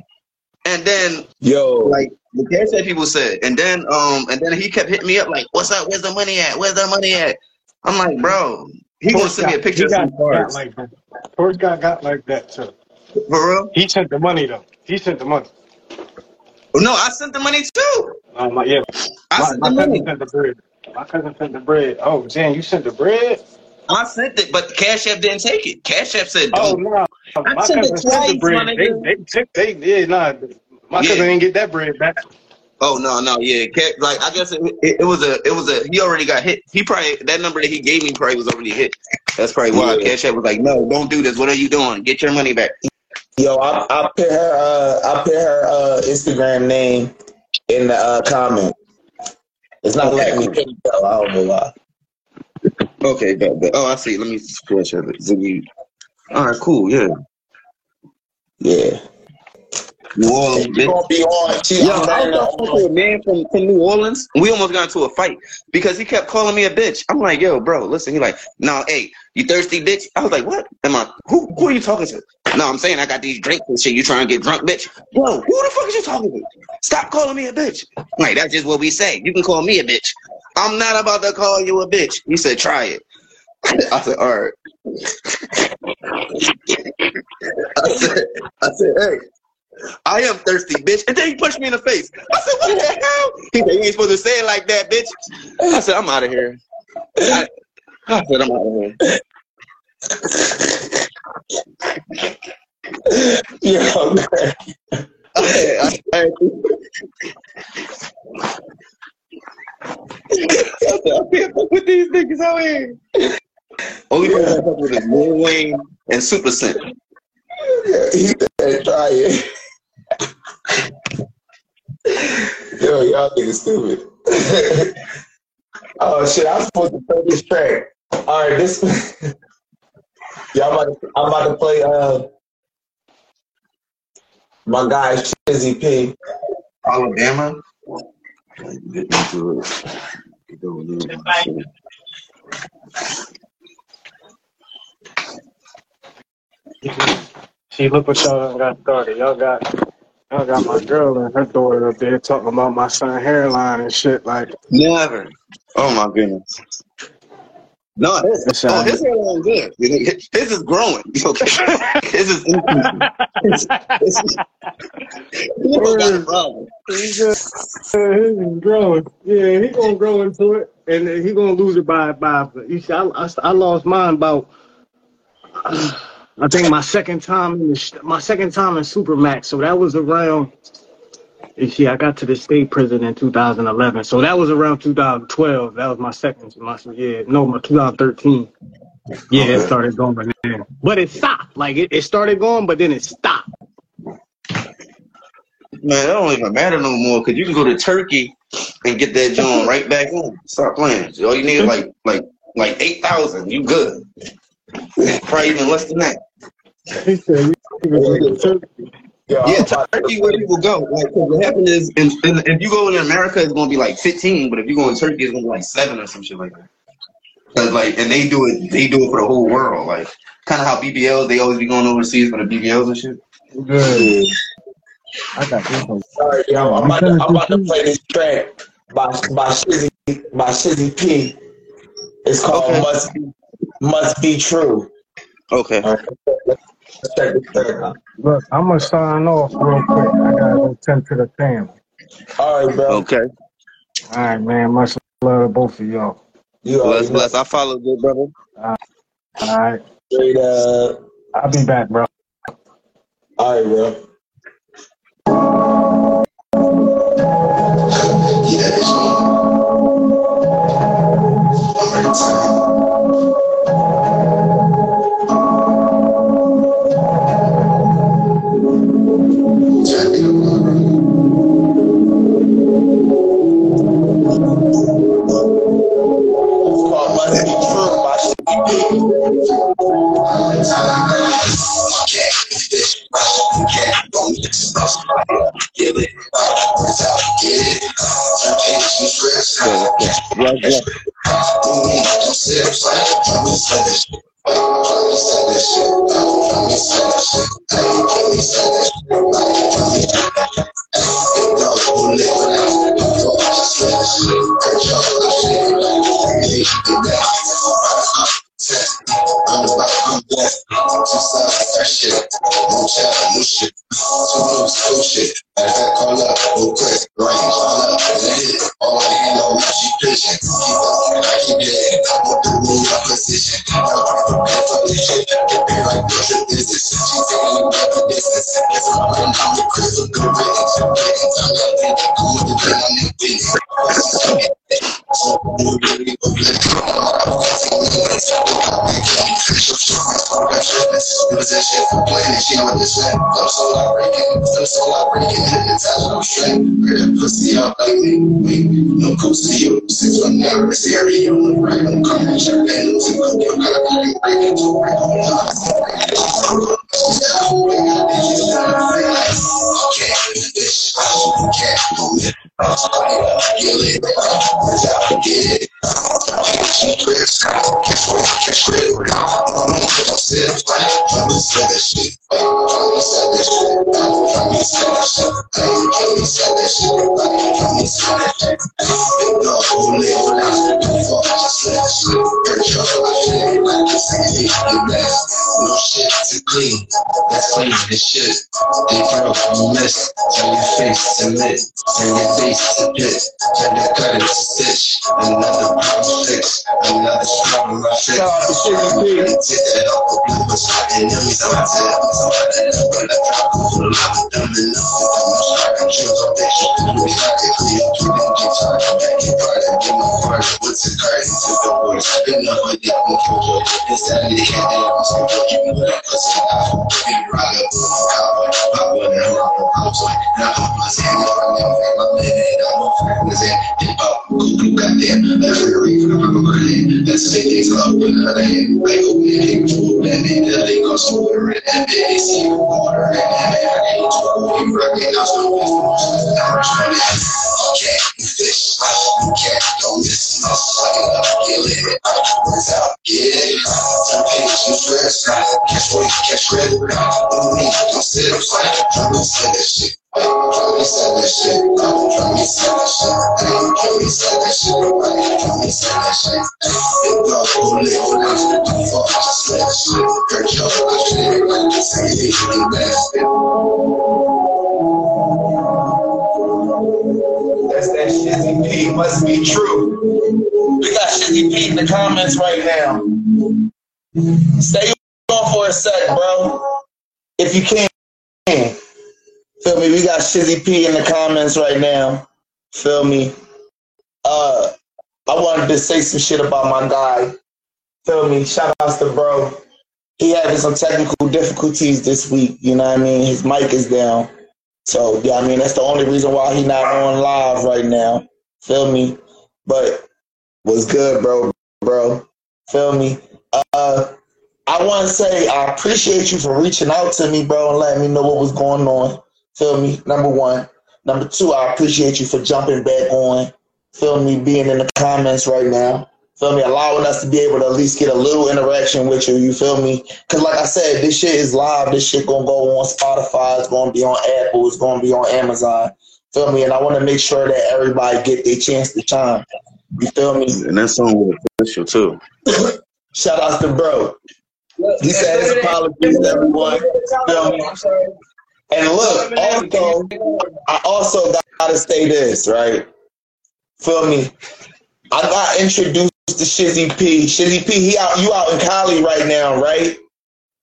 And then
Yo,
like the cash app people said, and then um, and then he kept hitting me up like, "What's up? Where's the money at? Where's the money at?" I'm like, bro, he gonna send me a picture
he
of
got, got like that. First guy got like that too.
for real.
He sent the money though. He sent the money.
No, I sent the money too.
Um, my, yeah,
I
my,
sent
my
the
cousin
money.
sent the bread. My cousin sent the bread. Oh, damn, you sent the bread?
I sent it, but Cash App didn't take it. Cash App said,
Oh
"Don't."
no,
I
my
sent it
cousin sent the
twice,
bread. They they took they yeah nah. My
Yeah.
cousin didn't get that bread back.
Oh no, no, yeah, Ca- like I guess it, it, it was a, it was a. He already got hit. He probably that number that he gave me probably was already hit. That's probably why
Yeah.
Cash App was like, no, don't do this. What are you doing? Get your money back.
Yo, I I put her uh I put her uh Instagram name in the uh comment. It's not letting me though. I don't know why.
Okay, bet, bet. Oh, I see. Let me scratch it. Ziggy. All right, cool. Yeah.
Yeah.
New Orleans,
You
bitch.
gonna be on?
Yo, I was talking to a man from, from New Orleans. We almost got into a fight because he kept calling me a bitch. I'm like, yo, bro, listen. He like, nah, hey, you thirsty, bitch? I was like, what? Am I? Who? Who are you talking to? No, I'm saying I got these drinks and shit. You trying to get drunk, bitch? Yo, who the fuck is you talking to? Stop calling me a bitch. Like that's just what we say. You can call me a bitch. I'm not about to call you a bitch. He said, try it. *laughs* I said, all right. I said, I said, hey. I am thirsty, bitch. And then he punched me in the face. I said, what the hell? He said, you ain't supposed to say it like that, bitch. I said, I'm out of here. I, I said, I'm out of here.
Yo, man. *laughs*
I, I, I, I said, I can't fuck with these niggas out here. Only person I fuck with is Lil Wayne and Super Scent.
he said try it. Yo, y'all niggas stupid. *laughs* oh shit, I'm supposed to play this track. All right, this. *laughs* y'all about to, I'm about to play uh my guy Shizzy P.
Alabama. Get into it. Get over there.
See, look what y'all done got started. Y'all got y'all got my girl and her daughter up there talking about my son hairline and shit. Like,
Never. Oh my goodness. No, his,
It's,
oh, his hairline good. *laughs* His is growing. *laughs* Okay. His is increasing. His, his is, he don't got a problem.
he just, uh, he's growing. Yeah, he gonna grow into it, and he gonna lose it by by. You see, I, I, I lost mine about. *sighs* I think my second time in the, my second time in Supermax. So that was around. You see, I got to the state prison in 2011. So that was around 2012. That was my second. My yeah, no, my 2013. Yeah, it started going then, but it stopped. Like it, it started going, but then it stopped.
Man, that don't even matter no more because you can go to Turkey and get that joint right back in. Stop playing. All you need is like like like eight thousand. You good. *laughs* Probably even less than that.
He said, "You can go to Turkey."
Yo,
Yeah,
I'm to-
Turkey where people go. Like, 'cause what happened is, in, in, if you go in America, it's gonna be like fifteen, but if you go in Turkey, it's gonna be like seven or some shit like that. Cause like, and they do it, they do it for the whole world. Like, kind of how BBLs, they always be going overseas for the BBLs and shit.
Good. I got this one.
Sorry, yo, I'm about to, I'm about to play this track by by Shizzy by Shizzy P. It's called
Okay.
Must Be Must Be True.
Okay.
All right, let's check this track out.
Look, I'm gonna sign off real quick. I gotta go tend to the family.
All right, bro.
Okay.
All right, man. Much love to both of y'all.
You
Bless,
already
bless. I follow good brother.
All right,
Straight up.
I'll be back, bro.
All right, bro. It's Cause I have to give it up
without getting
up. Ain't some stress out. Don't need no steps. I don't need that shit. I don't sell that shit. I don't sell that shit. I. I don't sell that shit. It, don't sell that that shit. Don't. I'm about to that. Just out some shit. I got call up, quick, ring, call up, all I hand on my she. Keep up, and I keep getting, I want to move my position. I'm prepared for this shit, get me like this, this is shit. She saying you got the business, it's my I'm the crystal, the written, the I'm not thinking, I'm the thing, the
It was that shit for playing and she know what this shit. I'm so loud breaking, I'm so loud breaking, and it's out of straight. Ready to pussy up like me. Wait, no coast to you. One never is the area the right. I'm coming, sure, and losing cook. You gotta break it, break it, break it, No shit to clean. As shit. They broke, missed. Turn your face lit. Turn your face to pit. Turn the cut into stitch. Another problem fix. Another strong my fix. Take that off the blue, but my enemies on my tail. So I let it run the drop. Full of them enough. I'm not sure I can choose on bitch. We got it clear. You didn't get tired. Back in part and give my part. What's the card? To the boys. Enough with it. We kill you. Instead of the cat that I'm still you know that pussy. I'm big right up. Cowboy. Pop one and rock. I'm sorry. Now I'm my hand. Goddamn. That's where. I'm man. That's the things up with her hand. Like open it. Hit food. And the goes over it. And they see water. And then I can't talk. You trying to Okay, you can't go miss sucking up, kill it, words out, get it, page, you fresh, catch weight, catch red, don't need, don't sit up, try me say that shit. Me say that shit, me say that shit, say that shit, ain't bad. That's that Shizzy P. Must be true. We got Shizzy P in the comments right now. Stay on for a sec, bro. If you can. Feel me? We got Shizzy P in the comments right now. Feel me? Uh, I wanted to say some shit about my guy. Feel me? Shout outs to bro. He having some technical difficulties this week. You know what I mean? His mic is down. So yeah, I mean that's the only reason why he not on live right now. Feel me? But was good, bro, bro. Feel me? Uh I want to say I appreciate you for reaching out to me, bro, and letting me know what was going on. Feel me? Number one. Number two, I appreciate you for jumping back on. Feel me? Being in the comments right now. Feel me? Allowing us to be able to at least get a little interaction with you. You feel me? Because like I said, this shit is live. This shit gonna go on Spotify. It's gonna be on Apple. It's gonna be on Amazon. Feel me? And I want to make sure that everybody get their chance to chime. You feel me?
And that song was official too.
Shout out to bro. He said his apologies everyone. Feel me? And look, also, I also gotta say this, right? Feel me? I got introduced to Shizzy P. Shizzy P, he out you out in Cali right now, right?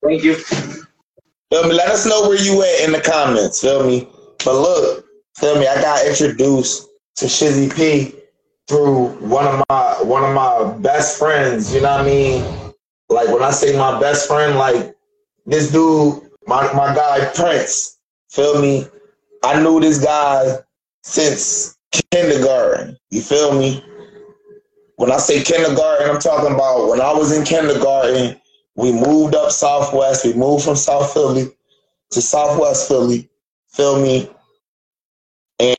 Thank you.
Feel me? Let us know where you at in the comments. Feel me? But look, feel me? I got introduced to Shizzy P through one of my one of my best friends. You know what I mean? Like when I say my best friend, like this dude, my my guy Prince. Feel me? I knew this guy since kindergarten. You feel me? When I say kindergarten, I'm talking about when I was in kindergarten. We moved up Southwest. We moved from South Philly to Southwest Philly. Feel me? And,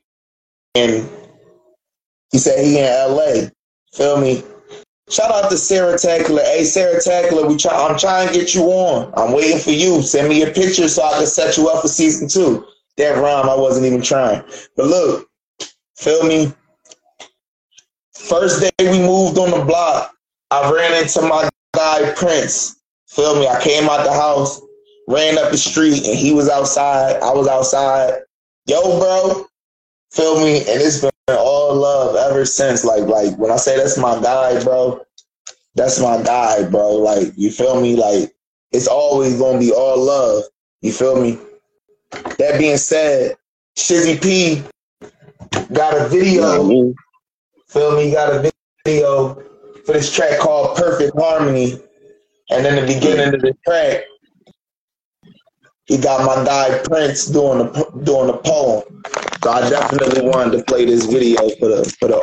and he said he in LA. Feel me? Shout out to Sarah Tackler. Hey, Sarah Tackler, we try, I'm trying to get you on. I'm waiting for you. Send me a picture so I can set you up for season two. That rhyme, I wasn't even trying. But look, feel me? First day we moved on the block, I ran into my guy Prince. Feel me? I came out the house, ran up the street, and he was outside. I was outside. Yo, bro, feel me? And it's been all love ever since. Like, like when I say that's my guy, bro, that's my guy, bro. Like, you feel me? Like, it's always gonna be all love. You feel me? That being said, Shizzy P Got a video. Mm-hmm. Feel me? Got a video for this track called Perfect Harmony. And then the beginning of the track, he got my guy Prince doing the doing the poem. So I definitely wanted to play this video for the for the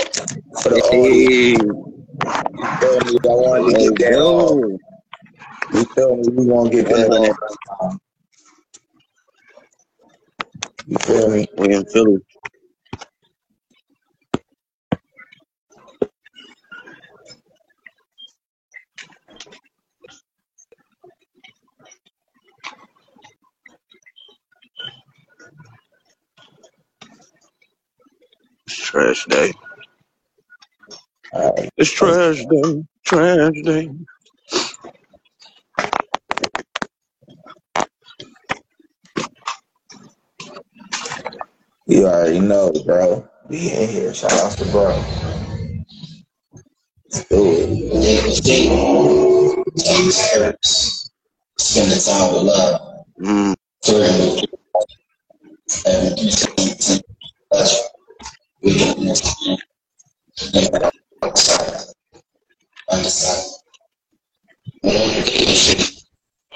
for the hey. me? I wanted to get that on. You feel me? We gonna get that on. You feel me?
We in Philly. trash day.
Right.
It's trash day, trash day.
You already know, bro. We in here. Shout out to bro. Let's do it.
Ten steps. Spend the time with love.
Mm.
Three. Everything. Touch we can see the outside and the sun. No indication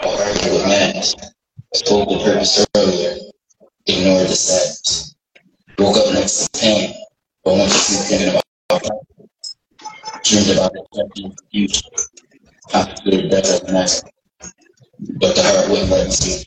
of the purpose earlier, ignore the set. Woke up next to pain, but went to sleep thinking about dreamed about the future. I feel better than that. But the heart wouldn't let me sleep.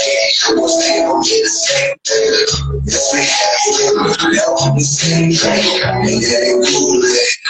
He was able to save Yes, we have him. Now we sing. And get it cool it.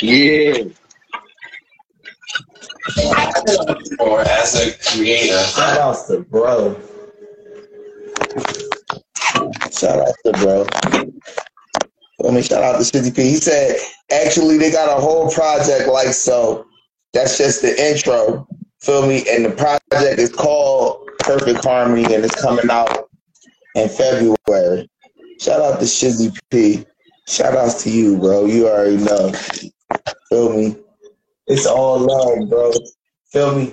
Yeah.
Or as a creator.
Shout out to bro. Shout out to bro. Let me shout out to Shizzy P. He said, actually, they got a whole project like so. That's just the intro. Feel me? And the project is called Perfect Harmony and it's coming out in February. Shout out to Shizzy P. Shout outs to you, bro. You already know. Feel me? It's all love, bro. Feel me?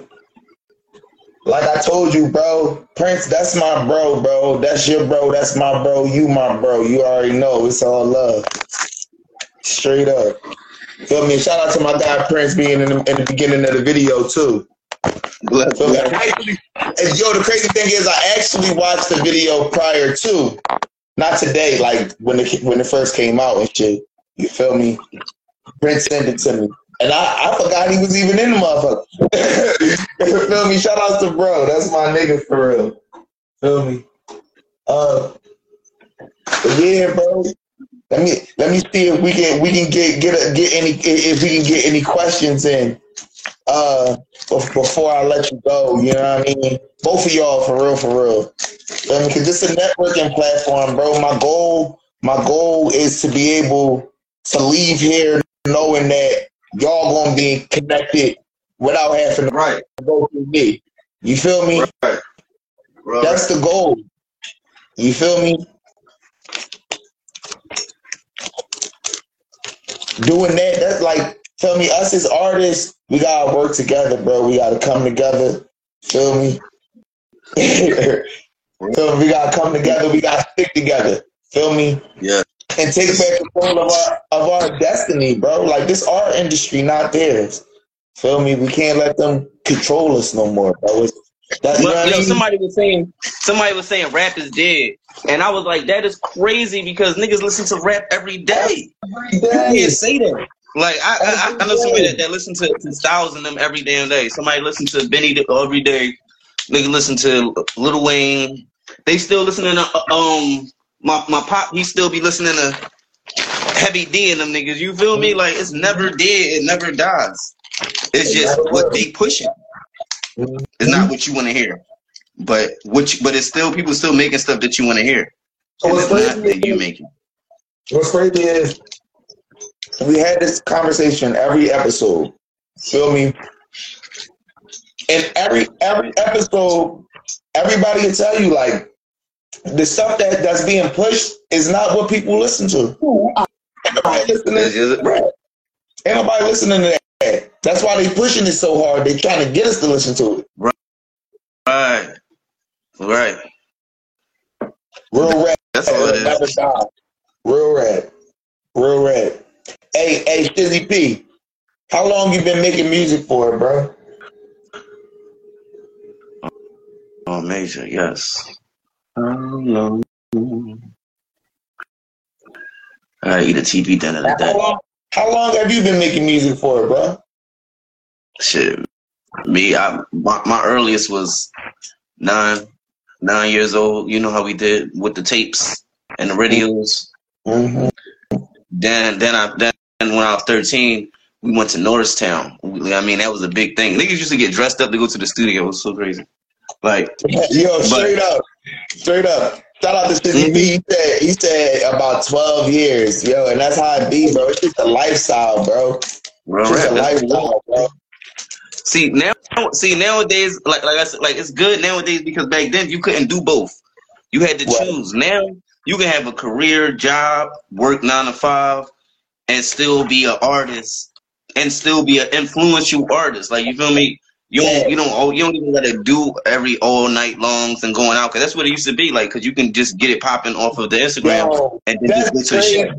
Like I told you, bro, Prince, that's my bro, bro. That's your bro. That's my bro. You my bro. You already know. It's all love. Straight up. Feel me? Shout out to my guy Prince being in the, in the beginning of the video too. Actually, and yo, the crazy thing is, I actually watched the video prior to, not today, like when it when it first came out and shit. You feel me? Prince sent it to me. And I, I forgot he was even in the motherfucker. *laughs* you Feel me? Shout out to bro. That's my nigga for real. Feel me? Uh, yeah, bro. Let me let me see if we can we can get get a, get any if we can get any questions in. Uh, before I let you go, you know what I mean. Both of y'all, for real, for real. Because is a networking platform, bro. My goal, my goal is to be able to leave here knowing that y'all gonna be connected without having to
Right.
go through me. You feel me?
Right. Right.
That's the goal. You feel me? Doing that, that's like, feel me, us as artists, we gotta work together, bro. We gotta come together. Feel me? *laughs* feel me? We gotta come together, we gotta stick together. Feel me?
Yeah.
And take back control of our of our destiny, bro. Like this our industry, not theirs. Feel me? We can't let them control us no more, bro. It's, that, you know
But,
I
yo,
mean?
somebody was saying somebody was saying rap is dead, and I was like, that is crazy because niggas listen to rap every day. You can't say that. Like I, I, I know somebody that, that listen to, to Styles and them every damn day. Somebody listen to Benny every day. Nigga listen to Lil Wayne. They still listening to uh, um my my pop. He still be listening to Heavy D and them niggas. You feel me? Like it's never dead. It never dies. It's just what they pushing. It's not what you want to hear, but what you, but it's still people still making stuff that you want to hear. And it's not that you making.
What's crazy is we had this conversation every episode. Feel me? And every every episode, everybody will tell you like the stuff that, that's being pushed is not what people listen to. Ain't nobody listening,
Is- is
right. Ain't nobody listening to that. That's why they pushing it so hard. They trying to get us to listen to it.
Right, right. Right.
Real rap.
That's all it is.
Real rap. Real rap. Hey, hey, Shizzy P. How long you been making music for, bro?
Oh, major, yes. How long? I eat a TV dinner
How
today.
long, how long have you been making music for, bro?
Shit, me, I my, my earliest was nine, nine years old. You know how we did with the tapes and the radios.
Mm-hmm.
Then, then I then when I was thirteen, we went to Norristown. I mean, that was a big thing. Niggas used to get dressed up to go to the studio. It was so crazy. Like,
Yo, straight up, straight up. Shout out to Shizzy P. He said he said about twelve years, yo, and that's how it be, bro. It's just a lifestyle, bro.
real
It's just a lifestyle, bro.
See now, see nowadays, like like I said, like it's good nowadays because back then you couldn't do both. You had to
Right.
choose. Now you can have a career job, work nine to five, and still be an artist, and still be an influential artist. Like you feel me? You don't, you don't, oh, you don't even gotta do every all night longs and going out because that's what it used to be like. Because you can just get it popping off of the Instagram
Yo,
and then just go
that's
to the shit.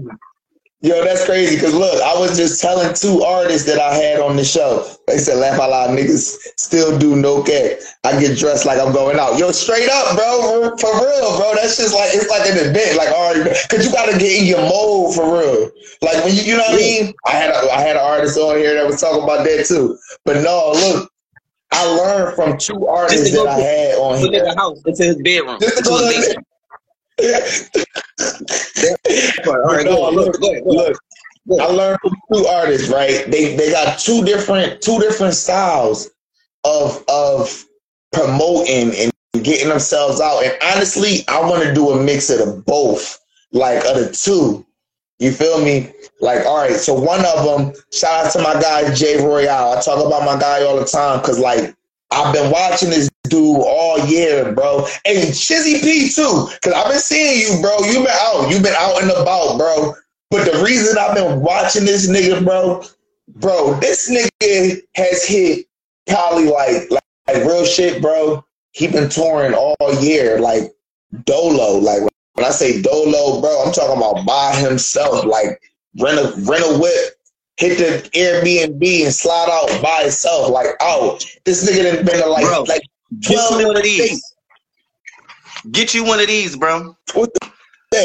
Yo, that's crazy. Cause look, I was just telling two artists that I had on the show. They said, "Laugh out loud, niggas still do no cat." I get dressed like I'm going out. Yo, straight up, bro, for real, bro. That's just like it's like an event. Like, all right, cause you gotta get in your mold for real. Like when you, you know what I mean. I had a, I had an artist on here that was talking about that too. But no, look, I learned from two artists that I had on here.
nigga house into his bedroom,
Just to go to.
All right,
No,
go ahead,
look,
go ahead, go ahead.
look. I learned from two artists, right? They they got two different two different styles of of promoting and getting themselves out. And honestly, I want to do a mix of the both, like of the two. You feel me? Like, all right, so one of them, shout out to my guy Jay Royale. I talk about my guy all the time because, like, I've been watching this dude all year, bro. And Shizzy P too, because I've been seeing you, bro. You've been out. You've been out and about, bro. But the reason I've been watching this nigga, bro, bro, this nigga has hit probably like, like, like real shit, bro. He been touring all year, like Dolo. Like when I say Dolo, bro, I'm talking about by himself. Like rent a rent a whip, hit the Airbnb and slide out by itself. Like, oh, this nigga done been to like
Bro,
like
Get you one of these. Get you one of these, bro.
What the?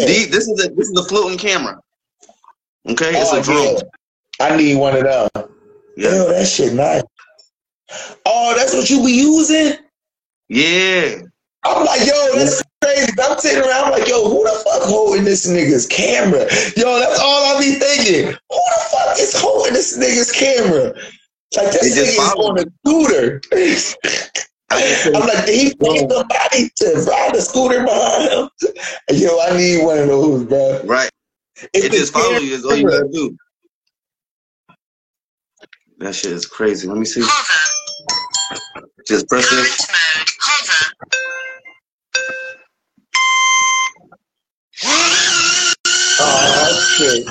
These, this is a this is a floating camera. Okay, it's
Oh,
a drone.
yeah. I need one of them.
Yeah.
Yo, that shit nice. Oh, that's what you be using?
Yeah.
I'm like, yo, that's crazy. I'm sitting around I'm like, yo, who the fuck holding this nigga's camera? Yo, that's all I be thinking. Who the fuck is holding this nigga's camera? Like this nigga is on a scooter. *laughs* I'm like, did he pay somebody to ride the scooter behind him? Yo, I need one of those, bro.
Right.
It's
It just follow you is all you gotta do. That shit is crazy. Let me see. Just press this.
Oh, shit.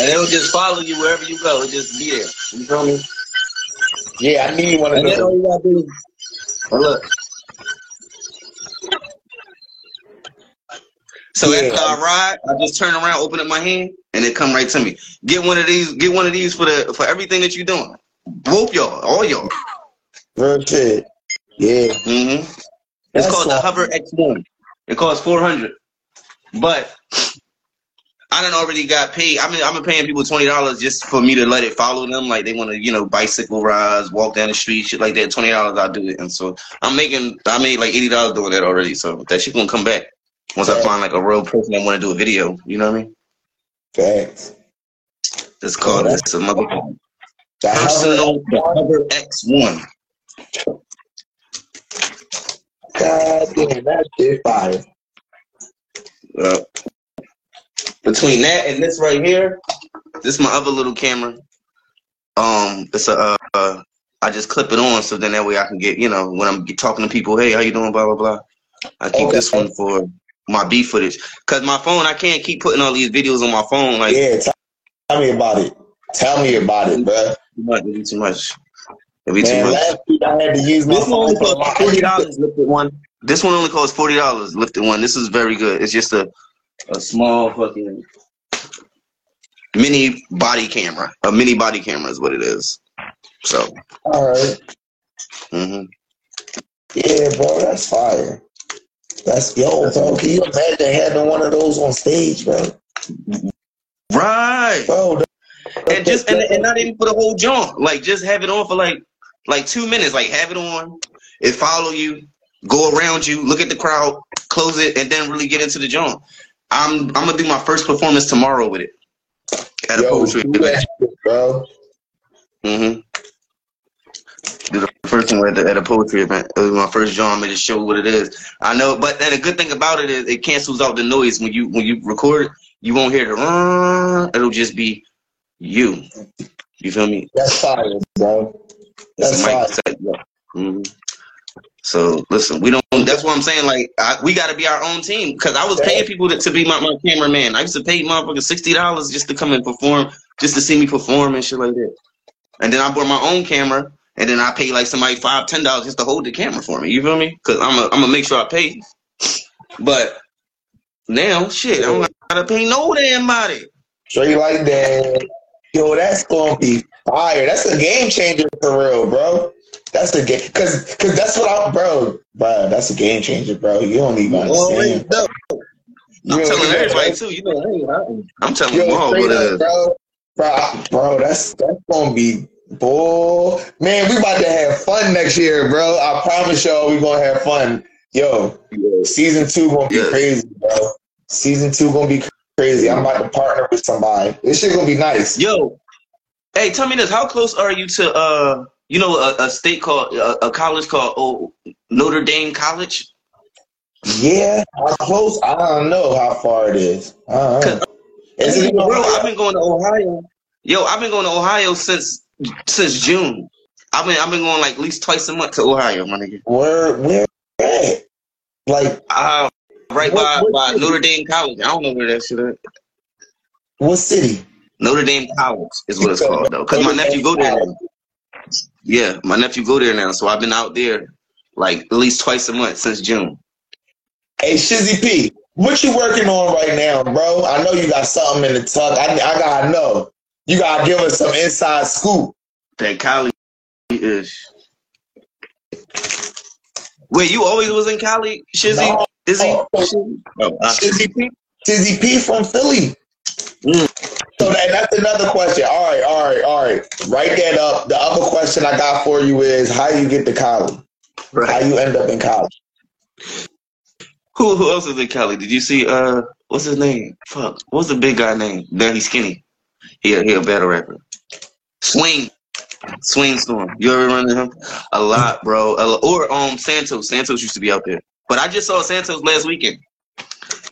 And it'll just follow you wherever you go. It'll just be there. You feel me?
Yeah, I need one of
And then all
those.
you gotta do look. So
Yeah.
after I ride, I just turn around, open up my hand, and it come right to me. Get one of these. Get one of these for the for everything that you're doing. Both y'all, all y'all.
Real shit. Yeah.
hmm It's
That's
called the. Hover X1. It costs four hundred, but I done already got paid. I mean, I'm paying people twenty dollars just for me to let it follow them. Like they want to, you know, bicycle rides, walk down the street, shit like that. Twenty dollars, I'll do it. And so I'm making, I made like eighty dollars doing that already. So that shit gonna come back once I find like a real person that want to do a video. You know what I mean?
Facts.
It's called
Yeah,
it's a personal Hover X1.
God damn, that shit fire.
Uh, between that and this right here, this is my other little camera. Um, it's a uh, uh, I just clip it on so then that way I can get you know when I'm talking to people, hey, how you doing, blah blah blah. I keep
Okay.
this one for my B footage because my phone I can't keep putting all these videos on my phone like
Yeah, tell, tell me about it. Tell me about it, bro.
too much. It'd be too much. It'd be too
Man,
much.
last week I had to use my
This one only
phone for
forty dollars. Lifted one. This one only costs forty dollars. Lifted one. This is very good. It's just a a small fucking mini body camera. A mini body camera is what it is. So,
All right.
hmm
Yeah, bro, that's fire. That's yo, bro. Can you imagine having one of those on stage, bro?
right.
Bro, the-
And just and, and not even for the whole jaunt. Like just have it on for like like two minutes. Like have it on. It follow you. Go around you. Look at the crowd. Close it, and then really get into the jaunt. I'm I'm gonna do my first performance tomorrow with it at a poetry
that bro.
Mm-hmm. Do the first one at, the, at a poetry event. It was my first job. I'm gonna just show what it is. I know, but then the good thing about it is it cancels out the noise when you when you record. You won't hear the. "Uh," It'll just be you. You feel me?
That's fire, bro. That's fire.
set, yeah. Mhm. So listen, we don't. That's what I'm saying. Like I, we got to be our own team because I was paying people to, to be my, my cameraman. I used to pay motherfuckers sixty dollars just to come and perform, just to see me perform and shit like that. And then I bought my own camera, and then I pay like somebody five, ten dollars just to hold the camera for me. You feel me? Because I'm a, I'm gonna make sure I pay. But now, shit, I don't gotta pay no damn body.
Straight like that. Yo, that's gonna be fire. That's a game changer for real, bro. That's a game, cause, cause that's what I'm, bro, bro. That's a game changer, bro. You don't even
Already
understand.
know.
You
I'm
don't
telling
even-
everybody too. You know, hey, I'm telling
Yo,
them all
straight
what it
up,
is.
bro, bro, bro. That's that's gonna be bull. Man, we about to have fun next year, bro. I promise y'all, we gonna have fun. Yo, season two gonna be
Yes.
crazy, bro. Season two gonna be crazy. I'm about to partner with somebody. This shit gonna be nice.
Yo, hey, tell me this: How close are you to uh you know a, a state called a, a college called oh, Notre Dame College.
Yeah, how close? I don't know how far it is. I don't know. Is it
Bro,
Ohio?
I've been going to Ohio. Yo, I've been going to Ohio since since June. I've been I've been going like at least twice a month to Ohio, my nigga.
Where where at? Like
Uh, right
What-
by,
what
by
city?
Notre Dame College. I don't know where that shit is.
what city?
Notre Dame College is what it's called though. Cause my nephew go there now. Yeah, my nephew go there now. So I've been out there like at least twice a month since June.
Hey Shizzy P, what you working on right now, bro? I know you got something in the tuck. I, I gotta know. You gotta give us some inside scoop.
That Cali is. Wait, you always was in Cali, Shizzy?
No.
Is he?
Oh, Shizzy P, Shizzy P from Philly. That, that's another question. All right, all right, all right. Write that up. The other question I got for you is how you get to college? How you end up in college?
Who who else is in Cali? Did you see uh what's his name? Fuck. What's the big guy name? Danny skinny. He a, he a battle rapper. Swing. Swing Storm. You ever run into him? A lot, bro. A or um Santos. Santos used to be out there. But I just saw Santos last weekend.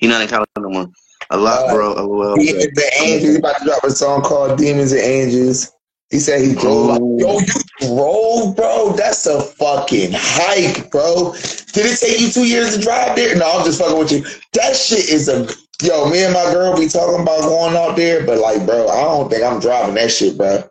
He not in Cali no more. A lot, bro. Uh, LOL.
Demons and Angels. He about to drop a song called Demons and Angels. He said he drove. Like, Yo, you drove, bro? That's a fucking hike, bro. Did it take you two years to drive there? No, I'm just fucking with you. That shit is a yo. Me and my girl be talking about going out there, but like, bro, I don't think I'm driving that shit, bro.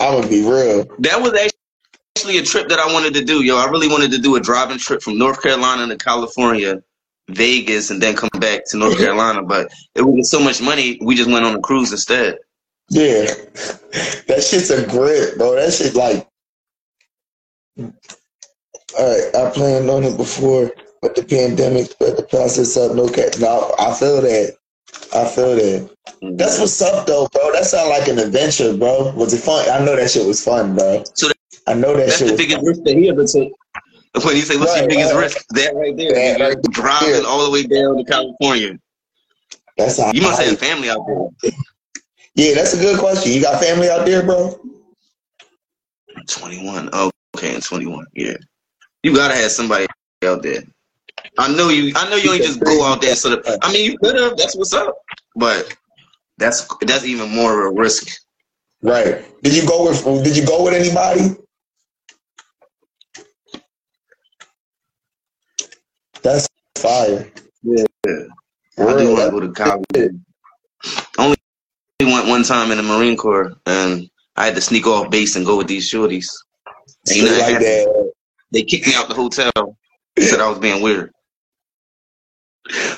I'm gonna be real.
That was actually a trip that I wanted to do, yo. I really wanted to do a driving trip from North Carolina to California, Vegas, and then come back to North Carolina. But it was so much money, we just went on a cruise instead.
Yeah, that shit's a grip, bro. That shit like. All right, I planned on it before, but the pandemic sped the process up. No cap. No, I feel that. I feel that. Mm-hmm. That's what's up, though, bro. That sound like an adventure, bro. Was it fun? I know that shit was fun, bro.
So
I know that
That's
shit
the biggest risk that he ever took. When you say, "What's your biggest
right.
risk?" That right there,
That right
driving
there.
all the way down to California.
That's
You must have family out there.
Yeah, that's a good question. You got family out there, bro?
Twenty-one. Oh, okay, and twenty-one. Yeah, you gotta have somebody out there. I know you. I know you ain't just go out there. So I mean, you could have. That's what's up. But that's that's even more of a risk.
Right. Did you go with? Did you go with anybody? That's fire.
Yeah. I do want to go to college. Only went one time in the Marine Corps, and I had to sneak off base and go with these shorties. And you know,
like.
They kicked me out the hotel. Said I was being weird.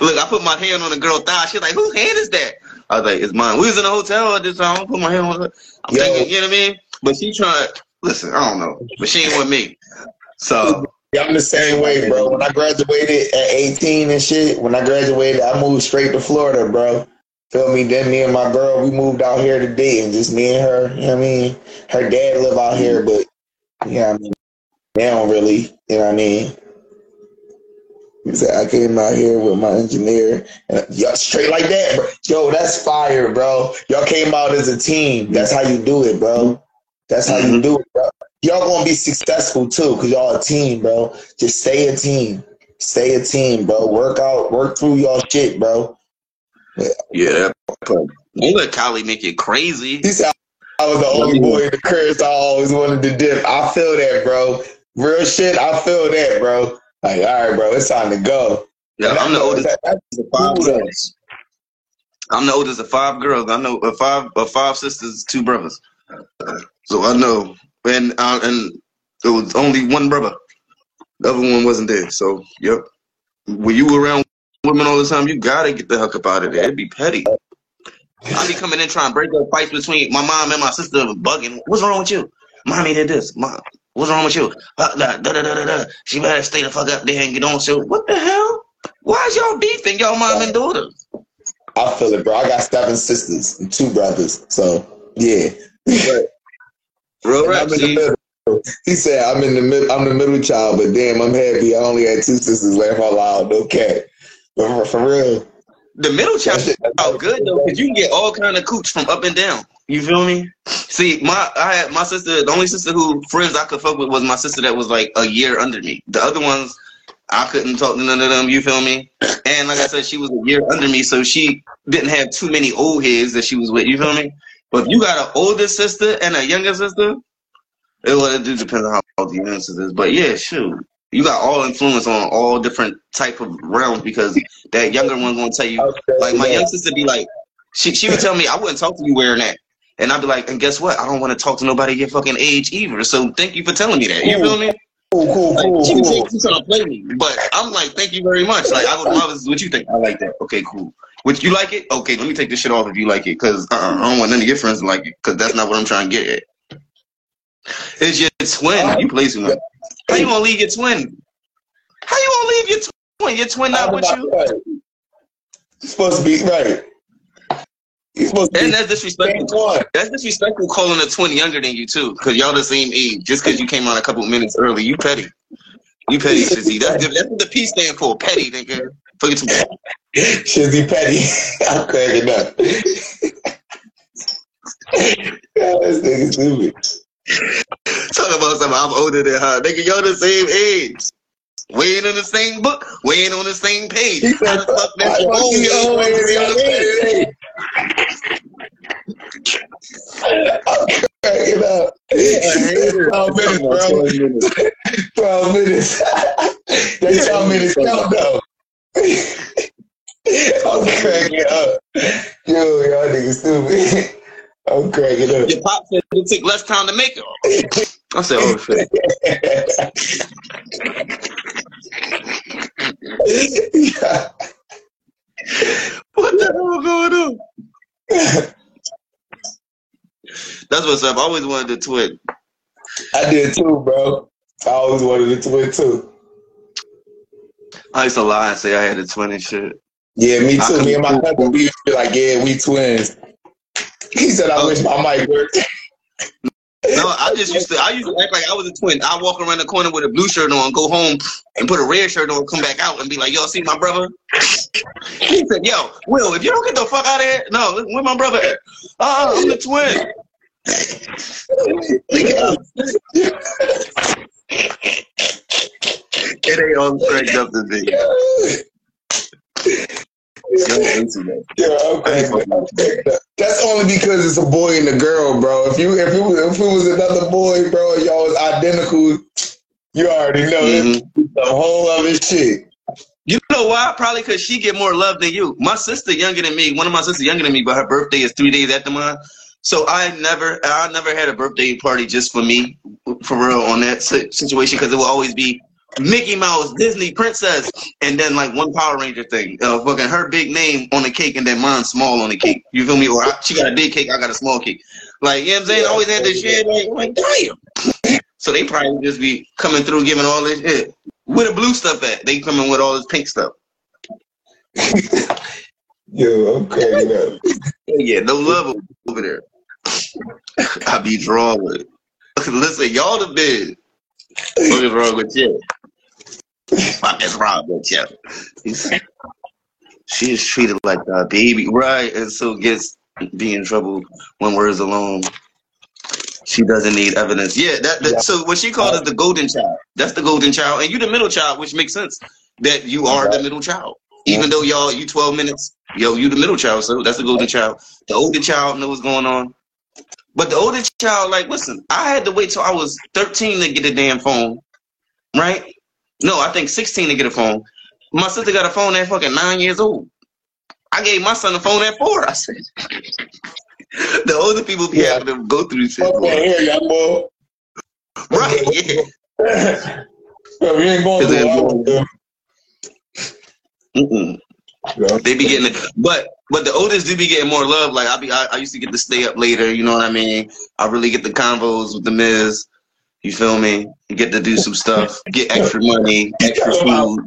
Look, I put my hand on the girl thigh. She's like, "Whose hand is that?" I was like, "It's mine." We was in a hotel at this time. I put my hand on her. I'm
Yo.
thinking, you know what I mean? But she tried. Listen, I don't know, but she ain't with me. So
Yeah, I'm the same way, bro. When I graduated at 18 and shit, when I graduated, I moved straight to Florida, bro. Feel me? Then me and my girl, we moved out here to Dayton, just me and her. You know what I mean? Her dad live out here, but you know what I mean? They don't really, you know what I mean? He said, I came out here with my engineer, and y'all straight like that, bro. Yo, that's fire, bro. Y'all came out as a team. That's how you do it, bro. That's how you mm-hmm. do it, bro. Y'all gonna be successful too, cause y'all a team, bro. Just stay a team. Stay a team, bro. Work out, work through y'all shit, bro.
yeah, that part. don't let Cali make you crazy.
He said I was the only boy in the curse. I always wanted to dip. I feel that, bro. Real shit, I feel that, bro. Like, all right, bro, it's time to go.
Yeah,
And
I'm the oldest
that-
of five
cool,
girls. I'm the oldest of five girls. I know uh, five uh, five sisters, two brothers. So I know, and uh, and there was only one brother. The other one wasn't there. So yep. When you around women all the time, you gotta get the heck up out of there. It'd be petty. I be coming in trying to break up fights between my mom and my sister, bugging. What's wrong with you? Mommy did this. Mom, what's wrong with you? Uh, da, da, da, da, da. She better stay the fuck up there and get on. So what the hell? Why is y'all beefing, y'all mom and daughter?
I feel it, bro. I got seven sisters and two brothers. So yeah.
Real rap,
I'm in the
see?
middle. He said I'm in the mid I'm the middle child, but damn, I'm happy. I only had two sisters laugh out loud. No cat. But for, real.
The middle child out good though, because you can get all kind of cooch from up and down. You feel me? See, my I had my sister. The only sister who friends I could fuck with was my sister that was like a year under me. The other ones, I couldn't talk to none of them. You feel me? And like I said, she was a year under me, so she didn't have too many old heads that she was with. You feel me? But if you got an older sister and a younger sister, it well, it depend on how old the younger sister is. But yeah, shoot. You got all influence on all different type of realms because that younger one gonna tell you like my young sister be like she she would tell me I wouldn't talk to you wearing that. And I'd be like, and guess what? I don't want to talk to nobody your fucking age either. So thank you for telling me that. You feel me?
Cool, cool,
Like,
cool,
she
cool.
trying to play me, but I'm like, thank you very much. Like, I my business. What you think? I like that. Okay, cool. Which you like it? Okay, let me take this shit off if you like it, cause uh-uh, I don't want none of your friends to like it, cause that's not what I'm trying to get at. It's your twin. You play too much. How you gonna leave your twin? How you gonna leave your twin? Your twin not with you?
You're supposed to be right. You're supposed to be
And that's disrespectful. That's disrespectful calling a twin younger than you too, because y'all the same age. Just because you came on a couple minutes early, you petty. You petty, Shizzy. That's, that's what the P stand for. Petty, nigga. Forget to
Shizzy Petty. *laughs* I'm cracking up. Yeah, this nigga stupid.
Talk about something. I'm older than her. Nigga, y'all the same age. We ain't on the same book. We ain't on the same page. How the fuck that's
I
your
know
own
you
age?
always
We on the same age?
I'm cracking up. Twelve minutes, bro. *laughs* Twelve minutes. *laughs* Twelve minutes count though. I'm cracking up. Yo, y'all niggas stupid. I'm cracking up.
Your pop said it took less time to make it. I said, oh shit. What the hell going on? That's what's up. I always wanted a twin.
I did too, bro. I always wanted to twin too.
I used to lie and say I had a twin and shit.
Yeah, me too. Me and my cousin, we used to be like, yeah, we twins. He said, I wish my mic worked.
No, I just used to. I used to act like I was a twin. I walk around the corner with a blue shirt on, go home and put a red shirt on, come back out and be like, "Yo, see my brother." *laughs* He said, "Yo, Will, if you don't get the fuck out of here, no, where my brother at? Uh, I'm the twin." *laughs* *laughs* it ain't all cracked up to me.
Yeah, I'm cracking up. I'm cracking up. That's only because it's a boy and a girl, bro. If you if it was if it was another boy, bro, and y'all was identical, you already know
Mhm.
it's a whole other shit.
You know why? Probably because she get more love than you. My sister younger than me. One of my sisters younger than me, but her birthday is three days after mine. So I never, I never had a birthday party just for me, for real, on that situation because it will always be Mickey Mouse, Disney princess, and then like one Power Ranger thing. Uh, fucking her big name on the cake and then mine small on the cake. You feel me? Or I, she got a big cake, I got a small cake. Like you know what I'm saying? I always had this shit. Like, like damn. So they probably just be coming through giving all this shit. Where the blue stuff at? They coming with all this pink stuff. *laughs*
Yo, I'm cracking *laughs* up.
Yeah, no love over there. *laughs* I be drawn with it. Listen, y'all the big. What is wrong with you? What is wrong with you? She is treated like a baby, right? And so gets be in trouble when words alone. She doesn't need evidence. Yeah, that, that so what she called is the golden child. That's the golden child, and you the middle child, which makes sense that you are the middle child. Even though y'all you 12 minutes, yo, you the middle child, so that's the golden child. The older child knows what's going on. But the older child, like, listen, I had to wait till I was 13 to get a damn phone, right? No, I think 16 to get a phone. My sister got a phone at fucking nine years old. I gave my son a phone at four. I said, *laughs* the older people be having to go through shit.
Fuck here, young boy.
Right, yeah. *laughs*
Bro, you ain't going to
Mm-mm. They be getting it, but but the oldest do be getting more love. Like I be, I, I used to get to stay up later. You know what I mean? I really get the convos with the Miz. You feel me? You get to do some stuff, get extra money, extra food.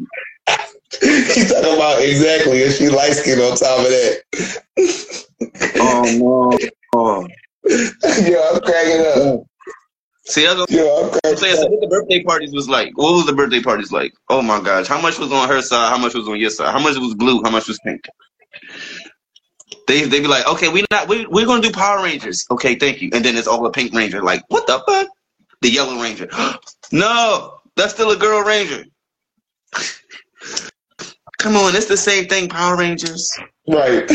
He's talking about exactly, and she light skin on top of that.
Oh no! Oh. *laughs*
Yo, I'm cracking up.
See, I was
Yo, I'm
saying, so what the birthday parties was like? What was the birthday parties like? Oh my gosh! How much was on her side? How much was on your side? How much was blue? How much was pink? They they be like, okay, we not we we're gonna do Power Rangers. Okay, thank you. And then it's all a Pink Ranger. Like, what the fuck? The Yellow Ranger. *gasps* no, that's still a Girl Ranger. *laughs* Come on, it's the same thing, Power Rangers.
Right.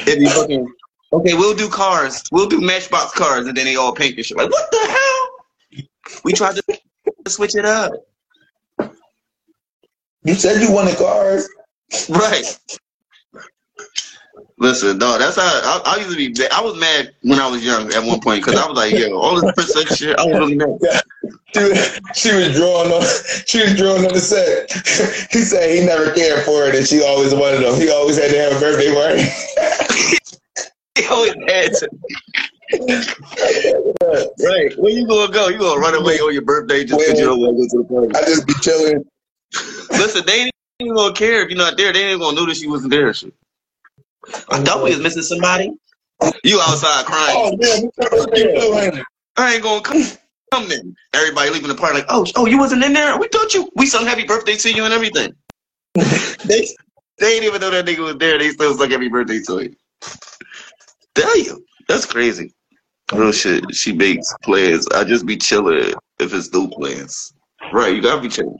If you fucking okay, we'll do cars. We'll do Matchbox cars, and then they all pink and shit. Like, what the hell? We tried to switch it up.
You said you wanted cars.
Right. Listen, dog. That's how I, I used to be. I was mad when I was young at one point because I was like, yo, all this percent shit. I was really mad.
She, was- she was drawing on. She was drawing on the set. *laughs* He said he never cared for it, and she always wanted them. He always had to have a birthday party. *laughs*
He always had to. Right. Where you gonna go? You gonna run away on your birthday just because you don't want to go to the party?
I just be chilling.
Listen, they ain't even gonna care if you're not there. They ain't gonna notice you wasn't there. Shit. I thought we was missing somebody. You outside crying.
Oh man, you doing?
I ain't gonna come. Come then. Everybody leaving the party like, oh, oh, you wasn't in there. We thought you. We sung happy birthday to you and everything. *laughs* they, they ain't even know that nigga was there. They still sung happy birthday to him. Damn, that's crazy. Real shit. She makes plans. I just be chilling if it's new plans. Right, you gotta be chilling.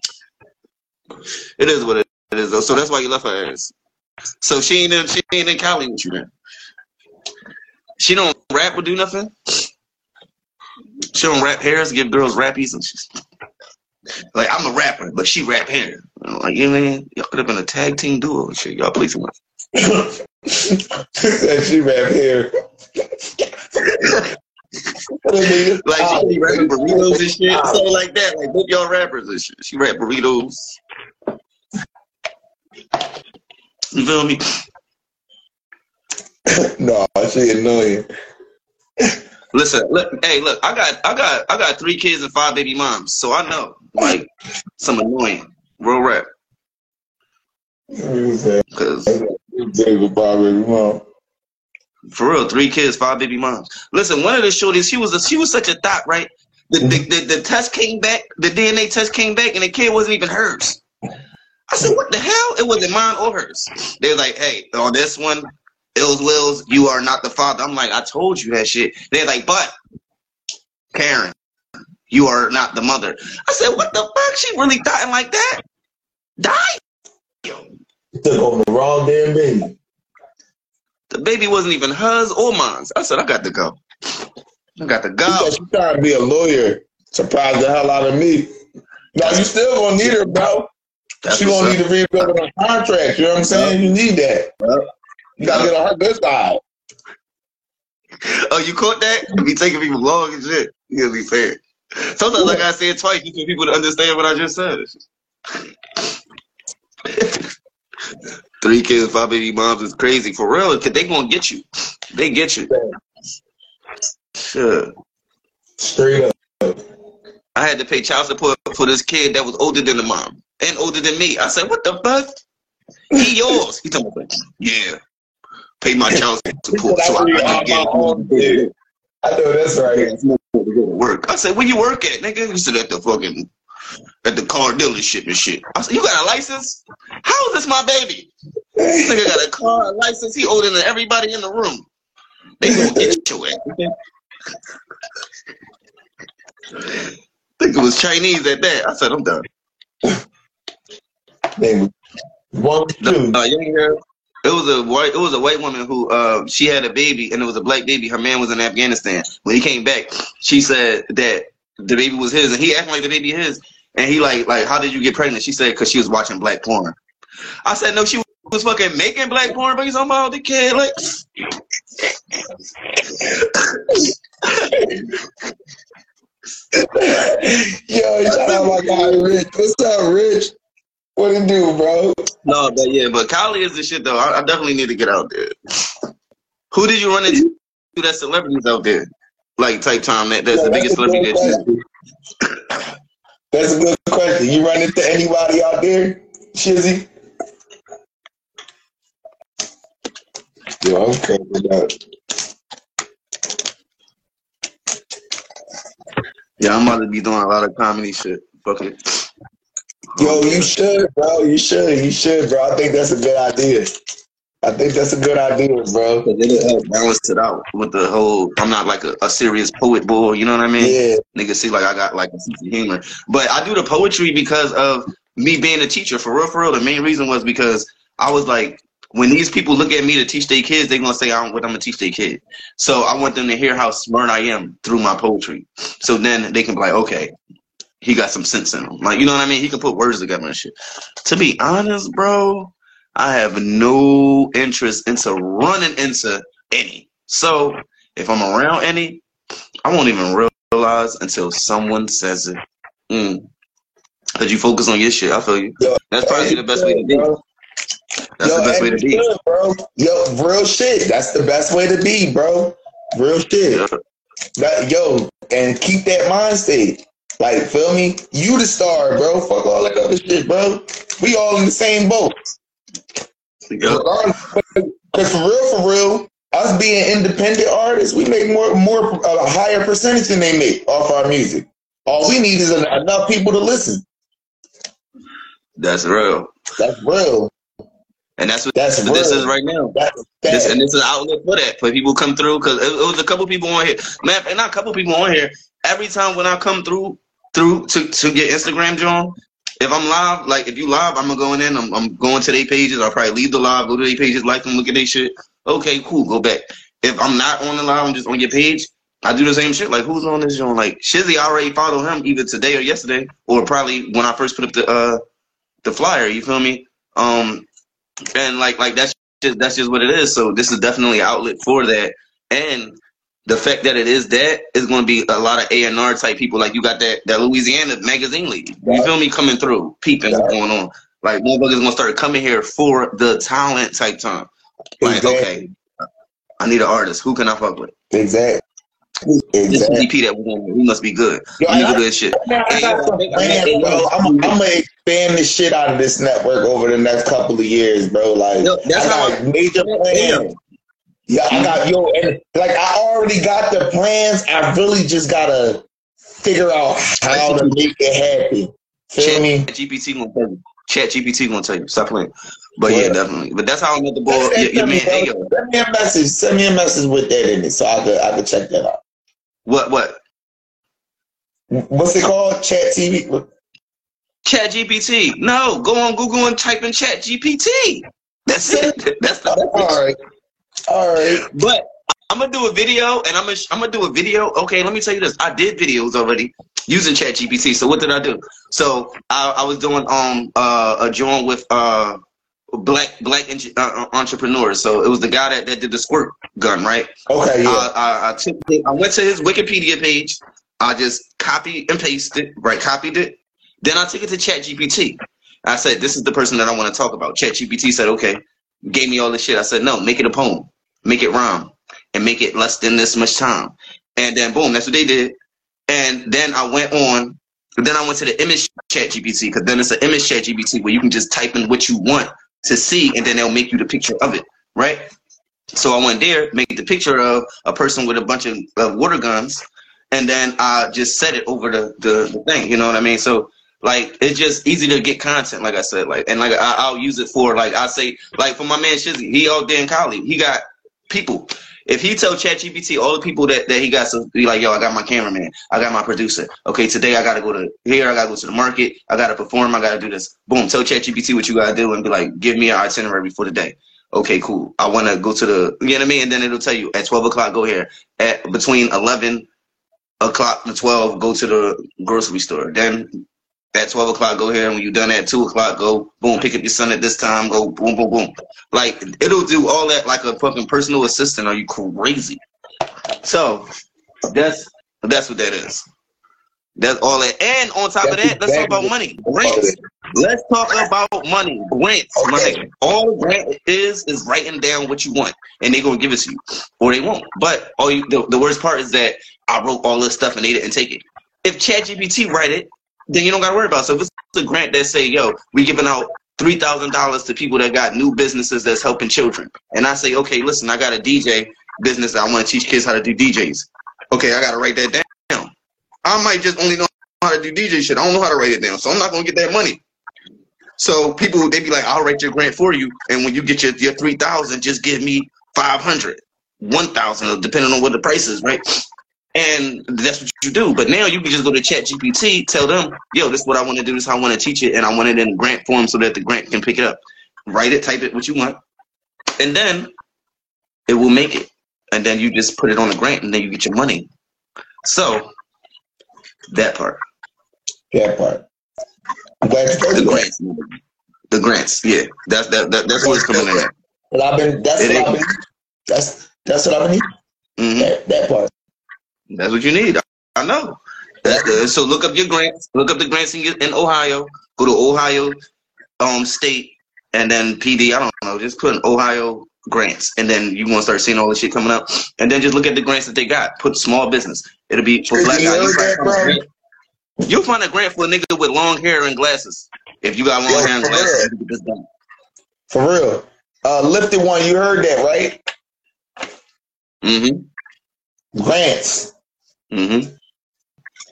It is what it is though. So that's why you left her ass. So she ain't in, she ain't in Cali with you then. She don't rap or do nothing. She don't rap hairs, give girls rappies and shit. Like I'm a rapper, but she rap hair. I'm like, yeah, man, y'all could have been a tag team duo and shit. Y'all play too much. *laughs*
She rap here.
Like she be rapping burritos and shit, something like that. Like both y'all rappers and shit. She rap burritos. You feel me? *laughs*
no, she annoying.
Listen, look, hey, look, I got, I got, I got three kids and five baby moms, so I know like some annoying real rap. Cause
David Bob, baby mom.
For real, three kids, five baby moms. Listen, one of the shorties, she was a, she was such a thought, right? The, the, the the test came back, the DNA test came back, and the kid wasn't even hers. I said, what the hell? It wasn't mine or hers. They're like, hey, on this one, Illz Willz, you are not the father. I'm like, I told you that shit. They're like, but Karen, you are not the mother. I said, what the fuck? She really dying like that? Die?
Took on the wrong damn baby.
The baby wasn't even hers or mine. I said, I got to go. I got to go.
Because trying to be a lawyer. Surprised the hell out of me. No, you still gonna need her, bro.
That's
she gonna need to rebuild her contract. You know what I'm saying? You need that. You gotta get on her good side. *laughs*
Oh, you caught that? Be taking people long and shit. You be fair. Sometimes, like I said twice, you need people to understand what I just said. *laughs* Three kids, five baby moms is crazy for real. Cause they gonna get you. They get you. Sure.
Straight up.
I had to pay child support for this kid that was older than the mom and older than me. I said, "What the fuck? He *laughs* yours?" He told me, "Yeah, pay my *laughs* child support so I can get
I know that's right.
work." I said, "Where you work at, nigga?" He said, "At the fucking at the car dealership and shit." I said, "You got a license? How is this my baby?" This nigga got a car, a license. He older than everybody in the room. They gonna get your ass. think it was Chinese at that. I said, I'm done.
One two.
Uh, you ain't hear? It was a white. It was a white woman who uh she had a baby and it was a black baby. Her man was in Afghanistan. When he came back, she said that the baby was his and he acting like the baby his. And he like like how did you get pregnant? She said because she was watching black porn. I said no, she was fucking making black porn, but he's talking about the kid like.
Yo, shout out my guy Rich. What's up, Rich? What it do, bro?
No, but yeah, but Cali is the shit though. I, I definitely need to get out there. Who did you run into that celebrities out there? Like type time that that's
Yeah,
the biggest
that's a
celebrity that you
That's a good question. You run into anybody out there, Shizzy? Yo, I'm cracking up.
Yeah, I'm about to be doing a lot of comedy shit. Fuck it.
Yo, you should, bro. You should. You should, bro. I think that's a good idea. I think that's a good idea, bro.
Cause it'll help balance it out with the whole. I'm not like a, a serious poet boy. You know what I mean?
Yeah.
Niggas see like I got like a sense of humor, but I do the poetry because of me being a teacher. For real, for real. The main reason was because I was like, when these people look at me to teach their kids, they're gonna say I don't what I'm gonna teach their kid. So I want them to hear how smart I am through my poetry. So then they can be like, okay, he got some sense in him. Like you know what I mean? He can put words together and shit. To be honest, bro, I have no interest into running into any. So if I'm around any, I won't even realize until someone says it. Mm. Cause you focus on your shit. I feel you.
Yo,
That's probably the best way to be.
Bro.
That's
Yo,
the best way to be.
good, bro. Yo, real shit. That's the best way to be, bro. Real shit.
Yeah.
That, yo, and keep that mind state. Like, feel me? You the star, bro. Fuck all that other shit, bro. We all in the same boat. Because for real, for real, us being independent artists, we make more, more a higher percentage than they make off our music. All we need is enough people to listen.
That's real.
That's real.
And that's what
That's
what
this
is right now. This, and this is an outlet for that. For people come through because it, it was a couple people on here. Man, and not a couple people on here. Every time when I come through through to, to get Instagram, John, if I'm live, like if you live, I'm gonna go in. I'm, I'm going to their pages. I'll probably leave the live, go to their pages, like them, look at their shit. Okay, cool, go back. If I'm not on the live, I'm just on your page. I do the same shit. Like who's on this John? Like Shizzy I already followed him either today or yesterday, or probably when I first put up the uh the flyer. You feel me? Um, and like like that's just that's just what it is. So this is definitely an outlet for that, and the fact that it is that is going to be a lot of A and R type people. Like you got that that Louisiana magazine league. You feel me coming through, peeping what's going on. Like motherfuckers gonna start coming here for the talent type time. Like
Exactly.
okay, I need an artist. Who can I fuck with?
Exactly.
This
Exactly.
That we want. We must be good.
Yo,
We need
I-
to do this shit.
Man, I
Hey,
got
yo,
some
I think- I
plans,
think-
bro. I'm, I'm gonna expand the shit out of this network over the next couple of years, bro. Like,
Yo, that's
I
how
got
I-
major plans. Yeah, I got yo, and like I already got the plans. I really just gotta figure out how to make it happen. Feel me?
Chat GPT gonna tell you. Chat GPT gonna tell you. Stop playing. But yeah,
Yeah.
definitely. But that's how I met the boy. Your man, hey, yo.
Send me a message. Send me a message with that in it, so I could I could check that out.
What? What?
What's it called? Chat TV.
Chat GPT. No, go on Google and type in Chat GPT. That's it. *laughs* That's the.
All right, all right.
But I'm gonna do a video, and I'm gonna I'm gonna do a video. Okay, let me tell you this. I did videos already using Chat GPT. So what did I do? So I, I was doing um uh, a joint with uh black black en- uh, entrepreneurs. So it was the guy that, that did the squirt gun, right?
Okay, yeah.
I, I, I took I went to his Wikipedia page. I just copied and pasted, right? Copied it. Then I took it to ChatGPT. I said, "This is the person that I want to talk about." ChatGPT said, "Okay." Gave me all this shit. I said, "No, make it a poem, make it rhyme, and make it less than this much time." And then boom, that's what they did. And then I went on. Then I went to the image chat GPT because then it's an image chat GPT where you can just type in what you want to see, and then they'll make you the picture of it, right? So I went there, made the picture of a person with a bunch of, of water guns, and then I just set it over the, the, the thing. You know what I mean? So like it's just easy to get content, like I said, like and like I, I'll use it for like I say like for my man Shizzy, he all there in Cali, he got people. If he tell ChatGPT all the people that, that he got, so be like, yo, I got my cameraman, I got my producer. Okay, today I gotta go to here, I gotta go to the market, I gotta perform, I gotta do this. Boom, tell ChatGPT what you gotta do, and be like, give me an itinerary for the day. Okay, cool. I want to go to the, you know what I mean, and then it'll tell you at twelve o'clock, go here. At between eleven o'clock to twelve, go to the grocery store. Then at 12 o'clock, go here. And when you're done at 2 o'clock, go boom, pick up your son at this time, go boom, boom, boom. Like, it'll do all that like a fucking personal assistant. Are you crazy? So, that's that's what that is. That's all that. And on top of
That's
that, let's talk about money. Grants. Let's talk about money. Grants.
Okay.
All grant is is writing down what you want, and they're gonna give it to you, or they won't. But all you, the, the worst part is that I wrote all this stuff and they didn't take it. If ChatGPT write it, then you don't gotta worry about. So if it's a grant that say, "Yo, we giving out three thousand dollars to people that got new businesses that's helping children," and I say, "Okay, listen, I got a DJ business that I want to teach kids how to do DJs." Okay, I gotta write that down. I might just only know how to do DJ shit. I don't know how to write it down, so I'm not gonna get that money. So people they be like, I'll write your grant for you, and when you get your your three thousand, just give me 500, 1,000, depending on what the price is, right? And that's what you do. But now you can just go to Chat GPT, tell them, yo, this is what I want to do, this is how I want to teach it, and I want it in grant form so that the grant can pick it up. Write it, type it what you want, and then it will make it. And then you just put it on the grant and then you get your money. So that part.
That part. I'm glad you told
The
that.
grants. The grants, yeah. That's that, that that's what's coming in.
But I've been that's
It
what I've been that's that's what I've been
Mhm.
that, that part.
That's what you need. I know. So look up your grants. Look up the grants in, your- in Ohio. Go to Ohio um state and then PD. I don't know. Just put in Ohio grants, and then you want to start seeing all this shit coming up. And then just look at the grants that they got. Put small business. It'll be for black
you
guys.
heard
You
that,
find a
bro?
grant- You'll find a grant for a nigga with long hair and glasses. If you got long
Yo,
hair and glasses,
real.
you can get this done.
For real. Uh lifted one, you heard that, right?
Mm-hmm.
Grants.
Mm-hmm.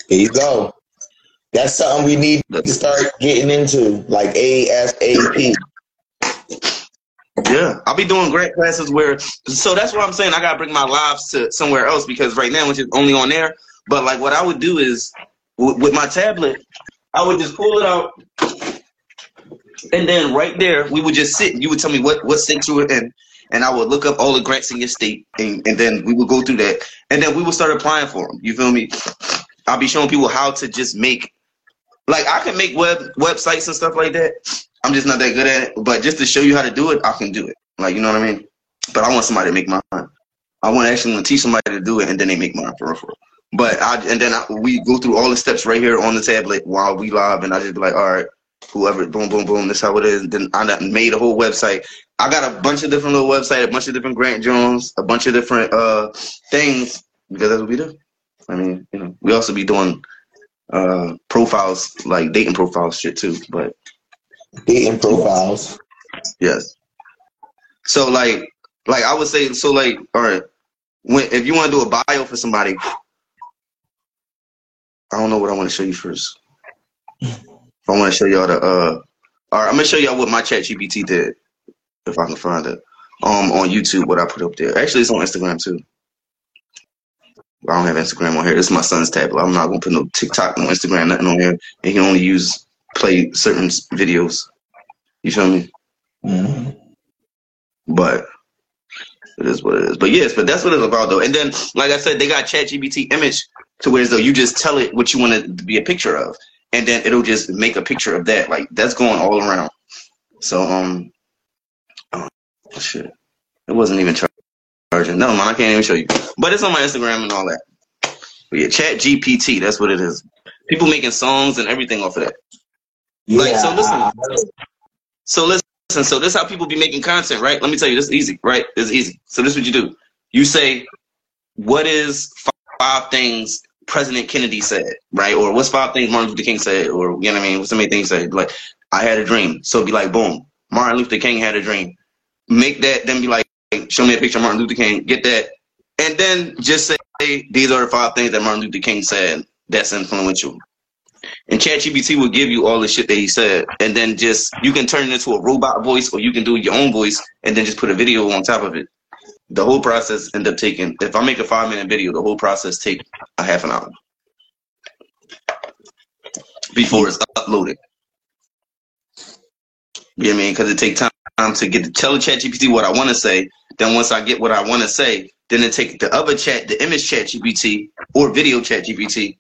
There you go. That's something we need to start getting into, like ASAP.
Yeah, I'll be doing grant classes where, so that's what I'm saying. I gotta bring my lives to somewhere else because right now it's just only on there. But like, what I would do is w- with my tablet, I would just pull it out, and then right there we would just sit. You would tell me what what state you were in, and I would look up all the grants in your state, and, and then we would go through that, and then we would start applying for them. You feel me? I'll be showing people how to just make, like I can make web websites and stuff like that. I'm just not that good at it. But just to show you how to do it, I can do it. Like you know what I mean? But I want somebody to make mine. I want to actually want to teach somebody to do it, and then they make mine for for. But I and then I, we go through all the steps right here on the tablet while we live, and I just be like, all right, whoever, boom, boom, boom, this how it is. And then I made a whole website. I got a bunch of different little websites, a bunch of different Grant Jones, a bunch of different uh things because that's what we do. I mean, you know, we also be doing uh profiles like dating profiles shit too, but
Dating profiles.
Yes. So like like I would say so like all right when if you want to do a bio for somebody I don't know what I want to show you first. I want to show y'all the uh all right I'm gonna show y'all what my chat GPT did if I can find it. Um on YouTube what I put up there. Actually it's on Instagram too. I don't have Instagram on here. This is my son's tablet. I'm not gonna put no TikTok no Instagram nothing on here. And he only use play certain videos. You feel me?
Mhm.
but it is what it is. But yes, but that's what it's about though. And then, like I said, they got ChatGPT image to where though you just tell it what you want it to be a picture of, and then it'll just make a picture of that. Like that's going all around. So um, oh, shit, it wasn't even char- charging. No, man, I can't even show you. But it's on my Instagram and all that. But yeah, ChatGPT, that's what it is. People making songs and everything off of that. Like so, listen. So listen, so this is how people be making content, right? Let me tell you, this is easy, right? This is easy. So this is what you do. You say, what is fi- five things President Kennedy said, right? Or what's five things Martin Luther King said? Or you know what I mean? What's so many things said? Like, I had a dream. So be like, boom, Martin Luther King had a dream. Make that, then be like, show me a picture of Martin Luther King, get that. And then just say, these are the five things that Martin Luther King said that's influential. And ChatGPT will give you all the shit that he said, and then just you can turn it into a robot voice, or you can do your own voice, and then just put a video on top of it. The whole process end up taking. If I make a five minute video, the whole process take a half an hour before it's uploaded. You know what I mean? Because it takes time to get to tell the ChatGPT what I want to say. Then once I get what I want to say, then it take the other chat, the image ChatGPT or video ChatGPT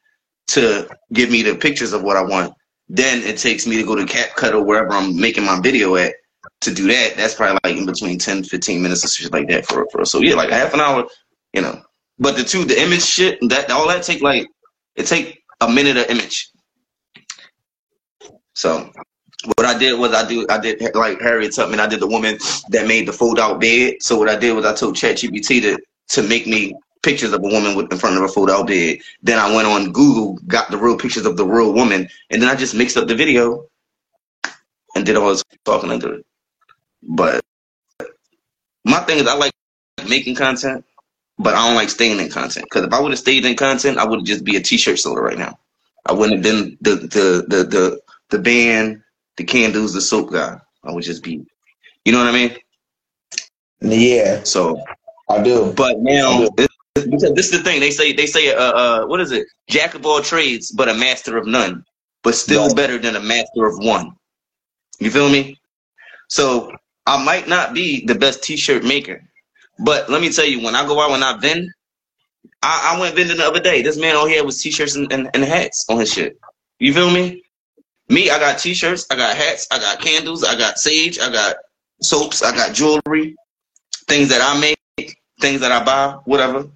to give me the pictures of what I want. Then it takes me to go to CapCut or wherever I'm making my video at to do that. That's probably like in between 10, 15 minutes or shit like that for for so yeah, like half an hour, you know. But the two, the image shit, that all that take like it take a minute of image. So what I did was I do I did like Harriet Tubman. I did the woman that made the fold out bed. So what I did was I told ChatGPT to to make me pictures of a woman with in front of a fold out bed. Then I went on Google, got the real pictures of the real woman, and then I just mixed up the video and did all this talking under it. But my thing is I like making content, but I don't like staying in content. Because if I would have stayed in content, I would just be a t-shirt seller right now. I wouldn't have been the the the the, the band the candles, the soap guy. I would just be, you know what I mean?
Yeah,
So,
I do.
but now this, because this is the thing they say. They say, uh, uh, what is it? Jack of all trades, but a master of none, but still better than a master of one. You feel me? So I might not be the best t-shirt maker, but let me tell you, when I go out when I vend, I, I went vending the other day. This man all he had was t-shirts and, and, and hats on his shit. You feel me? Me, I got t-shirts, I got hats, I got candles, I got sage, I got soaps, I got jewelry, things that I make, things that I buy, whatever.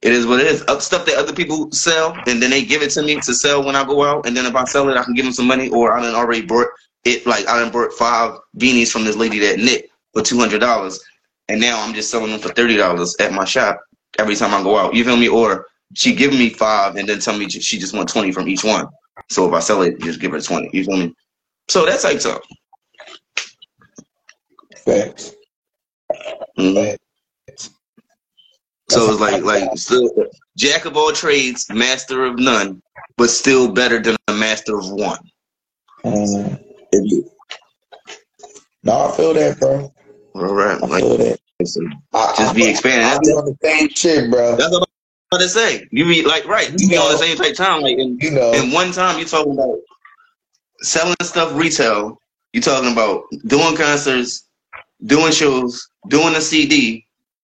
It is what it is. Stuff that other people sell, and then they give it to me to sell when I go out. And then if I sell it, I can give them some money, or I done already bought it. Like I done bought five beanies from this lady that knit for two hundred dollars, and now I'm just selling them for thirty dollars at my shop every time I go out. You feel me? Or she give me five and then tell me she just want twenty from each one. So if I sell it, just give her twenty. You feel me? So that type stuff.
Facts.
Mhm. So it's like like still jack of all trades, master of none, but still better than a master of one.
Mm. If you- No, I feel that, bro.
All right,
I
like
feel that. I,
just be expanding.
I
That's,
be on the same shit, bro.
that's what I'm about to say. You be like right. You be on the same type time. Like and,
You know,
and one time you talking about selling stuff retail. You talking about doing concerts, doing shows, doing a CD,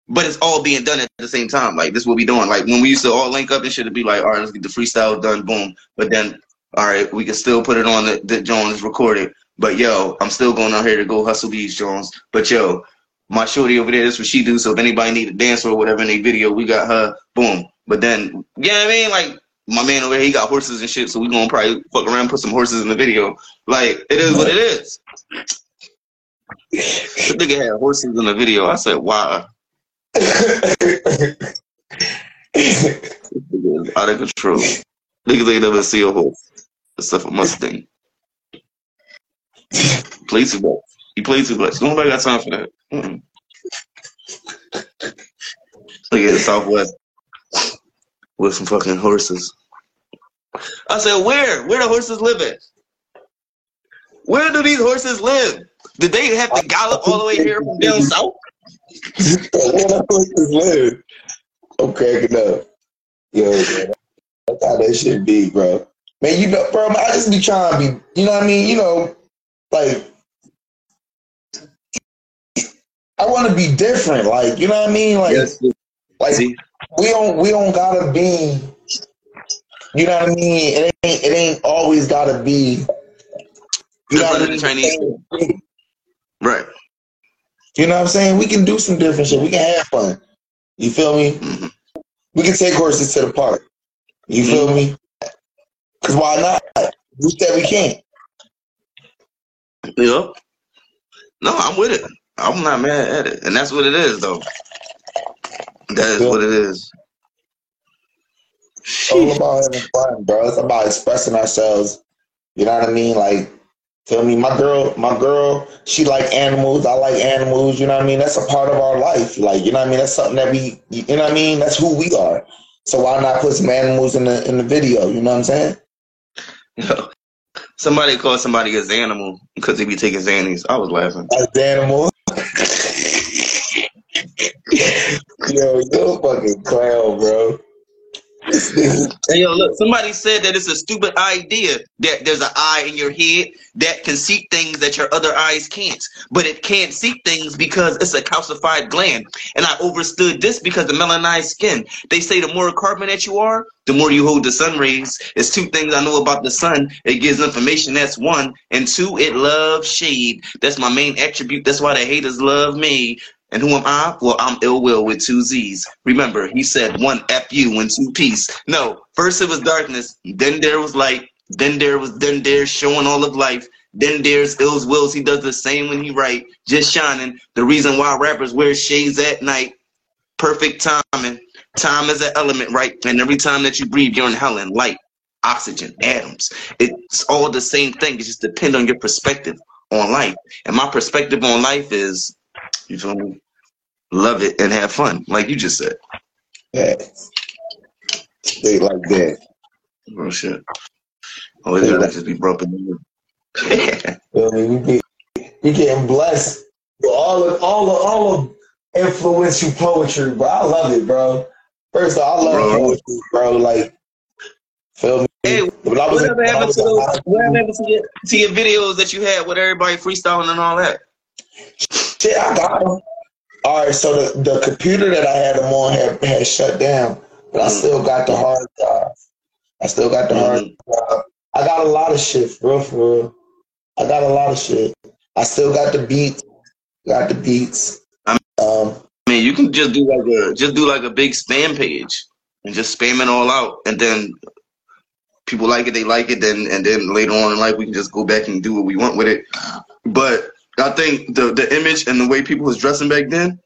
but it's all being done at the same time. Like this, what we doing. Like when we used to all link up and shit, it'd be like, all right, let's get the freestyle done, boom. But then, all right, we can still put it on the, the Jones recorded. But yo, I'm still going out here to go hustle these Jones. But yo, my shorty over there, that's what she do. So if anybody need a dancer or whatever in a video, we got her, boom. But then, you know what I mean? Like my man over here, he got horses and shit, so we gonna probably fuck around, put some horses in the video. Like it is what it is. The nigga had horses in the video. I said, wow, *laughs* this nigga is out of control. Niggas ain't never see a horse except for Mustang. Play too much. He played too much. Nobody got time for that. Mm-mm. Look at the Southwest with some fucking horses. I said, where? Where the horses live at? Where do these horses live? Did they have to gallop all the way here from down south?
Where the horses live? I'm cracking up. Yo, that's how that should be, bro. Man, you know, bro, I just be trying to be, you know what I mean? You know, like, I want to be different. Like, you know what I mean? Like, like
See?
we don't, we don't gotta be. You know what I mean? It ain't, it ain't always gotta be. You know what I mean?
Chinese. Right.
You know what I'm saying? We can do some different shit. We can have fun. You feel me?
Mhm.
We can take horses to the park. You feel me? Cause why not? Who said we can't?
Yep. No, I'm with it. I'm not mad at it. And that's what it is, though. That is what it is.
It's all about having fun, bro. It's about expressing ourselves. You know what I mean? Like, feel me? My girl, my girl, she like animals. I like animals. You know what I mean? That's a part of our life. Like, you know what I mean? That's something that we, you know what I mean? That's who we are. So why not put some animals in the in the video? You know what I'm saying? *laughs*
Somebody called somebody a Xanimal because he be taking Xannies. I was laughing.
As *laughs* animals. Yo, you're a fucking clown, bro.
Hey, yo, look, somebody said that it's a stupid idea that there's an eye in your head that can see things that your other eyes can't. But it can't see things because it's a calcified gland. And I overstood this because the melanized skin. They say the more carbon that you are, the more you hold the sun rays. It's two things I know about the sun. It gives information, that's one. And two, it loves shade. That's my main attribute. That's why the haters love me. And who am I? Well, I'm ill will with two Z's. Remember, he said one F U and two peace. No, first it was darkness, then there was light, then there was then there showing all of life. Then there's Illz Willz. He does the same when he write, just shining. The reason why rappers wear shades at night. Perfect timing. Time is an element, right? And every time that you breathe, you're inhaling light, oxygen, atoms. It's all the same thing. It just depends on your perspective on life. And my perspective on life is you feel me? Love it and have fun, like you just said.
Yeah. Stay like that.
Real shit. Oh, it's gotta just be broken.
Feel me? We get we getting blessed with all of all of all of influential poetry, bro. I love it, bro. First of all, I love
Bro.
poetry, bro. Like, feel me?
Hey,
When I was in-
Whatever
when I
happened to those? Whatever happened to your, to your videos that you had with everybody freestyling and all that?
Shit, I got them. All right, so the, the computer that I had them on had, had shut down, but I
Mm.
still got the hard drive. I still got the hard drive. I got a lot of shit, for real, for real. I got a lot of shit. I still got the beats. Got the beats.
I'm-
Um,
I mean, you can just do like a just do like a big spam page and just spam it all out, and then people like it, they like it. Then and then later on in life, we can just go back and do what we want with it. But I think the the image and the way people was dressing back then,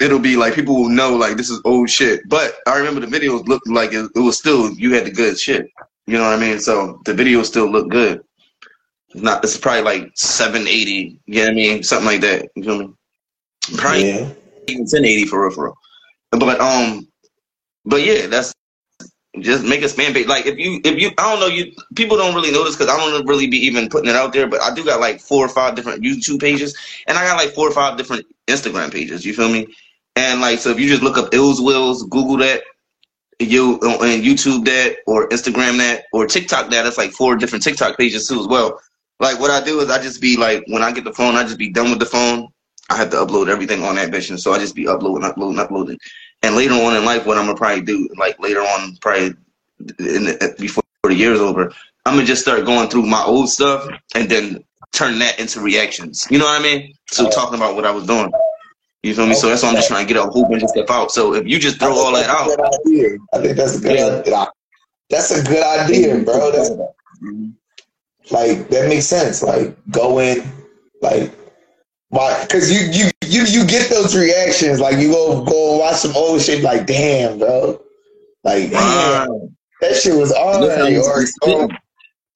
it'll be like people will know like this is old shit. But I remember the videos looked like it, it was still you had the good shit. You know what I mean? So the videos still look good. It's not it's probably like seven eighty. You know what I mean? Something like that. You feel me? Probably
yeah.
even 1080 for real, for real. But um, but yeah, that's just make a spam page. Like if you if you I don't know you people don't really notice because I don't really be even putting it out there. But I do got like four or five different YouTube pages, and I got like four or five different Instagram pages. You feel me? And like so, if you just look up Illz Willz, Google that, you and YouTube that, or Instagram that, or TikTok that, that's like four different TikTok pages too as well. Like what I do is I just be like when I get the phone, I just be done with the phone. I have to upload everything on that bitch, and so I just be uploading, uploading, uploading. And later on in life, what I'm gonna probably do, like later on, probably in the, before the year's over, I'm gonna just start going through my old stuff and then turn that into reactions. You know what I mean? So oh. talking about what I was doing. You feel me? So that's why I'm just trying to get a whole bunch of stuff out. So if you just throw all that out,
That's a good idea. I think that's a good
Yeah.
idea. That's a good idea, bro. That's like that makes sense. Like go in, like why? Because you you you you get those reactions. Like you go go watch some old shit. Like damn, bro. Like damn,
Wow.
that shit was already or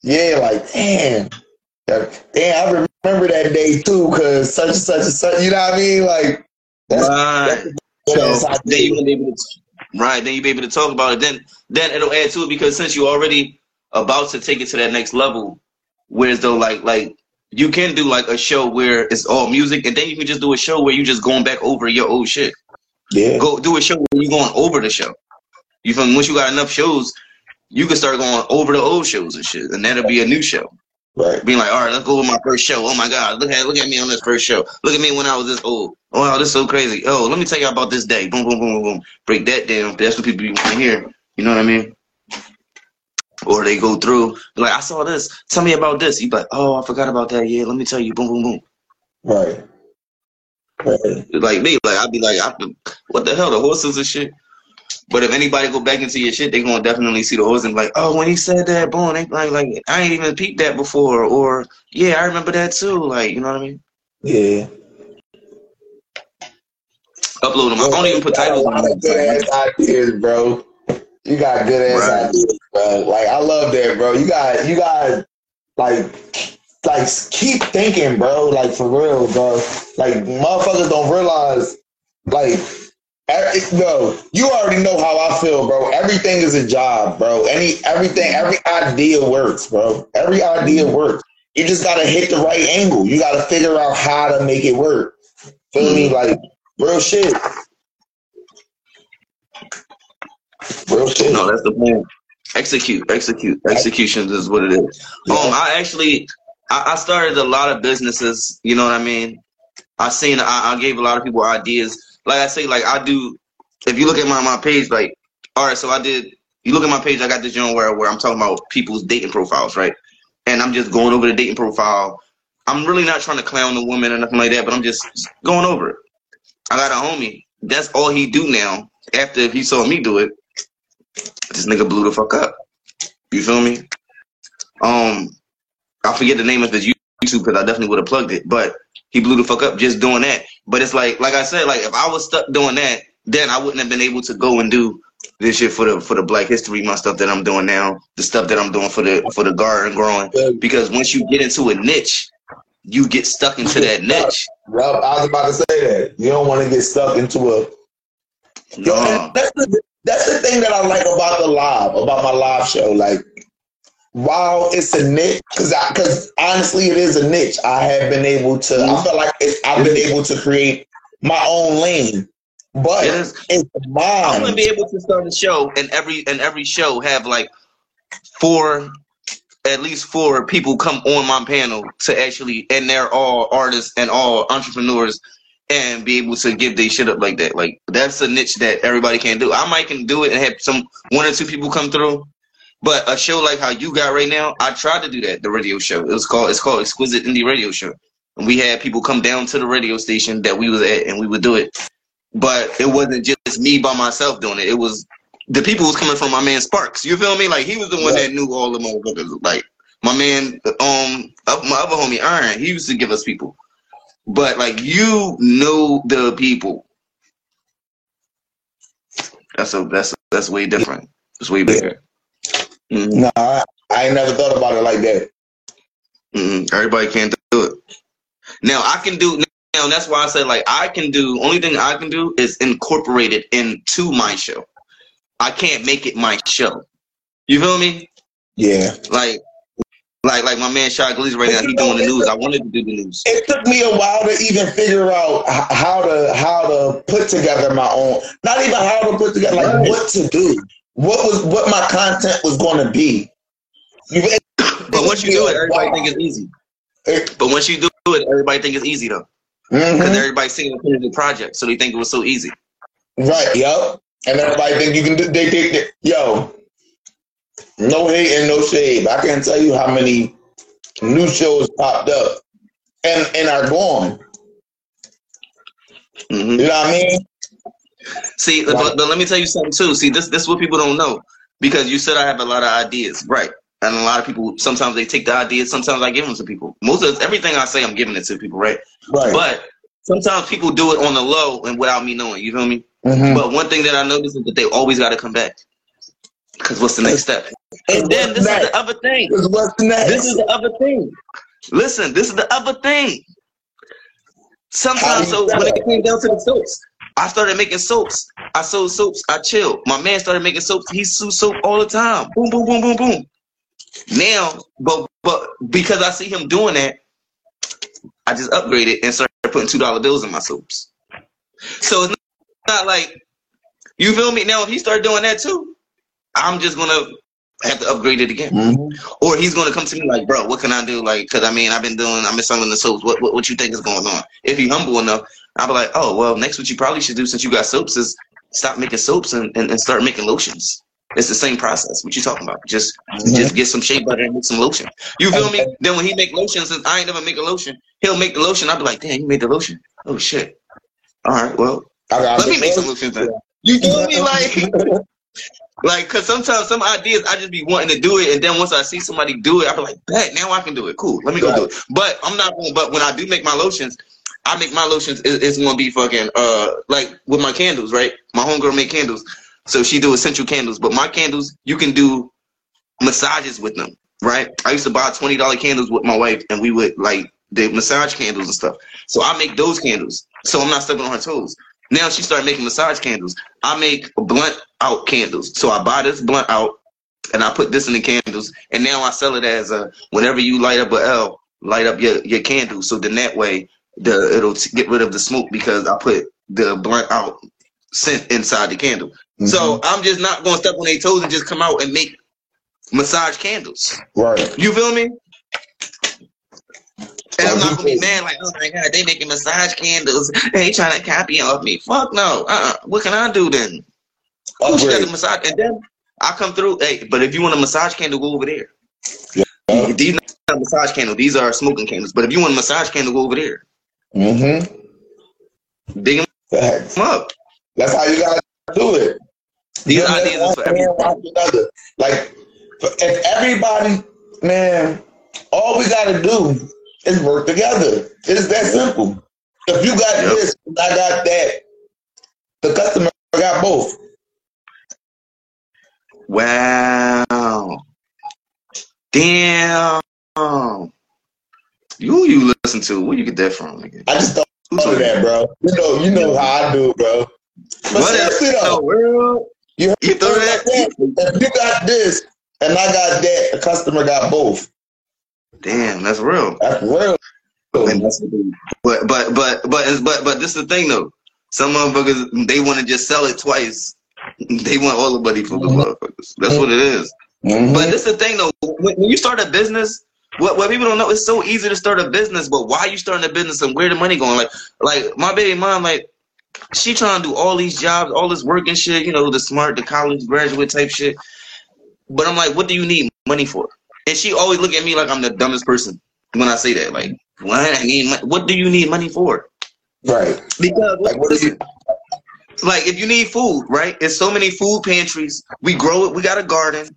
yeah, like damn. Damn, I remember that day too, cause such and such and such. You know what I mean? Like that's,
Right.
that's
So then you be able to, right? Then you be able to talk about it. Then then it'll add to it because since you're already about to take it to that next level, whereas though like like you can do like a show where it's all music, and then you can just do a show where you're just going back over your old shit.
Yeah.
Go do a show where you're going over the show. You feel me? Once you got enough shows, you can start going over the old shows and shit, and that'll be a new show.
Right.
Being like, all right, let's go with my first show. Oh my God, look at look at me on this first show. Look at me when I was this old. Oh wow, this is so crazy. Oh, let me tell you about this day. Boom, boom, boom, boom, boom. Break that down. That's what people want to hear. You know what I mean? Or they go through like, I saw this. Tell me about this. You be like, oh, I forgot about that. Yeah, let me tell you. Boom, boom, boom.
Right. Right.
Like me, like I'd be like, I, what the hell, the horses and shit. But if anybody go back into your shit, they gonna definitely see the horse and be like, oh, when he said that, boom, they like, like I ain't even peeped that before, or yeah, I remember that too. Like, you know what I mean?
Yeah.
Upload them. I don't even put titles on them.
good ideas, bro. You got good ass
Right.
ideas, bro. Like I love that, bro. You got you got like like keep thinking, bro. Like for real, bro. Like motherfuckers don't realize, like. every- Bro, you already know how I feel, bro. Everything is a job, bro. Any everything, every idea works, bro. Every idea mm-hmm. works. You just gotta hit the right angle. You gotta figure out how to make it work. Feel me? Mm-hmm. Like real shit. Real shit.
No, that's the plan. Execute, execute, executions is what it is. Um, I actually, I, I started a lot of businesses. You know what I mean? I seen, I, I gave a lot of people ideas. Like I say, like I do. If you look at my my page, like, all right, so I did. You look at my page, I got this joint where where I'm talking about people's dating profiles, right? And I'm just going over the dating profile. I'm really not trying to clown the woman or nothing like that, but I'm just going over it. I got a homie. That's all he do now. After he saw me do it, this nigga blew the fuck up. You feel me? Um, I forget the name of his YouTube because I definitely would have plugged it, but he blew the fuck up just doing that. But it's like, like I said, like if I was stuck doing that, then I wouldn't have been able to go and do this shit for the for the Black History Month stuff that I'm doing now, the stuff that I'm doing for the for the garden growing. Because once you get into a niche, you get stuck into that niche.
I was about to say that. You don't want to get stuck into a. Yo,
No.
that's the that's the thing that I like about the live, about my live show. Like while it's a niche, because because honestly, it is a niche. I have been able to. I mm-hmm. feel like it's, I've been able to create my own lane, but
It is.
it's
I want to be able to start a show and every and every show have like four, at least four people come on my panel to actually, and they're all artists and all entrepreneurs, and be able to give their shit up like that. Like that's a niche that everybody can do. I might can do it and have some one or two people come through. But a show like how you got right now, I tried to do that. The radio show. It was called. It's called Exquisite Indie Radio Show. And we had people come down to the radio station that we was at, and we would do it but it wasn't just me by myself doing it. It was the people was coming from my man Sparks. You feel me? Like he was the one that knew all the motherfuckers. Like my man, um, my other homie Iron, he used to give us people. But like you know the people. That's a that's a, that's way different. It's way bigger. Mhm.
No, I, I ain't never thought about it like that.
Mm-mm. Everybody can't do it. Now I can do now. That's why I said like I can do. Only thing I can do is incorporate it into my show. I can't make it my show. You feel me?
Yeah.
Like, like, like my man Shot Gleason right now. He doing the news. I wanted to do the news.
It took me a while to even figure out how to how to put together my own. Not even how to put together, like
Right.
what to do. What was what my content was going to be. It,
But once you do it, everybody think it's easy. But once you do it, everybody think it's easy though, because
Mhm.
everybody seen it the project, so they think it was so easy.
Right, yup. And everybody think you can do they that yo, no hate and no shade. I can't tell you how many new shows popped up and and are gone.
Mhm.
You know what I mean?
See, but, but let me tell you something too. See, this this is what people don't know because you said I have a lot of ideas, right? And a lot of people sometimes they take the ideas, sometimes I give them to people. Most of everything I say, I'm giving it to people, right?
Right.
But sometimes people do it on the low and without me knowing. You feel me?
Mhm.
But one thing that I noticed is that they always got to come back. Because what's the next step? And then this is the other thing.
What's next?
This is the other thing. Listen, this is the other thing. Sometimes, so when it came down to the soaps, I started making soaps. I sold soaps. I chilled. My man started making soaps. He sued soap all the time. Boom, boom, boom, boom, boom. Now, but but because I see him doing that, I just upgraded and started putting two dollar bills in my soaps. So it's not like you feel me. Now if he started doing that too, I'm just gonna have to upgrade it again.
Mm-hmm.
Or he's gonna come to me like, bro, what can I do? Like, cause I mean, I've been doing, I've been selling the soaps. What, what, what you think is going on? If he humble enough, I'll be like, oh, well, next what you probably should do since you got soaps is stop making soaps and, and, and start making lotions. It's the same process. What you talking about? Just just get some shea butter and make some lotion. You feel me? Then when he make lotions, since I ain't never make a lotion, he'll make the lotion. I'll be like, damn, you made the lotion. Oh shit. All right, well, let me make some lotions then. You feel me? Like, *laughs* like, cause sometimes some ideas I just be wanting to do it, and then once I see somebody do it, I be like, bet now I can do it. Cool, let me go do it. But I'm not going. But when I do make my lotions, I make my lotions. it- It's gonna be fucking uh like with my candles, right? My homegirl make candles, so she do essential candles. But my candles, you can do massages with them, right? I used to buy twenty dollar candles with my wife, and we would like the massage candles and stuff. So I make those candles, so I'm not stepping on her toes. Now she started making massage candles. I make blunt out candles. So I buy this blunt out and I put this in the candles. And now I sell it as a whenever you light up a L, light up your, your candle. So then that way the it'll get rid of the smoke because I put the blunt out scent inside the candle. Mm-hmm. So I'm just not gonna step on their toes and just come out and make massage candles.
Right.
You feel me? And I'm not gonna be mad like, oh my god, they making massage candles. *laughs* They trying to copy off me. Fuck no. Uh. uh What can I do then? Oh, she got the massage, and then I come through. Hey, but if you want a massage candle, go over there. Yeah. These not massage candles. These are smoking candles. But if you want a massage candle, go over there.
Mm-hmm.
Dig them up.
That's how you gotta do it.
These
You
ideas is for
hand another. Like if everybody, man, all we gotta do is work together. It's that simple. If you got this, and I got that. The customer got both.
Wow. Damn. You you listen to? Where you get that from? Nigga?
I just thought of that, bro. You know, you know how I do, it, bro. But
What
seriously though,
world?
you,
You throw that?
If you got this, and I got that. The customer got both.
Damn, that's real.
That's real.
And but but but but but but this is the thing though. Some motherfuckers they want to just sell it twice. *laughs* They want all the money for the motherfuckers. That's what it is.
Mhm.
But this is the thing though. When, when you start a business, what what people don't know, it's so easy to start a business. But why you starting a business and where the money going? Like like my baby mom, like she trying to do all these jobs, all this work and shit. You know, the smart, the college graduate type shit. But I'm like, what do you need money for? And she always look at me like I'm the dumbest person when I say that. Like, what? I need what do you need money for?
Right.
Because
Like what is it?
like if you need food, right? It's so many food pantries. We grow it. We got a garden.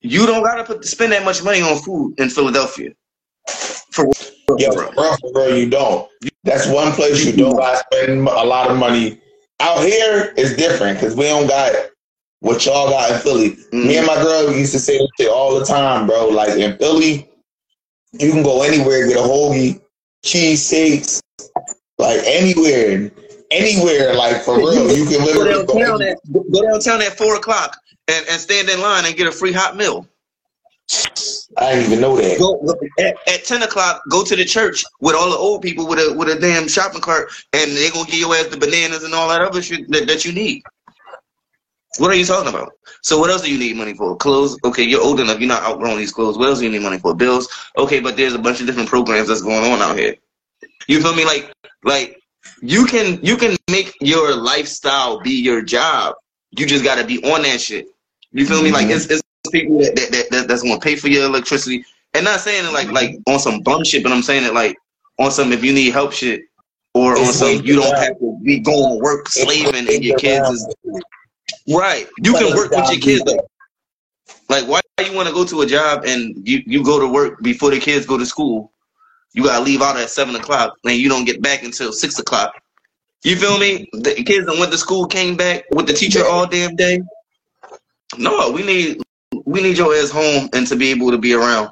You don't gotta put spend that much money on food in Philadelphia. For
Yo, bro, real, you don't. That's one place you don't gotta spend a lot of money. Out here is different because we don't got what y'all got in Philly.
Mm-hmm.
Me and my girl used to say shit all the time, bro. Like in Philly, you can go anywhere, get a hoagie, cheese steaks, like anywhere, anywhere, like for real. You can
go
literally go.
downtown at go downtown at four o'clock and, and stand in line and get a free hot meal.
I didn't even know that.
Go at, at ten o'clock. Go to the church with all the old people with a with a damn shopping cart, and they gonna give your ass the bananas and all that other shit that, that you need. What are you talking about? So what else do you need money for? Clothes? Okay, you're old enough. You're not outgrowing these clothes. What else do you need money for? Bills? Okay, but there's a bunch of different programs that's going on out here. You feel me? Like like you can you can make your lifestyle be your job. You just gotta be on that shit. You feel me? Like it's, it's people that, that, that, that that's gonna pay for your electricity. And not saying it like like on some bum shit, but I'm saying it like on some if you need help shit or on
It's
some you don't have to be going work slaving and your kids is right. You can work with your kids though. Like why you want to go to a job and you, you go to work before the kids go to school? You gotta leave out at seven o'clock and you don't get back until six o'clock. You feel me? The kids that went to school came back with the teacher all damn day. No, we need we need your ass home and to be able to be around.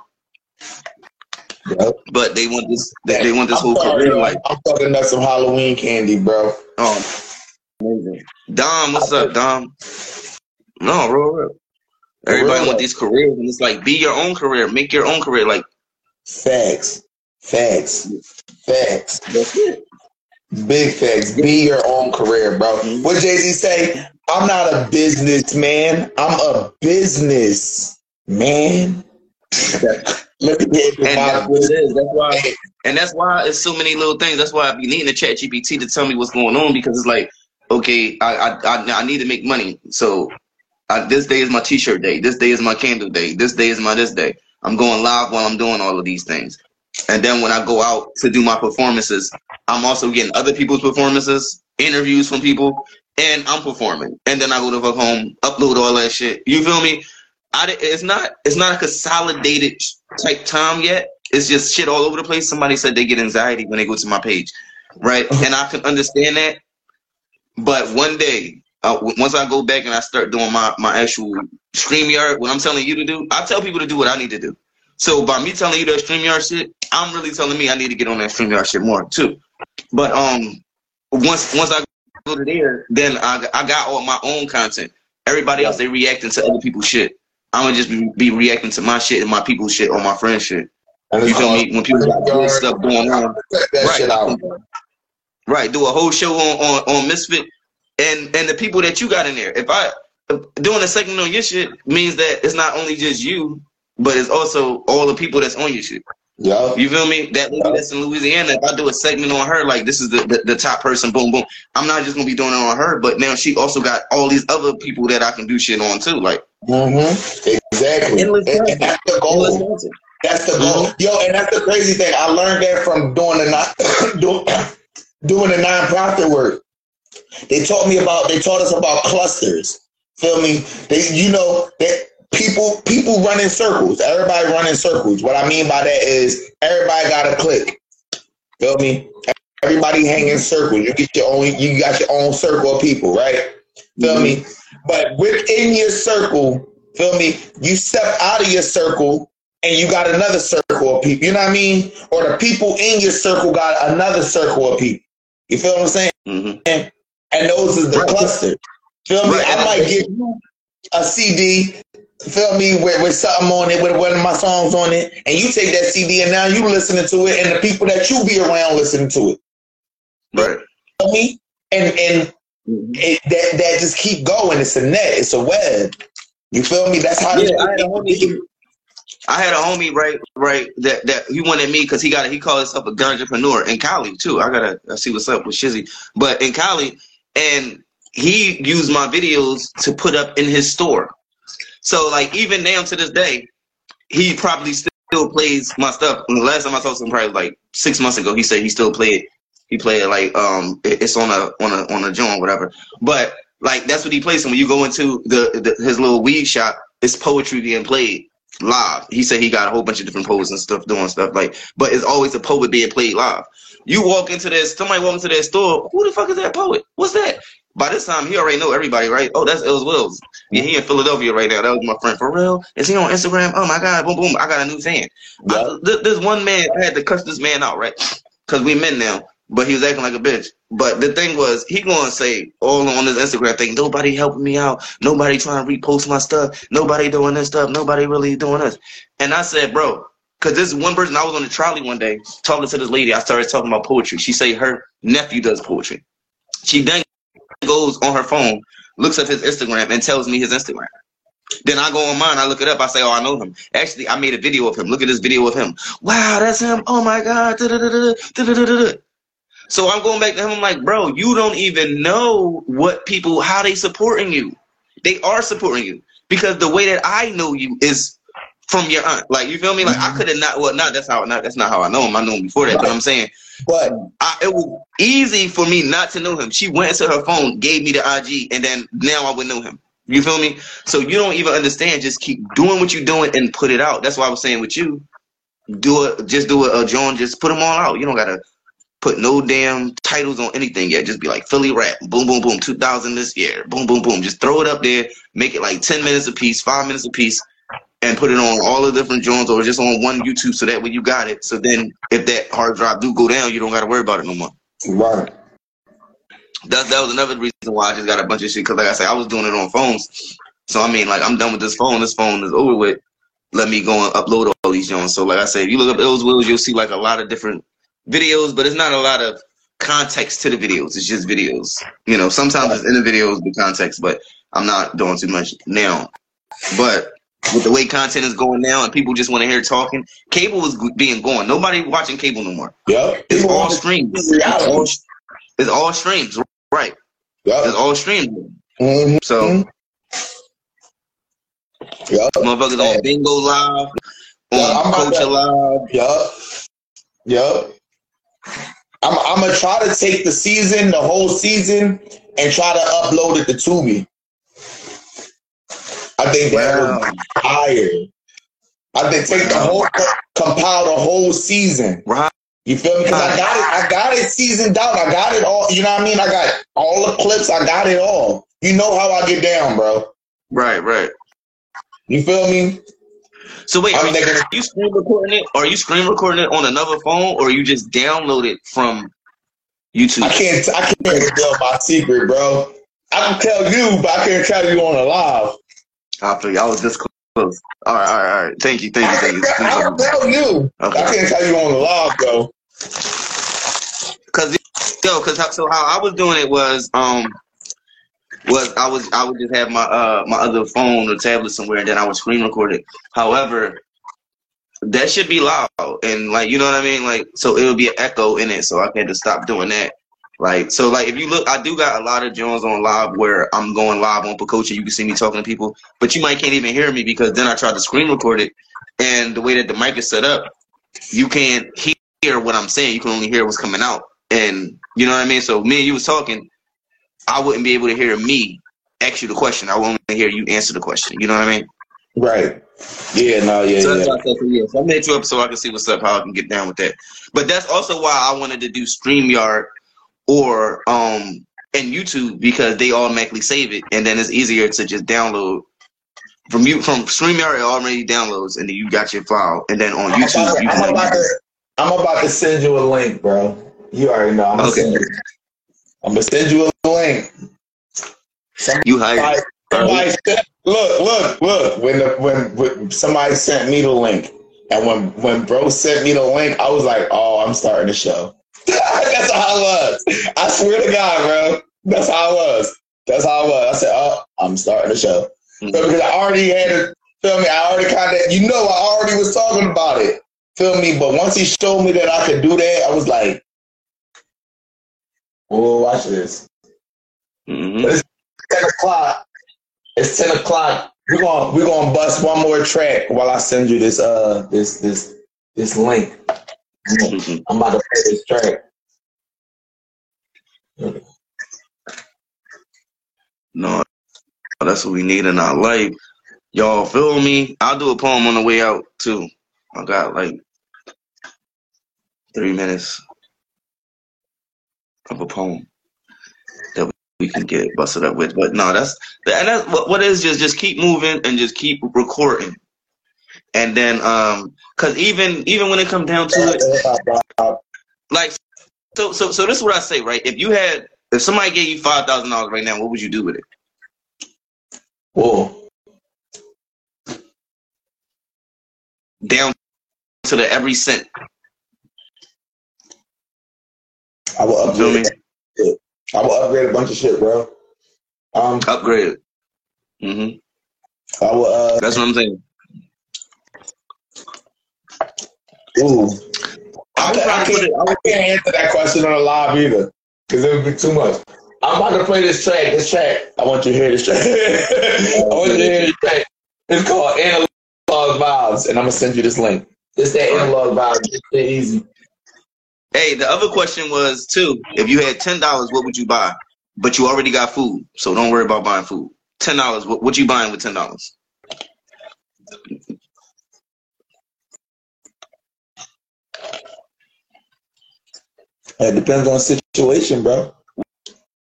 Yep.
But they want this they, they want this
I'm
whole career like
I'm talking about some Halloween candy, bro.
oh amazing. Dom, what's up, Dom? No, real, real. Everybody
real.
want these careers and it's like be your own career, make your own career. Like
Facts. Facts. Facts.
that's it.
Big facts. Be your own career, bro. What Jay Z say? I'm not a businessman. I'm a business man. *laughs* Let me get
And that's what it is. That's why and that's why it's so many little things. That's why I be needing the chat GPT to tell me what's going on because it's like, okay, I I I, I need to make money. So I, this day is my t-shirt day. This day is my candle day. This day is my this day. I'm going live while I'm doing all of these things. And then when I go out to do my performances, I'm also getting other people's performances, interviews from people, and I'm performing. And then I go to fuck home, upload all that shit. You feel me? I, it's not it's not a consolidated type time yet. It's just shit all over the place. Somebody said they get anxiety when they go to my page, right? Uh-huh. and I can understand that. But one day, uh, once I go back and I start doing my my actual StreamYard, what I'm telling you to do, I tell people to do what I need to do. So by me telling you that StreamYard shit, I'm really telling me I need to get on that StreamYard shit more too. But um, once once I go to there, then I I got all my own content. Everybody else they reacting to other people's shit. I'm gonna just be, be reacting to my shit and my people's shit or my friend's shit.
And
You feel me? When people got good stuff going on,
that
Right.
shit out.
Right? Do a whole show on on, on Mysfit and and the people that you got in there. If I doing a segment on your shit means that it's not only just you, but it's also all the people that's on your shit.
Yeah.
You feel me? That lady that's in Louisiana, if I do a segment on her, like this is the, the, the top person, boom, boom. I'm not just gonna be doing it on her, but now she also got all these other people that I can do shit on too. Like
Mm-hmm. Exactly. And, and that's the goal. That's the goal. Yo, and that's the crazy thing. I learned that from doing the non *coughs* doing, doing the nonprofit work. They taught me about they taught us about clusters. Feel me? They you know that people people run in circles. Everybody run in circles. What I mean by that is everybody got a click. Feel me? Everybody hang in circles. You get your own you got your own circle of people, right? Feel me? Mm-hmm. But within your circle, feel me, you step out of your circle and you got another circle of people. You know what I mean? Or the people in your circle got another circle of people. You feel what I'm saying?
Mhm.
And, and those are the
Right.
clusters. Feel me? I might give you a CD, feel me, with, with something on it, with one of my songs on it, and you take that CD and now you listening to it, and the people that you be around listening to it.
Right.
Feel me? And and it, that that just keep going. It's a net. It's a web. You feel me? That's how.
Yeah,
this
I had a homie. I had a homie, right, right, that that he wanted me because he got he called himself a gun entrepreneur in Cali too. I gotta I see what's up with Shizzy, but in Cali, and he used my videos to put up in his store. So like even now to this day, he probably still plays my stuff. And the last time I saw him, probably like six months ago, he said he still played. He played like um, it's on a on a on a joint, whatever. But like that's what he plays. And when you go into the, the his little weed shop, it's poetry being played live. He said he got a whole bunch of different poets and stuff doing stuff like, but it's always a poet being played live. You walk into this, somebody walk into that store. Who the fuck is that poet? What's that? By this time, he already know everybody, right? Oh, that's Illz Willz. Yeah, he in Philadelphia right now. That was my friend for real. Is he on Instagram? Oh my god, boom boom! I got a new fan. I, uh, th- this one man I had to cuss this man out, right? Because we men now, but he was acting like a bitch. But the thing was, he gonna say all on his Instagram thing, nobody helping me out, nobody trying to repost my stuff, nobody doing this stuff, nobody really doing this. And I said, bro, because this one person, I was on the trolley one day talking to this lady. I started talking about poetry. She say her nephew does poetry. She then goes on her phone, looks up his Instagram, and tells me his Instagram. Then I go on mine, I look it up, I say, Oh, I know him. Actually, I made a video of him. Look at this video of him. Wow, that's him. Oh my God. Da-da-da-da-da. So I'm going back to him. I'm like, bro, you don't even know what people, how they supporting you. They are supporting you because the way that I know you is from your aunt. Like, you feel me? Like, I could have not. Well, not that's how. Not that's not how I know him. I know him before that. But I'm saying,
But
I, it was easy for me not to know him. She went to her phone, gave me the IG, and then now I would know him. You feel me? So you don't even understand. Just keep doing what you're doing and put it out. That's why I was saying with you, do it. Just do it, uh, John. Just put them all out. You don't gotta put no damn titles on anything yet. Just be like Philly rap, boom, boom, boom, 2000 this year, boom, boom, boom. Just throw it up there, make it like 10 minutes a piece, five minutes a piece, and put it on all the different joints or just on one YouTube so that way you got it. So then if that hard drive do go down, you don't gotta worry about it no more.
right.
That that was another reason why I just got a bunch of shit. Cause like I said, I was doing it on phones. So I mean, like I'm done with this phone. This phone is over with. Let me go and upload all these joints. So like I said, if you look up Illz Willz, you'll see like a lot of different videos, but it's not a lot of context to the videos. It's just videos. You know, sometimes it's in the videos the context, but I'm not doing too much now. But with the way content is going now and people just want to hear talking, cable is being gone. Nobody watching cable no more.
Yep.
It's all streams. It's all, it's all streams, right? Yeah.
It's
all streams.
Mhm.
So
Yep.
motherfuckers on Bigo Live,
Yeah, I'm
on
about
Culture Live.
Yup. Yup. I'm, I'm gonna try to take the season, the whole season, and try to upload it to Tubi. I think that
Wow.
would be fire. I think take the whole compile the whole season.
Right.
You feel me? Because I got it, I got it seasoned out. I got it all. You know what I mean? I got all the clips. I got it all. You know how I get down, bro.
Right, right.
You feel me?
So wait, are you,
thinking-
are you screen recording it? Are you screen recording it on another phone, or you just download it from YouTube?
I can't. I can't reveal my secret, bro. I can tell you, but I can't tell you on the live.
I feel you. I was this close. All right, all right, all right. Thank you, thank you, thank you.
I can tell you.
Okay.
I can't tell you on the live, though.
Cause yo, cause so how I was doing it was um was I was I would just have my uh my other phone or tablet somewhere and then I would screen record it. However, that should be loud and like you know what I mean like so it would be an echo in it so I had to stop doing that. Like so like if you look I do got a lot of Jones on live where I'm going live on Pococha you can see me talking to people but you might can't even hear me because then I tried to screen record it and the way that the mic is set up you can't hear what I'm saying you can only hear what's coming out and you know what I mean. So me and you was talking, I wouldn't be able to hear me ask you the question. I wouldn't hear you answer the question. You know what I mean?
Right. Yeah. No. Yeah.
So that's
yeah.
why I yeah. So I made you up so I can see what's up, how I can get down with that. But that's also why I wanted to do StreamYard or um and YouTube because they automatically save it, and then it's easier to just download from you from StreamYard. It already downloads, and then you got your file, and then on
I'm
YouTube
about,
you
I'm, about to, I'm about to send you a link, bro. You already know. I'm
Okay.
I'm gonna send you a link. Somebody,
You hired.
somebody sent, look, look, look. When the when, when somebody sent me the link, and when when bro sent me the link, I was like, oh, I'm starting the show. *laughs* That's how I was. I swear to God, bro. That's how I was. That's how I was. I said, oh, I'm starting the show. So because I already had it, feel me, I already kind of, you know, I already was talking about it. Feel me? But once he showed me that I could do that, I was like, oh, watch this.
Mhm.
But it's 10 o'clock. It's 10 o'clock. We're gonna we're gonna bust one more track while I send you this uh this this this link.
Mhm.
I'm about to play this track.
No, that's what we need in our life. Y'all feel me? I'll do a poem on the way out too. I got like three minutes of a poem that we can get busted up with. But no, that's and that's what what is just just keep moving and just keep recording. And then um cause even even when it comes down to it, like so so so this is what I say, right? If you had if somebody gave you five thousand dollars right now, what would you do with it?
Whoa.
Down to the every cent.
I will
You feel me?
upgrade. shit. I will upgrade a bunch of shit, bro. Um,
Upgrade. hmm
I will. Uh,
That's what I'm saying.
ooh. I,
I
can't, I, can't.
I
I can't answer that question on the live either, because it would be too much. I'm about to play this track. This track. I want you to hear this track. *laughs* I want you to hear this track. It's called Analog Vibes, and I'm gonna send you this link. It's that analog vibes. It's that easy.
Hey, the other question was too. If you had ten dollars, what would you buy? But you already got food, so don't worry about buying food. Ten dollars. What, what you buying with ten dollars?
It depends on situation, bro.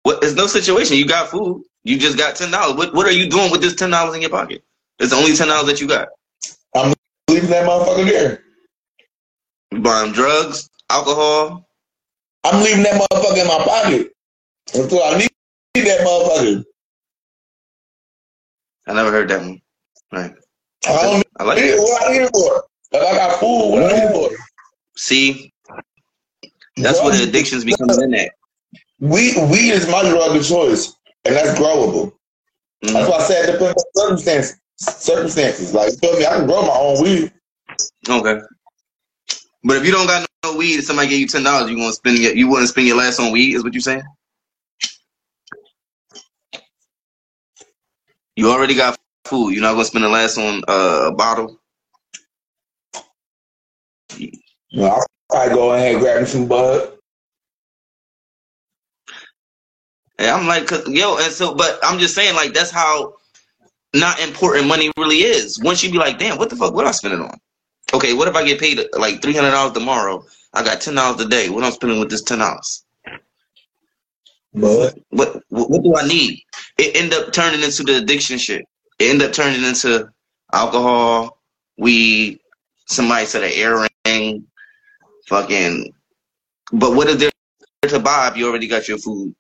What? There's no situation. You got food. You just got ten dollars. What What are you doing with this ten dollars in your pocket? It's the only ten dollars that you got.
I'm leaving that motherfucker there.
You buying drugs, alcohol.
I'm leaving that motherfucker in my pocket. Until I need that motherfucker.
I never heard that one. Right.
I don't
I like
it. What I need it for? If I got food, what I need it for?
See, that's where the addictions become in that.
Weed, weed is my drug of choice, and that's growable. That's
Mhm.
why I said it depends on circumstances. Circumstances, like you feel me, I can grow my own weed.
Okay. But if you don't got no weed, if somebody gave you ten dollars, you gonna spend your, you wouldn't spend your last on weed, is what you saying? You already got food. You're not gonna spend the last on uh, a bottle.
I'll probably go ahead and grab me some bud.
And I'm like, yo, and so, but I'm just saying, like, that's how not important money really is. Once you be like, damn, what the fuck, what I spend it on? Okay, what if I get paid like three hundred dollars tomorrow? I got ten dollars a day. What am I'm spending with this ten dollars?
Bud.
What, what what do I need? It end up turning into the addiction shit. It end up turning into alcohol, weed. Somebody said an earring, fucking. But what is there to buy if you already got your food?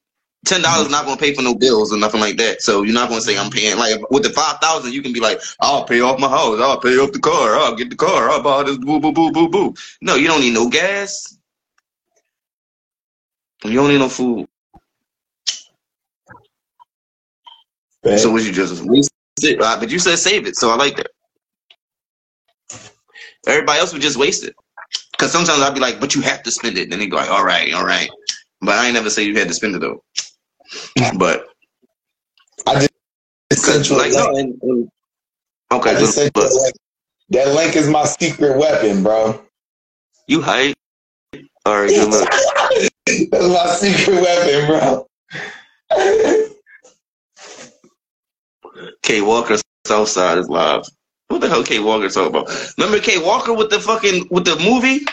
Ten dollars not gonna pay for no bills or nothing like that. So you're not gonna say I'm paying. Like with the five thousand, you can be like, I'll pay off my house, I'll pay off the car, I'll get the car, I'll buy this boo boo boo boo boo. No, you don't need no gas. You don't need no food.
Man.
So what you just waste it? Uh, but you said save it, so I like that. Everybody else would just waste it. Cause sometimes I'd be like, but you have to spend it. Then they go like, all right, all right. But I ain't never say you had to spend it though. *laughs* But
I just sent you
like no, and, and- okay,
just sent you
but
link. That link is my secret weapon, bro.
you hype. All right, *laughs* good luck.
That's my secret weapon, bro.
K Walker Southside is live. What the hell K Walker talking about? Remember K Walker with the fucking with the movie?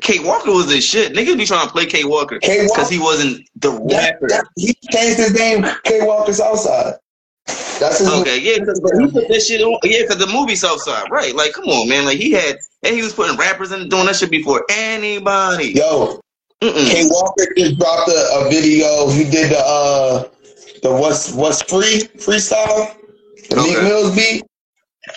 K Walker was the shit. Niggas be trying to play K Walker because he wasn't the
That,
rapper.
that, he changed his name, K Walker Southside. That's his
Okay, yeah, because he put that shit on. Yeah, because the movie Southside, right? Like, come on, man. Like, he had, and he was putting rappers in doing that shit before anybody.
Yo,
Mm-mm.
K Walker just dropped a, a video. He did the uh the what's what's free freestyle. The Meek
Okay.
Mills beat.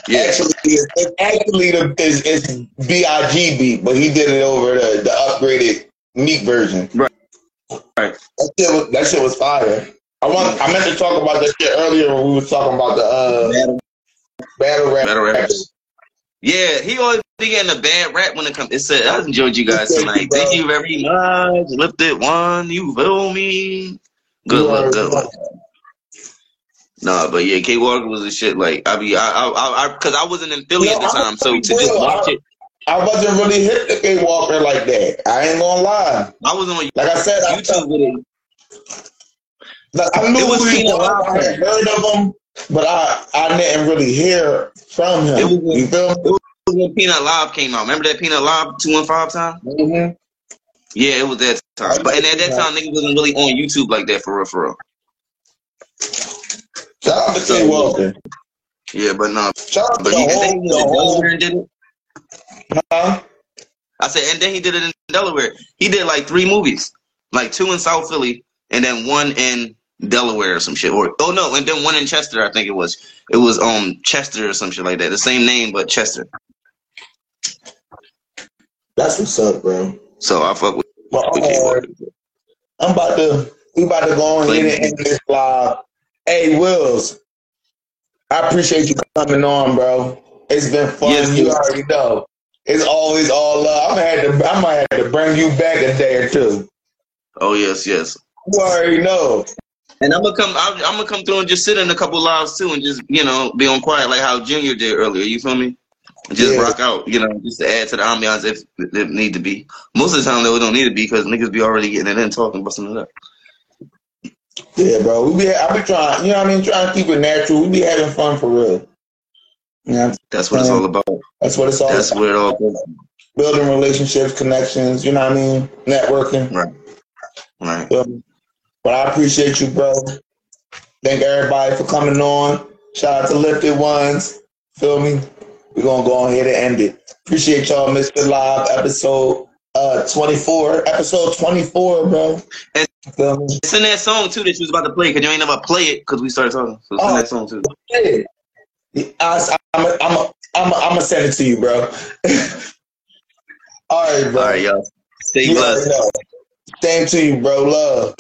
Yeah.
Actually, it's, actually the it's, it's Big beat, but he did it over the, the upgraded Meek version.
Right. Right.
That shit was that shit was fire. I want I meant to talk about that shit earlier when we was talking about the uh
Battle,
battle rap.
battle rappers. Yeah, he always be getting a bad rap when it comes. It said, "I enjoyed you guys tonight. Thank you very much. Lifted one, you feel me? Good luck, good luck." Nah, but yeah, K Walker was a shit. Like I be, I, I, I, because I wasn't in Philly at the time, so to just watch it,
I wasn't really hit the K Walker like that. I ain't gonna lie.
I was on
Like I said, I,
YouTube with it.
like, I knew
It was
he was. I heard of him, but I I didn't really hear from him.
It was-
you feel me?
It was when Peanut Live came out. Remember that Peanut Live two and five time?
Mm-hmm.
Yeah, it was that time. But and at that time, niggas wasn't really on YouTube like that for real, for real.
Shout out to K Walker.
Yeah, but no.
Shout out
But
the
he, and
whole,
he
the whole
did it.
huh?
I said, and then he did it in Delaware. He did like three movies, like two in South Philly, and then one in Delaware or some shit. Or oh no, and then one in Chester. I think it was. It was um Chester or some shit like that. The same name but Chester.
That's what's up, bro.
So I fuck with.
But,
with K
uh,
Walker.
I'm about to we about to go on here and end this live. Hey Wills, I appreciate you coming on, bro. It's been fun.
Yes,
you already know. It's always all love. I'm have to I might have to bring you back a day or two.
Oh yes, yes.
You already know.
And I'm gonna come. I'm, I'm gonna come through and just sit in a couple lives too, and just you know be on quiet like how Junior did earlier. You feel me? Just
Yeah.
rock out, you know, just to add to the ambiance if it need to be. Most of the time, though, it don't need to be because niggas be already getting it in, talking, busting it up.
Yeah, bro. We be I be trying, you know what I mean, trying to keep it natural. We be having fun for real. Yeah,
That's what it's all about.
that's what it's all
That's
about.
what it all goes.
Building relationships, connections, you know what I mean? Networking.
Right. Right.
But I appreciate you, bro. Thank everybody for coming on. Shout out to Lifted Ones. Feel me? We're gonna go on here to end it. Appreciate y'all, Mysfit Live, episode uh 24. Episode 24, bro.
And- It's that song too that you was about to play because you ain't never play it because we started talking. So in
Oh.
that song too.
Yeah. I, I'm a, I'm a, I'm a, I'm gonna send it to you, bro. *laughs* All right, bro.
All right, y'all. Stay blessed.
Same to you, bro. Love.